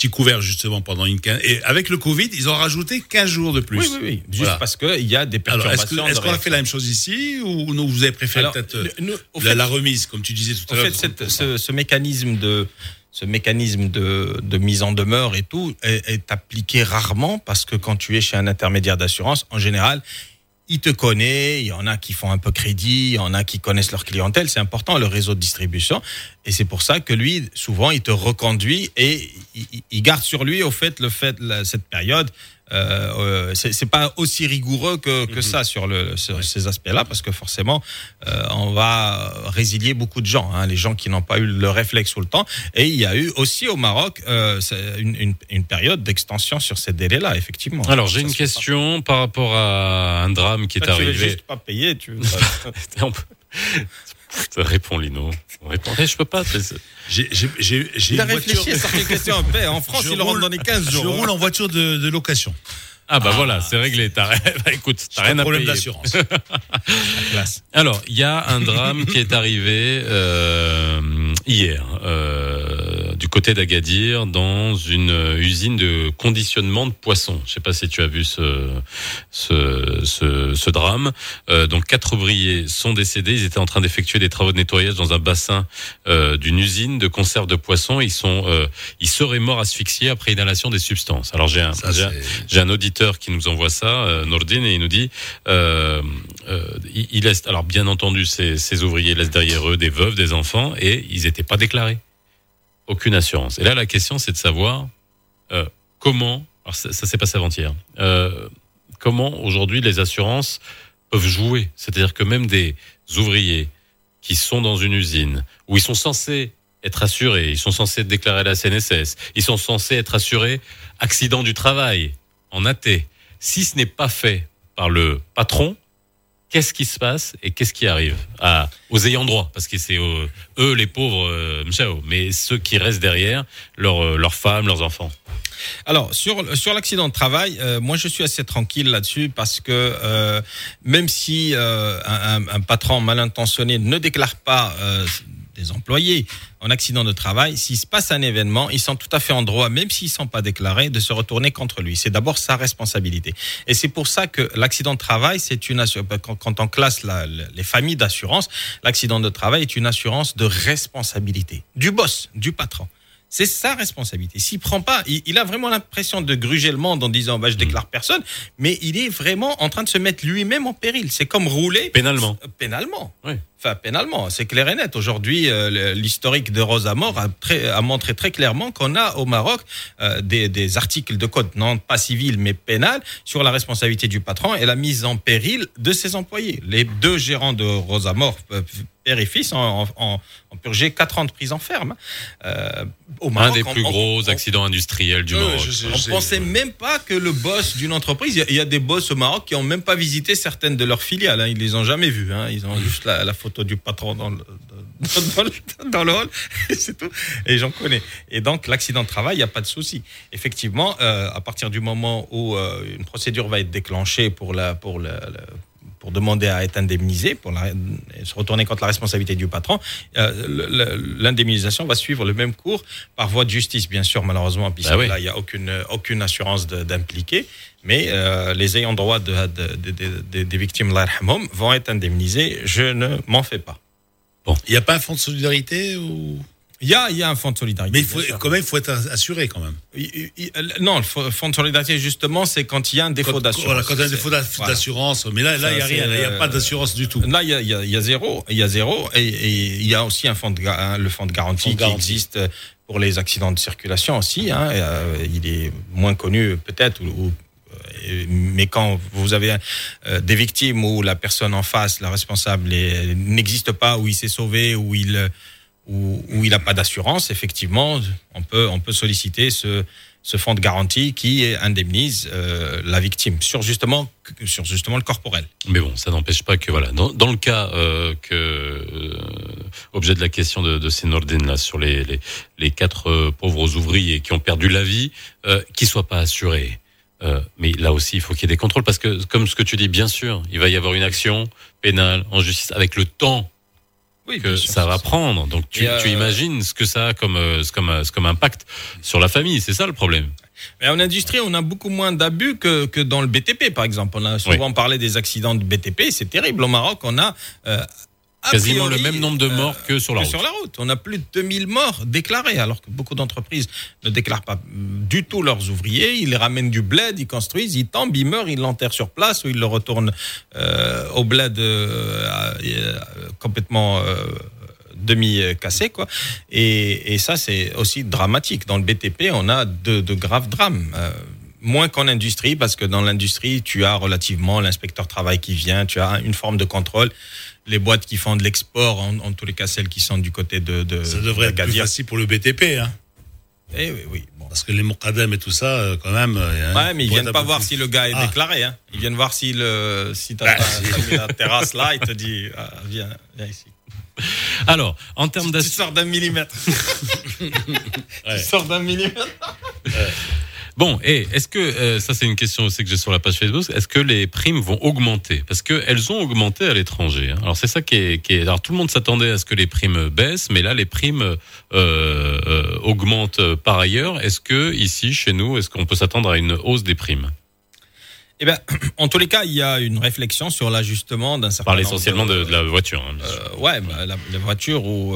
t'y couvrent justement pendant une quinzaine. Et avec le Covid, ils ont rajouté 15 jours de plus. Oui, oui, oui. Juste Voilà. parce qu'il y a des est-ce perturbations. est-ce qu'on a fait la même chose ici ou nous, vous avez préféré peut-être euh, la, fait- la remise, comme tu disais tout En à l'heure fait, cette- ce, ce mécanisme de ce mécanisme de, de mise en demeure et tout est, est appliqué rarement parce que quand tu es chez un intermédiaire d'assurance, en général, il te connaît, il y en a qui font un peu crédit, il y en a qui connaissent leur clientèle, c'est important le réseau de distribution. Et c'est pour ça que lui souvent il te reconduit et il, il- garde sur lui au fait le fait cette période euh, euh, c'est pas aussi rigoureux que, que ça sur, le, sur ces aspects-là parce que forcément euh, on va résilier beaucoup de gens, hein, les gens qui n'ont pas eu le réflexe tout le temps. Et il y a eu aussi au Maroc euh, une, une, une période d'extension sur ces délais-là, effectivement. Alors, j'ai une question par rapport à un drame qui est pas. Tu veux arrivé. juste pas payer, tu veux. On peut- Réponds, Lino. Réponds. Eh, Je peux pas. J'ai j'ai- j'ai- j'ai Il a une réfléchi voiture- à certaines questions en paix. En France, Je il rentre roule- dans les 15 Je jours. hein. roule en voiture de, de location. Ah bah voilà, c'est réglé. T'as bah, écoute, t'as rien à problème payer. d'assurance. Classe. Alors, il y a un drame qui est arrivé euh, hier euh, du côté d'Agadir dans une usine de conditionnement de poissons. Je sais pas si tu as vu ce ce, ce, ce drame. Euh, donc quatre ouvriers sont décédés. Ils étaient en train d'effectuer des travaux de nettoyage dans un bassin euh, d'une usine de conserve de poissons. Ils sont euh, ils seraient morts asphyxiés après inhalation des substances. Alors j'ai un j'ai un- auditeur qui nous envoie ça, euh, Nordin, et il nous dit, euh, euh, il, il laisse, alors bien entendu, ces, ces ouvriers laissent derrière eux des veuves, des enfants, et ils n'étaient pas déclarés. Aucune assurance. Et là, la question, c'est de savoir euh, comment, alors ça, s'est passé avant-hier, euh, comment aujourd'hui les assurances peuvent jouer. C'est-à-dire que même des ouvriers qui sont dans une usine où ils sont censés être assurés, ils sont censés être déclarés à la CNSS, ils sont censés être assurés accident du travail en AT. Si ce n'est pas fait par le patron, qu'est-ce qui se passe et qu'est-ce qui arrive? À, aux ayants droit Parce que c'est euh, eux les pauvres, euh, mais ceux qui restent derrière, leurs euh, leurs femmes, leurs enfants. Alors sur sur l'accident de travail, euh, moi je suis assez tranquille là-dessus parce que même si un patron mal intentionné ne déclare pas les employés en accident de travail, s'il se passe un événement, ils sont tout à fait en droit, même s'ils ne sont pas déclarés, de se retourner contre lui. C'est d'abord sa responsabilité. Et c'est pour ça que l'accident de travail, c'est une assurance. Quand, on classe la- la- les familles d'assurance, l'accident de travail est une assurance de responsabilité du boss, du patron. C'est sa responsabilité. S'il prend pas, il, il a vraiment l'impression de gruger le monde en disant bah, je déclare personne, mais il est vraiment en train de se mettre lui-même en péril. C'est comme rouler Pénalement. Euh, pénalement. Oui. Enfin, pénalement, c'est clair et net. Aujourd'hui, euh, l'historique de Rosa Mort a, très- a montré très clairement qu'on a au Maroc euh, des, des articles de code, non pas civil, mais pénal, sur la responsabilité du patron et la mise en péril de ses employés. Les deux gérants de Rosa Mort, euh, père et fils, ont, ont- ont purgé quatre ans de prison ferme. Euh, au Un Maroc, des on- plus on- gros on- accidents industriels du Ouais, Maroc. je on sais. pensait même pas que le boss d'une entreprise, il y a- il y, a des boss au Maroc qui ont même pas visité certaines de leurs filiales. Hein. Ils les ont jamais vues. Hein. Ils ont juste la, la photo du patron dans le, dans, dans le, dans le hall. Et c'est tout. Et j'en connais. Et donc l'accident de travail, il n'y a pas de souci. Effectivement, euh, à partir du moment où euh, une procédure va être déclenchée pour la pour la, la- pour demander à être indemnisé, pour la- se retourner contre la responsabilité du patron, euh, l'indemnisation va suivre le même cours par voie de justice, bien sûr, malheureusement, puisque Bah oui. là, il n'y a aucune, aucune assurance d'impliqué. Mais euh, les ayants droit de, de- de- de- de- des victimes vont être indemnisés. Je ne m'en fais pas. Il n'y a pas un fonds de solidarité ou? Il y a, il y a un fonds de solidarité. Mais il faut, quand même, il faut être assuré quand même. Il- il- il- non, le fo- fonds de solidarité, justement, c'est quand il y a un défaut d'assurance. voilà, quand il y a un défaut voilà. d'assurance, mais là, là, il n'y a rien, il n'y a euh, pas d'assurance du tout. Là, il y a, il y zéro, il y a zéro, et, et il y a aussi un fonds de, hein, le fonds de garantie Fonds qui garantie. existe pour les accidents de circulation aussi. hein, et, euh, il est moins connu peut-être, ou, euh, mais quand vous avez euh, des victimes où la personne en face, la responsable, n'existe pas, où il s'est sauvé, où il euh, où, il n'a pas d'assurance, effectivement, on peut on peut solliciter ce fonds de garantie qui indemnise euh, la victime sur justement sur justement le corporel. Mais bon, ça n'empêche pas que voilà, dans, le cas euh, que euh, objet de la question de, de Sénordine là sur les les, quatre euh, pauvres ouvriers qui ont perdu la vie, euh, qu'ils soient pas assurés. Mais là aussi, il faut qu'il y ait des contrôles parce que, comme ce que tu dis, bien sûr, il va y avoir une action pénale en justice avec le temps Oui, que ça va prendre. Donc tu, euh, tu imagines ce que ça a comme, euh, comme, euh, comme impact sur la famille. C'est ça le problème. Mais en industrie, on a beaucoup moins d'abus que, que dans le BTP, par exemple. On a souvent parlé des accidents de BTP, c'est terrible. Au Maroc, on a euh, a Quasiment priori, le même nombre de morts que sur la que route. sur la route. On a plus de 2000 morts déclarés, alors que beaucoup d'entreprises ne déclarent pas du tout leurs ouvriers. Ils les ramènent du bled, ils construisent, ils tombent, ils meurent, ils l'enterrent sur place ou ils le retournent euh, au bled euh, euh, complètement euh, demi-cassé. quoi. Et, et ça, c'est aussi dramatique. Dans le BTP, on a de, de graves drames. Euh, Moins qu'en industrie, parce que dans l'industrie, tu as relativement l'inspecteur travail qui vient, tu as une forme de contrôle. Les boîtes qui font de l'export, en, en tous les cas celles qui sont du côté de, de Ça devrait être plus facile pour le BTP, hein. Eh oui, oui. Bon. Parce que les Mokadem et tout ça, euh, quand même. euh, Ouais, mais ils viennent être pas voir plus- si le gars est Ah. déclaré. Hein. Ils viennent voir si le si t'as Bah, mis la terrasse là, il te dit ah, viens, viens ici. Alors, en termes Tu d'assurance. sors d'un millimètre. Ouais. Tu sors d'un millimètre. Bon, et est-ce que euh, ça c'est une question aussi que j'ai sur la page Facebook, est-ce que les primes vont augmenter? Parce que elles ont augmenté à l'étranger. hein. Alors c'est ça qui est, qui est. Alors tout le monde s'attendait à ce que les primes baissent, mais là les primes euh, euh, augmentent par ailleurs. Est-ce que ici chez nous, est-ce qu'on peut s'attendre à une hausse des primes? Eh ben, en tous les cas, il y a une réflexion sur l'ajustement d'un certain parle nombre essentiellement de, de la voiture. hein, bien sûr. Ouais, bah, la, la voiture ou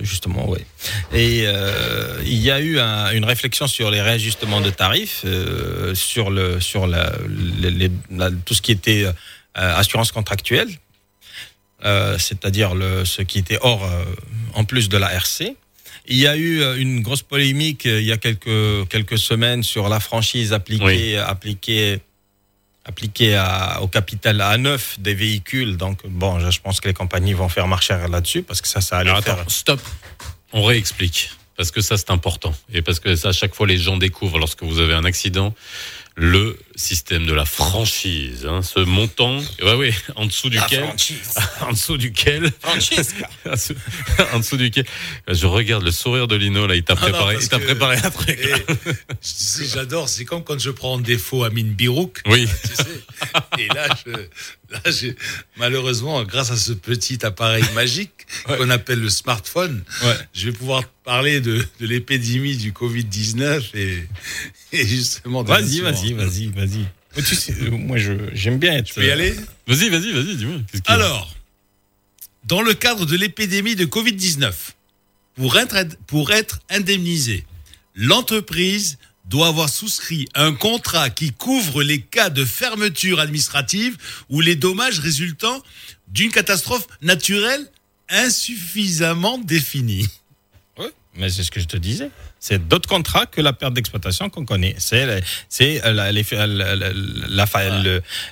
justement, ouais. Et euh, il y a eu un- une réflexion sur les réajustements de tarifs, euh, sur le sur la, les- les- la- tout ce qui était euh, assurance contractuelle, c'est-à-dire le ce qui était hors en plus de la RC. Il y a eu une grosse polémique il y a quelques quelques semaines sur la franchise appliquée appliquée appliquée à- au capital A9 des véhicules. Donc, bon, je je pense que les compagnies vont faire marche arrière là-dessus parce que ça, ça allait Alors faire. attends, stop. On réexplique. Parce que ça, c'est important. Et parce que ça, à chaque fois, les gens découvrent lorsque vous avez un accident. Le système de la franchise, hein, ce montant, ouais, oui, en dessous duquel, franchise. en dessous duquel, en dessous duquel, je regarde le sourire de Lino là, il t'a Ah non, préparé, parce il t'a préparé un truc. Sais, j'adore, c'est comme quand je prends en défaut Amine Birouk. Oui. Tu sais. Et là, je, là malheureusement, grâce à ce petit appareil magique qu'on appelle le smartphone, je vais pouvoir parler de, de l'épidémie du Covid-19 et, et justement Vas-y, vas-y, vas-y, vas-y. Tu sais, euh, moi, j'aime bien être. Tu peux y aller? Vas-y, vas-y, vas-y, dis-moi. Alors, dans le cadre de l'épidémie de Covid-19, pour être, pour être indemnisé, l'entreprise doit avoir souscrit un contrat qui couvre les cas de fermeture administrative ou les dommages résultant d'une catastrophe naturelle insuffisamment définie. Mais c'est ce que je te disais. C'est d'autres contrats que la perte d'exploitation qu'on connaît. C'est c'est euh, la, la,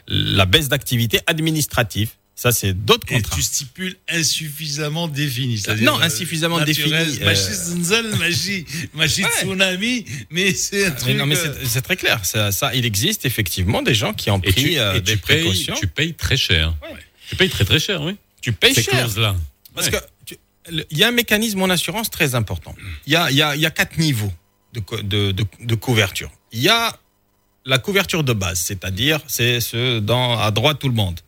la, baisse d'activité administrative. Ça, c'est d'autres Et contrats. tu stipules insuffisamment défini. Non, euh, insuffisamment naturel, défini, Machi euh, machi, tsunami, mais c'est un Mais truc. non, mais euh, c'est c'est très clair. Ça, ça, il existe effectivement des gens qui ont Et pris tu, euh, et des tu payes, précautions. tu payes très cher. Ouais. Tu payes très très cher, oui. Tu payes Ces cher. clauses-là. Parce Ouais. que il y a un mécanisme en assurance très important. Il y a, quatre niveaux de, co- de, de, de couverture. Il y a la couverture de base, c'est-à-dire c'est ce dans à droite tout le monde.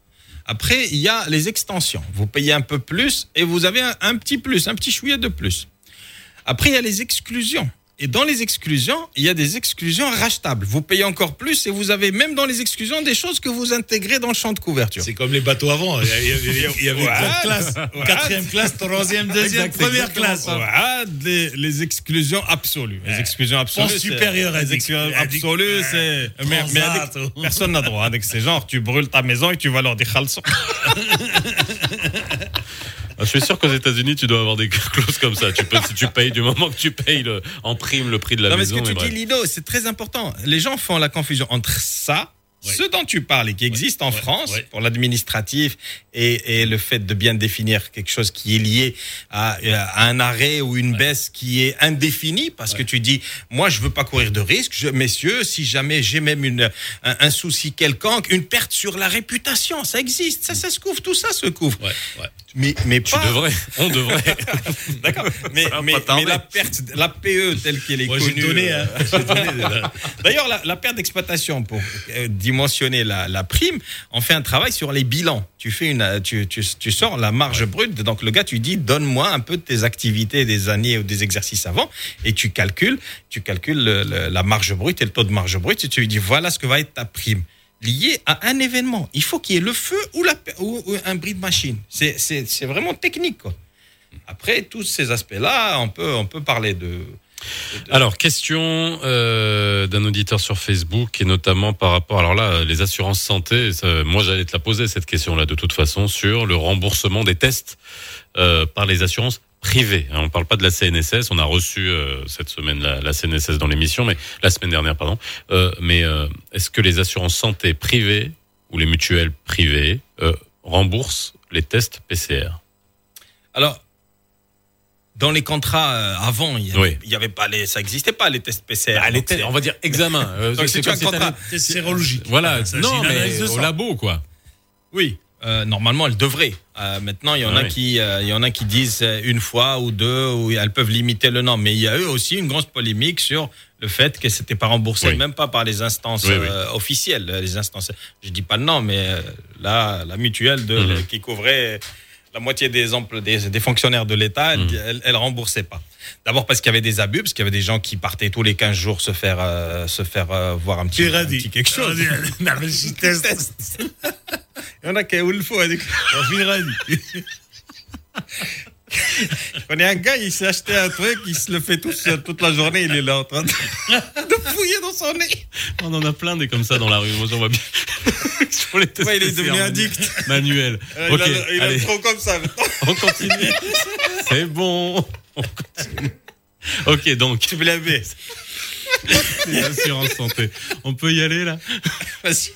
Après, il y a les extensions. Vous payez un peu plus et vous avez un, un petit plus, un petit chouïa de plus. Après, il y a les exclusions. Et dans les exclusions, il y a des exclusions rachetables. Vous payez encore plus et vous avez même dans les exclusions des choses que vous intégrez dans le champ de couverture. C'est comme les bateaux avant. Il y avait, il y avait- Ouais. Ouais. Quatrième classe, troisième, deuxième, première classe. Ah, les, les exclusions absolues. Les exclusions absolues. Supérieure à Les exclusions absolues, c'est. Mais, mais personne n'a droit. Avec ces genres, tu brûles ta maison et tu vas leur dire Je suis sûr qu'aux États-Unis, tu dois avoir des clauses comme ça. Tu peux, si tu payes du moment que tu payes le, en prime le prix de la Non, mais ce maison. que tu dis. Lido, c'est très important. Les gens font la confusion entre ça, ce dont tu parles et qui existe en France pour l'administratif et, et le fait de bien définir quelque chose qui est lié à, à un arrêt ou une baisse qui est indéfinie parce que tu dis, moi, je veux pas courir de risque, je, messieurs, si jamais j'ai même une, un, un souci quelconque, une perte sur la réputation, ça existe, ça, ça se couvre, tout ça se couvre. Mais, mais Tu pas. devrais, on devrait. D'accord. Mais, la perte, la PE telle qu'elle est Moi, connue. euh, hein. Déjà. D'ailleurs, la, la perte d'exploitation pour euh, dimensionner la, la prime, on fait un travail sur les bilans. Tu fais une, tu, tu, tu sors la marge brute. Donc le gars, tu dis, donne-moi un peu de tes activités des années ou des exercices avant, et tu calcules, tu calcules le- le- la marge brute et le taux de marge brute, et tu lui dis, voilà ce que va être ta prime lié à un événement. Il faut qu'il y ait le feu ou, la, ou, ou un bris de machine. C'est- vraiment technique. Quoi. Après, tous ces aspects-là, on peut, on peut parler de... Alors, question euh, d'un auditeur sur Facebook et notamment par rapport, alors là, les assurances santé, ça, moi j'allais te la poser cette question-là de toute façon sur le remboursement des tests euh, par les assurances privées. Hein, On parle pas de la CNSS, on a reçu euh, cette semaine la, la CNSS dans l'émission, mais la semaine dernière, pardon. Euh, mais euh, est-ce que les assurances santé privées ou les mutuelles privées euh, remboursent les tests PCR Alors, dans les contrats euh, avant, il y avait, Oui. il y avait pas les, ça existait pas les tests PCR. Ah, les tests, on va dire examen. Euh, Donc, c'est un contrat, Test sérologique. Voilà, non, mais au labo, quoi. Oui. Euh, normalement, elles devraient. Euh, maintenant, il y en Ah a oui. qui, euh, il y en a qui disent euh, une fois ou deux, où elles peuvent limiter le nombre. Mais il y a eu aussi une grosse polémique sur le fait que c'était pas remboursé, Oui. même pas par les instances Oui, oui. euh, officielles, les instances. Je dis pas le nom, mais euh, là, la mutuelle de, Mhm. qui couvrait la moitié des, des fonctionnaires de l'État, mmh. elle, elle, remboursait pas. D'abord parce qu'il y avait des abus, parce qu'il y avait des gens qui partaient tous les 15 jours se faire, euh, se faire euh, voir un petit, un petit quelque chose. Il y en a qui ont le faux. Je connais un gars, il s'est acheté un truc, il se le fait tout seul toute la journée, il est là en train de, de fouiller dans son nez. On en a plein des comme ça dans la rue. Moi, j'en vois bien. Sur les tests Ouais, il est devenu addict. Manuel. Euh, il a, il allez, trop comme ça on continue. C'est bon. On continue. Ok, donc. Tu me l'avais. Les assurances santé. On peut y aller là? Vas-y.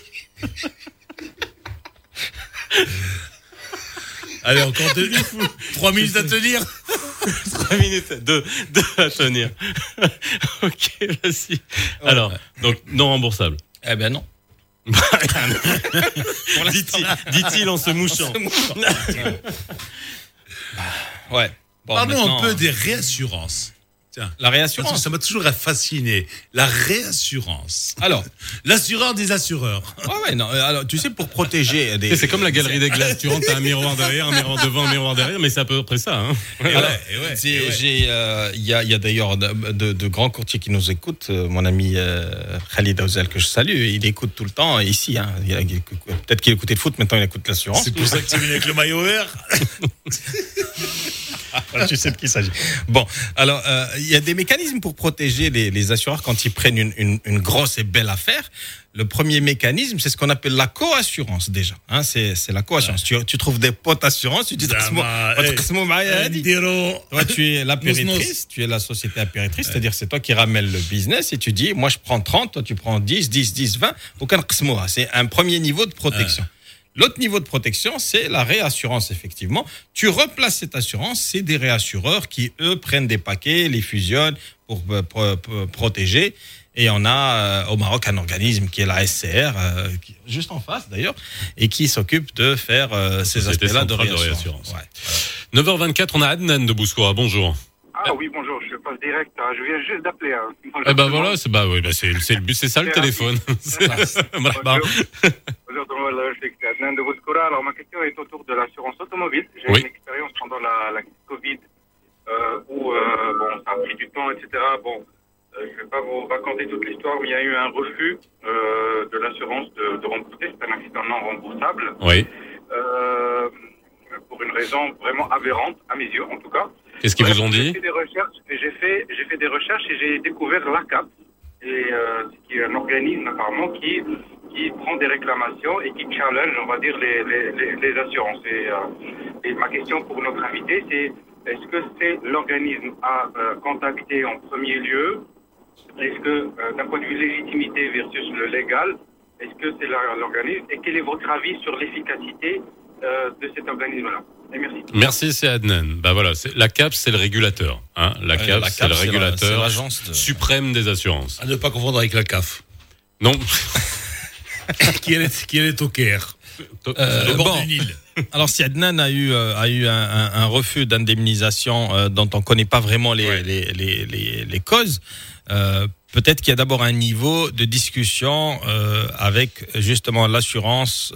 Allez, encore deux, trois minutes à tenir. 3 minutes, 2 deux à tenir. ok, vas-y. Alors, donc non remboursable. Eh ben non. Dit-il dit-il en se mouchant. Ouais. Bon, Parlons un peu des réassurances. Tiens. La réassurance. Ça m'a toujours fasciné. La réassurance. Alors, L'assureur des assureurs. ouais, ouais, non, euh, alors, tu sais, pour protéger des. C'est comme la galerie des glaces. Tu rentres, t'as un miroir derrière, un miroir devant, un miroir derrière, mais c'est à peu près ça. Hein. Ouais, euh, Il y a, il y a d'ailleurs de, de- de grands courtiers qui nous écoutent. Euh, Mon ami euh, Khalid Aouzel, que je salue, il écoute tout le temps ici. hein. Peut-être qu'il écoutait le foot, maintenant il écoute l'assurance. C'est pour ça que tu viens avec le maillot vert. Tu sais de qui il s'agit. Bon, alors, euh, il y a des mécanismes pour protéger les, les assureurs quand ils prennent une, une- une grosse et belle affaire. Le premier mécanisme, c'est ce qu'on appelle la co-assurance déjà. Hein, c'est, c'est la co-assurance. Tu, tu trouves des potes assurances, tu dis. Toi, tu es tu es la société appéritrice, c'est-à-dire c'est toi qui ramène le business et tu dis, moi je prends 30, toi tu prends 10, 10, 10, 20, aucun. C'est un premier niveau de protection. L'autre niveau de protection, c'est la réassurance, effectivement. Tu replaces cette assurance, c'est des réassureurs qui, eux, prennent des paquets, les fusionnent pour, euh, pro- pro- protéger. Et on a euh, au Maroc un organisme qui est la SCR, euh, qui- juste en face d'ailleurs, et qui s'occupe de faire euh, ces aspects-là de de réassurance. réassurance. 9h24, on a Adnan de Bouscoura. Bonjour. Ah oui, bonjour, je passe direct. hein. Je viens juste d'appeler. hein. Eh ben voilà, c'est bah, oui, bah, c'est le but, c'est ça le téléphone. Alors ma question est autour de l'assurance automobile. J'ai Oui. une expérience pendant la, la Covid euh, où euh, bon, ça a pris du temps, etc. Bon, euh, je ne vais pas vous raconter toute l'histoire, mais il y a eu un refus euh, de l'assurance de, de rembourser. C'est un accident non remboursable. Oui. Pour une raison vraiment aberrante, à mes yeux en tout cas. Qu'est-ce qu'ils vous ont J'ai dit fait des recherches, et j'ai fait, j'ai fait des recherches et j'ai découvert l'ACAP, et, euh, qui est un organisme apparemment qui, qui prend des réclamations et qui challenge, on va dire, les, les, les, les assurances. Et, euh, et ma question pour notre invité, c'est est-ce que c'est l'organisme à euh, contacter en premier lieu? Est-ce que, d'un point de vue légitimité versus le légal, est-ce que c'est l'organisme? Et quel est votre avis sur l'efficacité de cet organisme-là? Et merci. Merci, c'est Adnan. Bah voilà, la CAP, c'est le régulateur. Hein. La Ouais, CAP, la c'est CAP, le régulateur l'agence de- suprême des assurances. À ne pas confondre avec la CAF. Non. qui, est, qui est au Caire. Euh, bon. du Nil. Alors, si Adnan a eu, euh, a eu un, un- un refus d'indemnisation euh, dont on ne connaît pas vraiment les, les, les, les, les causes, euh, peut-être qu'il y a d'abord un niveau de discussion euh, avec justement l'assurance.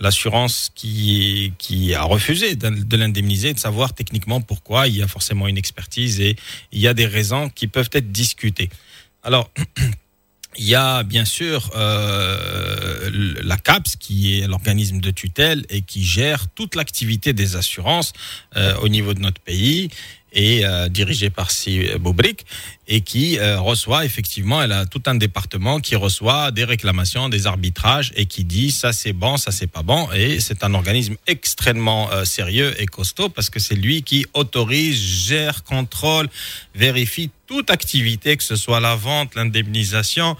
L'assurance qui, qui a refusé de l'indemniser, de savoir techniquement pourquoi. Il y a forcément une expertise et il y a des raisons qui peuvent être discutées. Alors, il y a bien sûr euh, la CAPS qui est l'organisme de tutelle et qui gère toute l'activité des assurances euh, au niveau de notre pays et euh, par Si Bobrik et qui euh, reçoit effectivement, elle a tout un département qui reçoit des réclamations, des arbitrages et qui dit ça c'est bon, ça c'est pas bon et c'est un organisme extrêmement euh, sérieux et costaud parce que c'est lui qui autorise, gère, contrôle, vérifie toute activité, que ce soit la vente, l'indemnisation,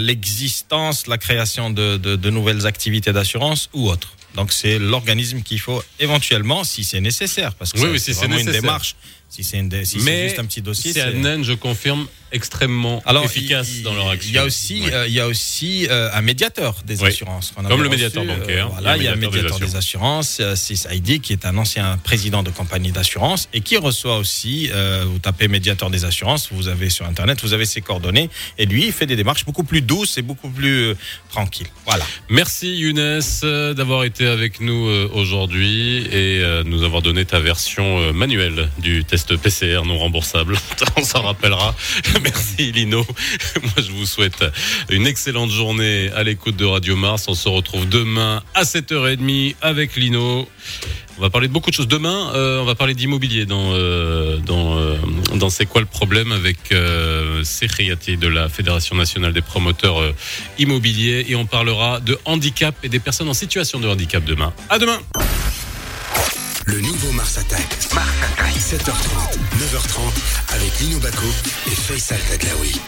l'existence, la création de, de- de nouvelles activités d'assurance ou autre. Donc c'est l'organisme qu'il faut éventuellement, si c'est nécessaire, parce que Oui, oui, si c'est vraiment une démarche. Si c'est si c'est juste un petit dossier, c'est je confirme, extrêmement Alors, efficace il- dans leur action. Il y a aussi, Ouais. euh, il y a aussi euh, un médiateur des Oui. assurances. Comme le médiateur reçu, euh, bancaire, voilà, il y a un médiateur des assurances, Sis Heidi, qui est un ancien président de compagnie d'assurance et qui reçoit aussi, vous tapez médiateur des assurances, vous avez sur Internet, vous avez ses coordonnées. Et lui, il fait des démarches beaucoup plus douces et beaucoup plus tranquilles. Voilà. Merci Younes d'avoir été avec nous aujourd'hui et nous avoir donné ta version manuelle du test PCR non remboursable. On s'en rappellera. Merci Lino. Moi je vous souhaite une excellente journée à l'écoute de Radio Mars. On se retrouve demain à 7h30 avec Lino. On va parler de beaucoup de choses. Demain, euh, on va parler d'immobilier dans euh, euh, dans c'est quoi le problème avec euh, de la Fédération nationale des promoteurs immobiliers et on parlera de handicap et des personnes en situation de handicap demain. À demain. Le nouveau Mars Attack. Mars Attack. 7h30, 9h30 avec Lino Baco et Faisal Tadlaoui.